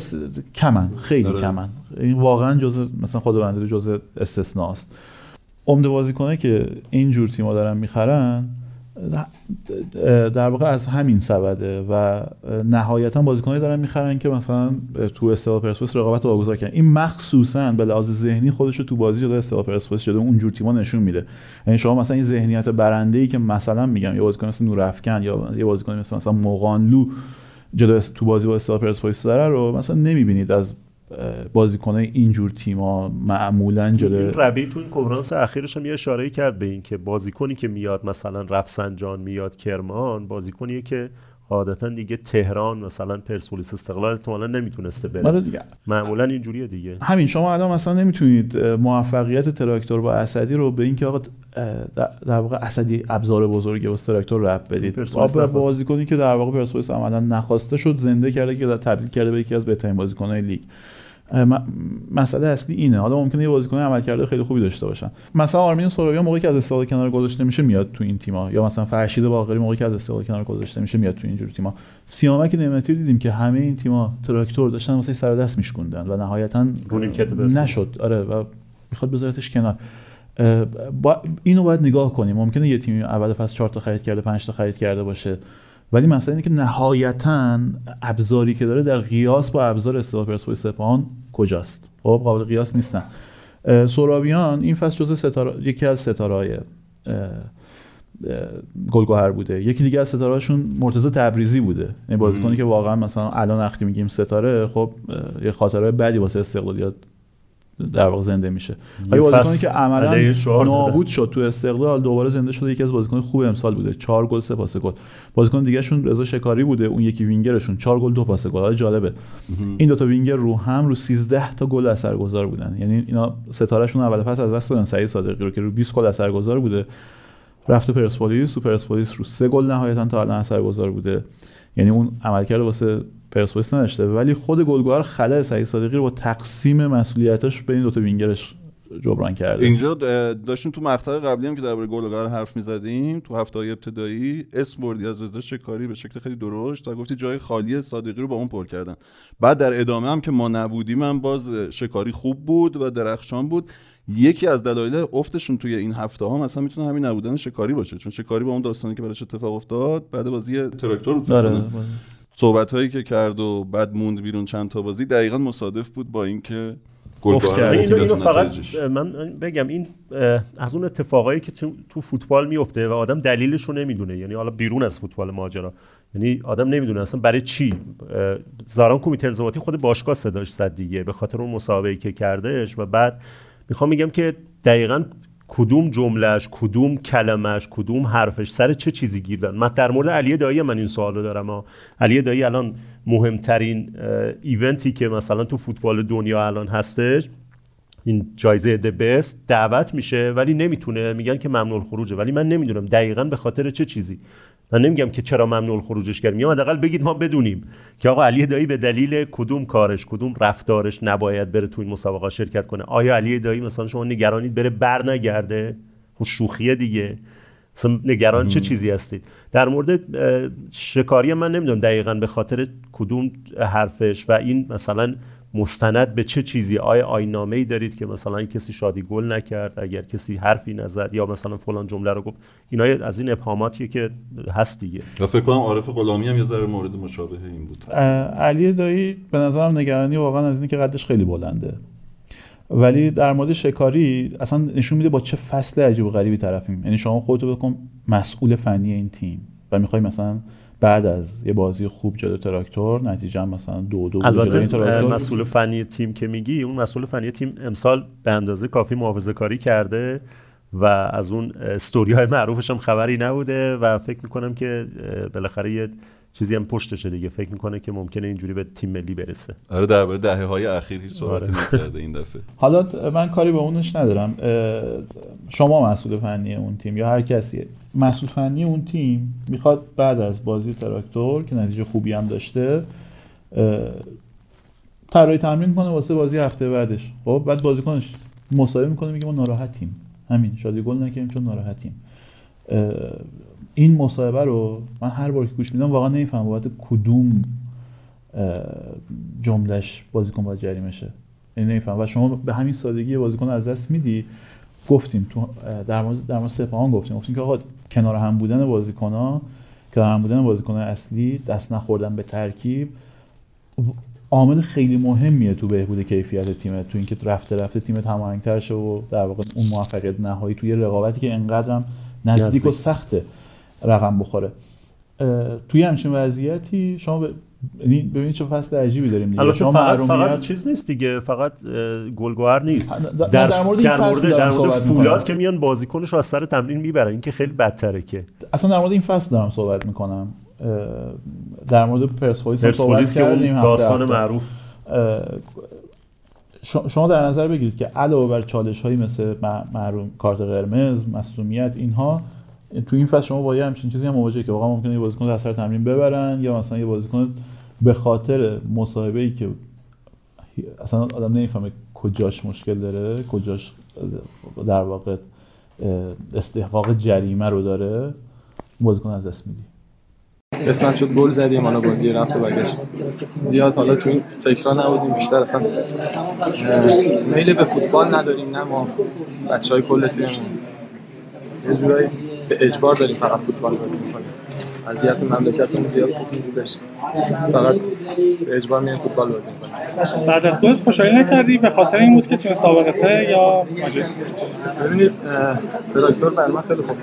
کمن خیلی آره. کمن. این واقعا جزء مثلا خداوندی جزء استثناست. عمده بازیکنه که این جور تیم‌ها دارن می‌خرن در واقع از همین سبده و نهایتا بازیکنایی دارن می‌خرن که مثلا تو استقلال پرسپولیس رقابت واگذار کردن. این مخصوصا به لحاظ ذهنی خودش رو تو بازی جلوی استقلال پرسپولیس جلوی اون جور تیم‌ها نشون میده. یعنی شما مثلا این ذهنیت برنده ای که مثلا میگم یه بازیکن مثل نورافکن یا یه بازیکن مثل مثلا مقانلو جلوی تو بازی با استقلال پرسپولیس داره رو مثلا نمی‌بینید از بازیکنای اینجور تیما معمولا جلو ربی تو این کنفرانس اخیرش هم یه اشاره کرد به این که بازیکنی که میاد مثلا رفسنجان میاد کرمان بازیکنیه که عادتا دیگه تهران مثلا پرسپولیس استقلال احتمالاً نمی‌تونسته بره. آره دیگه. معمولا اینجوریه دیگه. همین شما الان مثلا نمی‌تونید موفقیت تراکتور با اسدی رو به اینکه آقا در واقع اسدی ابزار بزرگی واسه تراکتور رب بدید. بازیکنی که در واقع پرسپولیس عملا نخواسته شد زنده کرده که تبدیل کرده به یکی از بهترین بازیکن‌های لیگ. مسئله اصلی اینه. حالا ممکنه یه بازیکن عملکرد خیلی خوبی داشته باشن. مثلا آرمین سورویا موقعی که از استقلال کنار گذاشته میشه میاد تو این تیما یا مثلا فرشید باقری موقعی که از استقلال کنار گذاشته میشه میاد تو اینجور تیما سیامک نعمتی دیدیم که همه این تیما تراکتور داشتن واسه سر دست میشکوندن و نهایتا نشد. آره و می‌خواد بذارتش کنار. با اینو باید نگاه کنیم. ممکنه یه تیمی اول فصل 4 تا خرید کرده 5 تا خرید کرده باشه. ولی مثلا اینه که نهایتا ابزاری که داره در قیاس با ابزار استقلال پرسپولیس سپاهان کجاست؟ خب قابل قیاس نیستن. سورابیان این فصل جزء ستاره یکی از ستارهای گلگوهر بوده. یکی دیگه از ستارهاشون مرتضی تبریزی بوده. یعنی بازیکنی که واقعا مثلا الان وقتی میگیم ستاره خب یه خاطره بدی واسه استقلالیات در واقع زنده میشه. ولی بازیکنی که عملا نابود شد تو استقلال دوباره زنده شده. یکی از بازیکن خوب امسال بوده. چهار گل سه پاس گل. بازیکن دیگه شون رضا شکاری بوده. اون یکی وینگرشون. چهار گل دو پاس گل. جالبه. این دو تا وینگر رو هم رو 13 تا گل اثرگذار بودن. یعنی اینا ستارهشون اول پس از دست دادن. سعید صادقی رو که رو 20 گل اثرگذار بوده. رفت پرسپولیس. تو پرسپولیس رو سه گل نهایتا تا الان اثرگذار بوده. یعنی اون عملکرد واسه پرسپولیس نداشته. ولی خود گلگوهر خلای سعید صادقی رو با تقسیم مسئولیتش به این دو تا وینگرش جبران کرده. اینجا داشتیم تو مقطع قبلی هم که درباره گلگوهر حرف می‌زدیم تو هفته های ابتدایی اسم بردی از رضا شکاری به شکل خیلی درشت و گفتی جای خالی صادقی رو با اون پر کردن. بعد در ادامه هم که ما نبودیم هم باز شکاری خوب بود و درخشان بود. یکی از دلایل افتشون توی این هفته ها مثلا می‌تونه همین نبودن شکاری باشه. چون شکاری با اون داستانی که براش اتفاق افتاد بعد بازی تراکتور بود. صحبت هایی که کرد و بعد موند بیرون چند تا بازی دقیقا مصادف بود با اینکه اینو, اینو فقط من بگم این از اون اتفاقایی که تو, تو فوتبال میفته و آدم دلیلش رو نمی‌دونه. یعنی حالا بیرون از فوتبال ماجرا. یعنی آدم نمی‌دونه اصلا برای چی؟ زاران کمیته انضباطی خود باشگاه صداش زد دیگه به خاطر اون مسابقه که کردهش و بعد می‌خوام میگم که دقیقا کدوم جملهش کدوم کلمش کدوم حرفش سر چه چیزی گیر دارن من در مورد علی دایی من این سوال رو دارم ها. علی دایی الان مهمترین ایونتی که مثلا تو فوتبال دنیا الان هستش این جایزه د بست دعوت میشه ولی نمی‌تونه میگن که ممنوع خروجه ولی من نمی‌دونم دقیقا به خاطر چه چیزی من نمیگم که چرا ممنوع خروجش کردیم. یا حداقل بگید ما بدونیم که آقا علی دایی به دلیل کدوم کارش کدوم رفتارش نباید بره تو این مسابقه شرکت کنه؟ آیا علی دایی مثلا شما نگرانید بره بر نگرده خب شوخیه دیگه. مثلا نگران چه چیزی هستید؟ در مورد شکاری من نمی‌دونم دقیقا به خاطر کدوم حرفش و این مثلا مستند به چه چیزی؟ آیا آینامه ای دارید که مثلا کسی شادی گل نکرد؟ اگر کسی حرفی نزد یا مثلا فلان جمله رو گفت؟ اینا از این ابهاماتیه که هست دیگه. و فکر کنم عارف غلامی هم یه ذره مورد مشابه این بود. علی دایی به نظرم نگرانی واقعا از اینه که قدش خیلی بلنده. ولی در مورد شکاری اصلا نشون میده با چه فصل عجیب و غریبی طرفیم. یعنی شما خودتو بکن مسئول فنی این تیم و می‌خوای مثلا بعد از یه بازی خوب جلو تراکتور نتیجه مثلا دو دو البته مسئول فنی تیم که میگی اون مسئول فنی تیم امسال به اندازه کافی محافظه کاری کرده و از اون استوری های معروفش هم خبری نبوده و فکر می‌کنم که بالاخره یه چیزی هم پشتشه دیگه. فکر می‌کنه که ممکنه اینجوری به تیم ملی برسه. آره درباره دهه های اخیر هیچ صحبتی آره. نکرده این دفعه. [LAUGHS] حالا من کاری به اونش ندارم. شما مسئول فنی اون تیم یا هر کسی مسئول فنی اون تیم می‌خواد بعد از بازی تراکتور که نتیجه خوبی هم داشته طراحی تمرین کنه واسه بازی هفته بعدش. خب بعد بازیکنش مصاحبه می‌کنه میگه ما ناراحتیم. همین شادی گل نکردیم چون ناراحتیم. این مصاحبه رو من هر بار که گوش میدم واقعا نمی‌فهمم بابت کدوم جملهش بازیکن باید جریمه شه. یعنی نمیفهم و شما به همین سادگی بازیکن از دست میدی. گفتیم تو در مورد در مورد سپاهان گفتیم. گفتیم که آقا کنار هم بودن بازیکن‌ها کنار هم بودن بازیکن اصلی دست نخوردن به ترکیب. عامل خیلی مهمیه تو بهبود کیفیت تیم تو اینکه رفته رفته تیم هماهنگتر شه و در واقع اون موفقیت نهایی توی رقابتی که انقدرم نزدیک و سخته رقم بخوره. توی همچین وضعیتی شما ببینید چه فصل عجیبی داریم دیگه. شما فقط, فقط چیز نیست دیگه فقط گلگوهر نیست. در, در مورد این فصل در مورد فولاد که میان بازیکنش رو از سر تمرین می‌برن این که خیلی بدتره که. اصلا در مورد این فصل دارم صحبت می‌کنم. در مورد پرسپولیس صحبت کردیم داستان معروف. شما در نظر بگیرید که علاوه بر چالش هایی مثل محروم کارت قرمز مصونیت اینها تو این فصل شما با یه همچین چیزی هم مواجهه که واقعا ممکنه یه بازیکن از سر تمرین ببرن یا مثلا یه بازیکن به خاطر مصاحبه ای که اصلا آدم نمی‌فهمه کجاش مشکل داره کجاش در واقع استحقاق جریمه رو داره بازیکن از دست میدی. قسمت شد گل زدیم حالا بازی رفت و برگشت. زیاد حالا تو این فکرها نبودیم بیشتر اصلا میل به فوتبال نداریم نه ما. بچه های کل تیممون. یه جورایی به اجبار داریم فقط فوتبال بازی می‌کنیم. وضعیت مملکتمون زیاد خوب نیستش. فقط به اجبار میریم فوتبال بازی می‌کنیم. بعد از گل خوشحالی نکردی به خاطر این بود که تیم سابقته یا ببینید تراکتور بر من خیلی خوب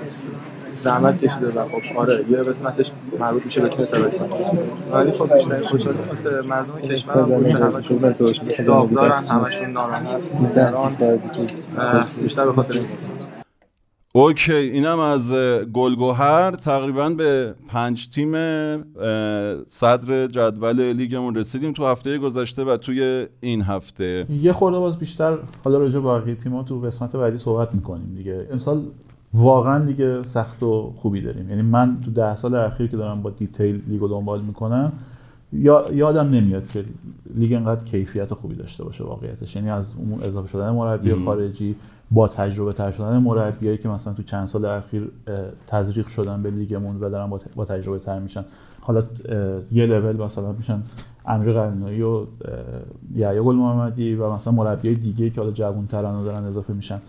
زحمت کشیده و خب آره یه قسمتش مربوط میشه به تیم تراکتور ولی خب بیشتر خوشحالی واسه مردم کشور بود. همشون داغدارن همشون ناراحت. بیشتر به خاطر این OK اینم از گلگوهر. تقریبا به پنج تیم صدر جدول لیگمون رسیدیم تو هفته گذشته و توی این هفته. یه خورده باز بیشتر حالا راجع باقی تیم‌ها تو قسمت بعدی صحبت می‌کنیم دیگه. امسال واقعا لیگ سخت و خوبی داریم. یعنی من تو ده سال اخیر که دارم با detail لیگو دنبال می‌کنم یا یادم نمیاد که لیگ انقدر کیفیت خوبی داشته باشه واقعیتش. یعنی از اون اضافه شدن مربی خارجی با تجربه تر شدن مربیایی که مثلا تو چند سال اخیر تزریق شدن به لیگمون و دارن با تجربه تر میشن. حالا یه لول مثلا میشن امیر قرنایی و یحیی گل محمدی و مثلا مربیای دیگه که حالا جوان ترن و دارن اضافه میشن.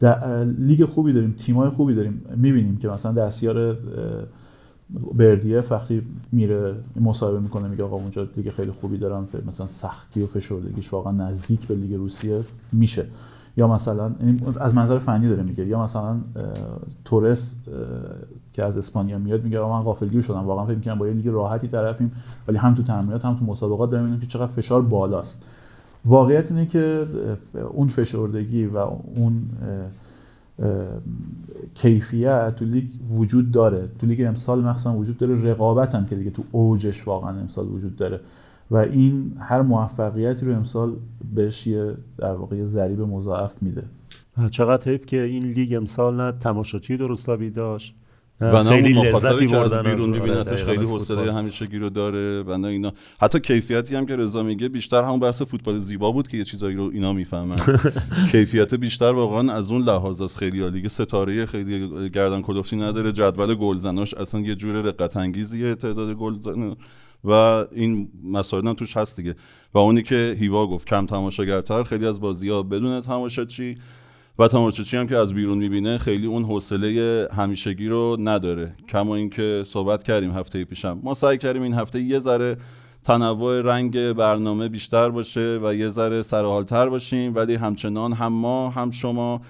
در لیگ خوبی داریم تیمای خوبی داریم. می‌بینیم که مثلا دستیار بردیه وقتی میره مصاحبه می‌کنه میگه آقا اونجا لیگ خیلی خوبی دارن مثلا سختی و فشردگیش واقعا نزدیک به لیگ روسیه میشه. یا مثلا از منظر فنی داره میگه یا مثلا تورس که از اسپانیا میاد میگه من غافلگیر شدم واقعا فکر می‌کنم با یه لیگ راحتی طرفیم ولی هم تو تمرینات هم تو مسابقات داریم که چقدر فشار بالاست. واقعیت اینه که اون فشردگی و اون کیفیت تو لیگ وجود داره. تو لیگ امسال مخصوصا وجود داره رقابت هم که دیگه تو اوجش واقعا امسال وجود داره. و این هر موفقیتی رو امسال بهش یه در واقع ضریب مضاعف میده. چقدر حیف که این لیگ امسال نه تماشاچی درستابی داشت و نه خیلی لذتی از بردن بیرون میبینتش خیلی از حوصله فوتبال. همیشگی رو داره و نه اینا. حتی کیفیتی هم که رضا میگه بیشتر همون بحث فوتبال زیبا بود که یه چیزایی رو اینا می‌فهمن. [LAUGHS] کیفیت بیشتر واقعا از اون لحاظ است خیلی لیگ ستاره خیلی گردن کلفتی نداره جدول گلزناش اصلا یه جور رقت انگیزیه تعداد گلزن و این مسائل توش هست دیگه. و اونی که هیوا گفت کم تماشاگرتر خیلی از بازی ها بدون تماشاچی و تماشاچی هم که از بیرون می‌بینه خیلی اون حوصله همیشگی رو نداره. کما اینکه صحبت کردیم هفته پیشم. ما سعی کردیم این هفته یه ذره تنوع رنگ برنامه بیشتر باشه و یه ذره سرحالتر باشیم ولی همچنان هم ما هم شما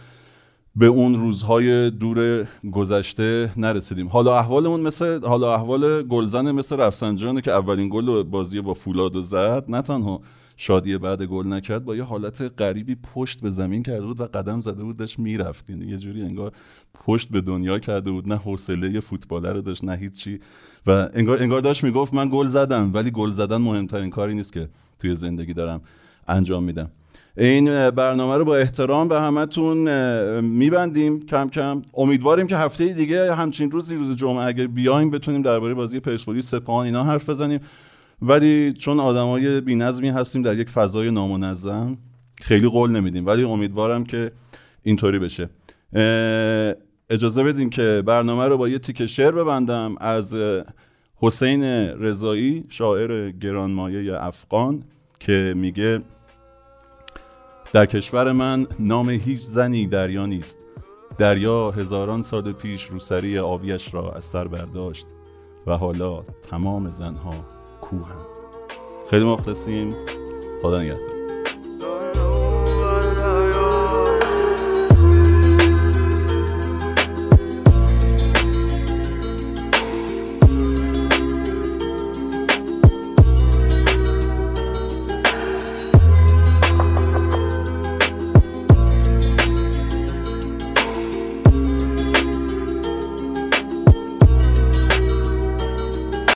به اون روزهای دور گذشته نرسیدیم. حالا احوالمون مثل حالا احوال گلزن مثل رفسنجانه که اولین گل بازی با فولادو زد. نه تنها شادی بعد گل نکرد با یه حالت غریبی پشت به زمین کرده بود و قدم زده بود داشت می‌رفت. یعنی یه جوری انگار پشت به دنیا کرده بود. نه حوصله فوتباله رو داشت نه هیچی. و انگار انگار داشت می‌گفت من گل زدم. ولی گل زدن مهمترین کاری نیست که توی زندگی دارم انجام میدم. این برنامه رو با احترام به همتون میبندیم کم کم. امیدواریم که هفته دیگه همچین روزی روز جمعه اگر بیایم بتونیم درباره بازی پرسپولیس سپاهان اینا حرف بزنیم. ولی چون آدمای بی‌نظمی هستیم در یک فضای نامنظم خیلی قول نمیدیم. ولی امیدوارم که اینطوری بشه. اجازه بدین که برنامه رو با یه تیکه شعر ببندم از حسین رضایی شاعر گرانمایه افغان که میگه در کشور من نام هیچ زنی دریا نیست. دریا هزاران سال پیش روسری آبیش را از سر برداشت و حالا تمام زنها کوهند. خیلی مخلصیم. خدا نگهدار.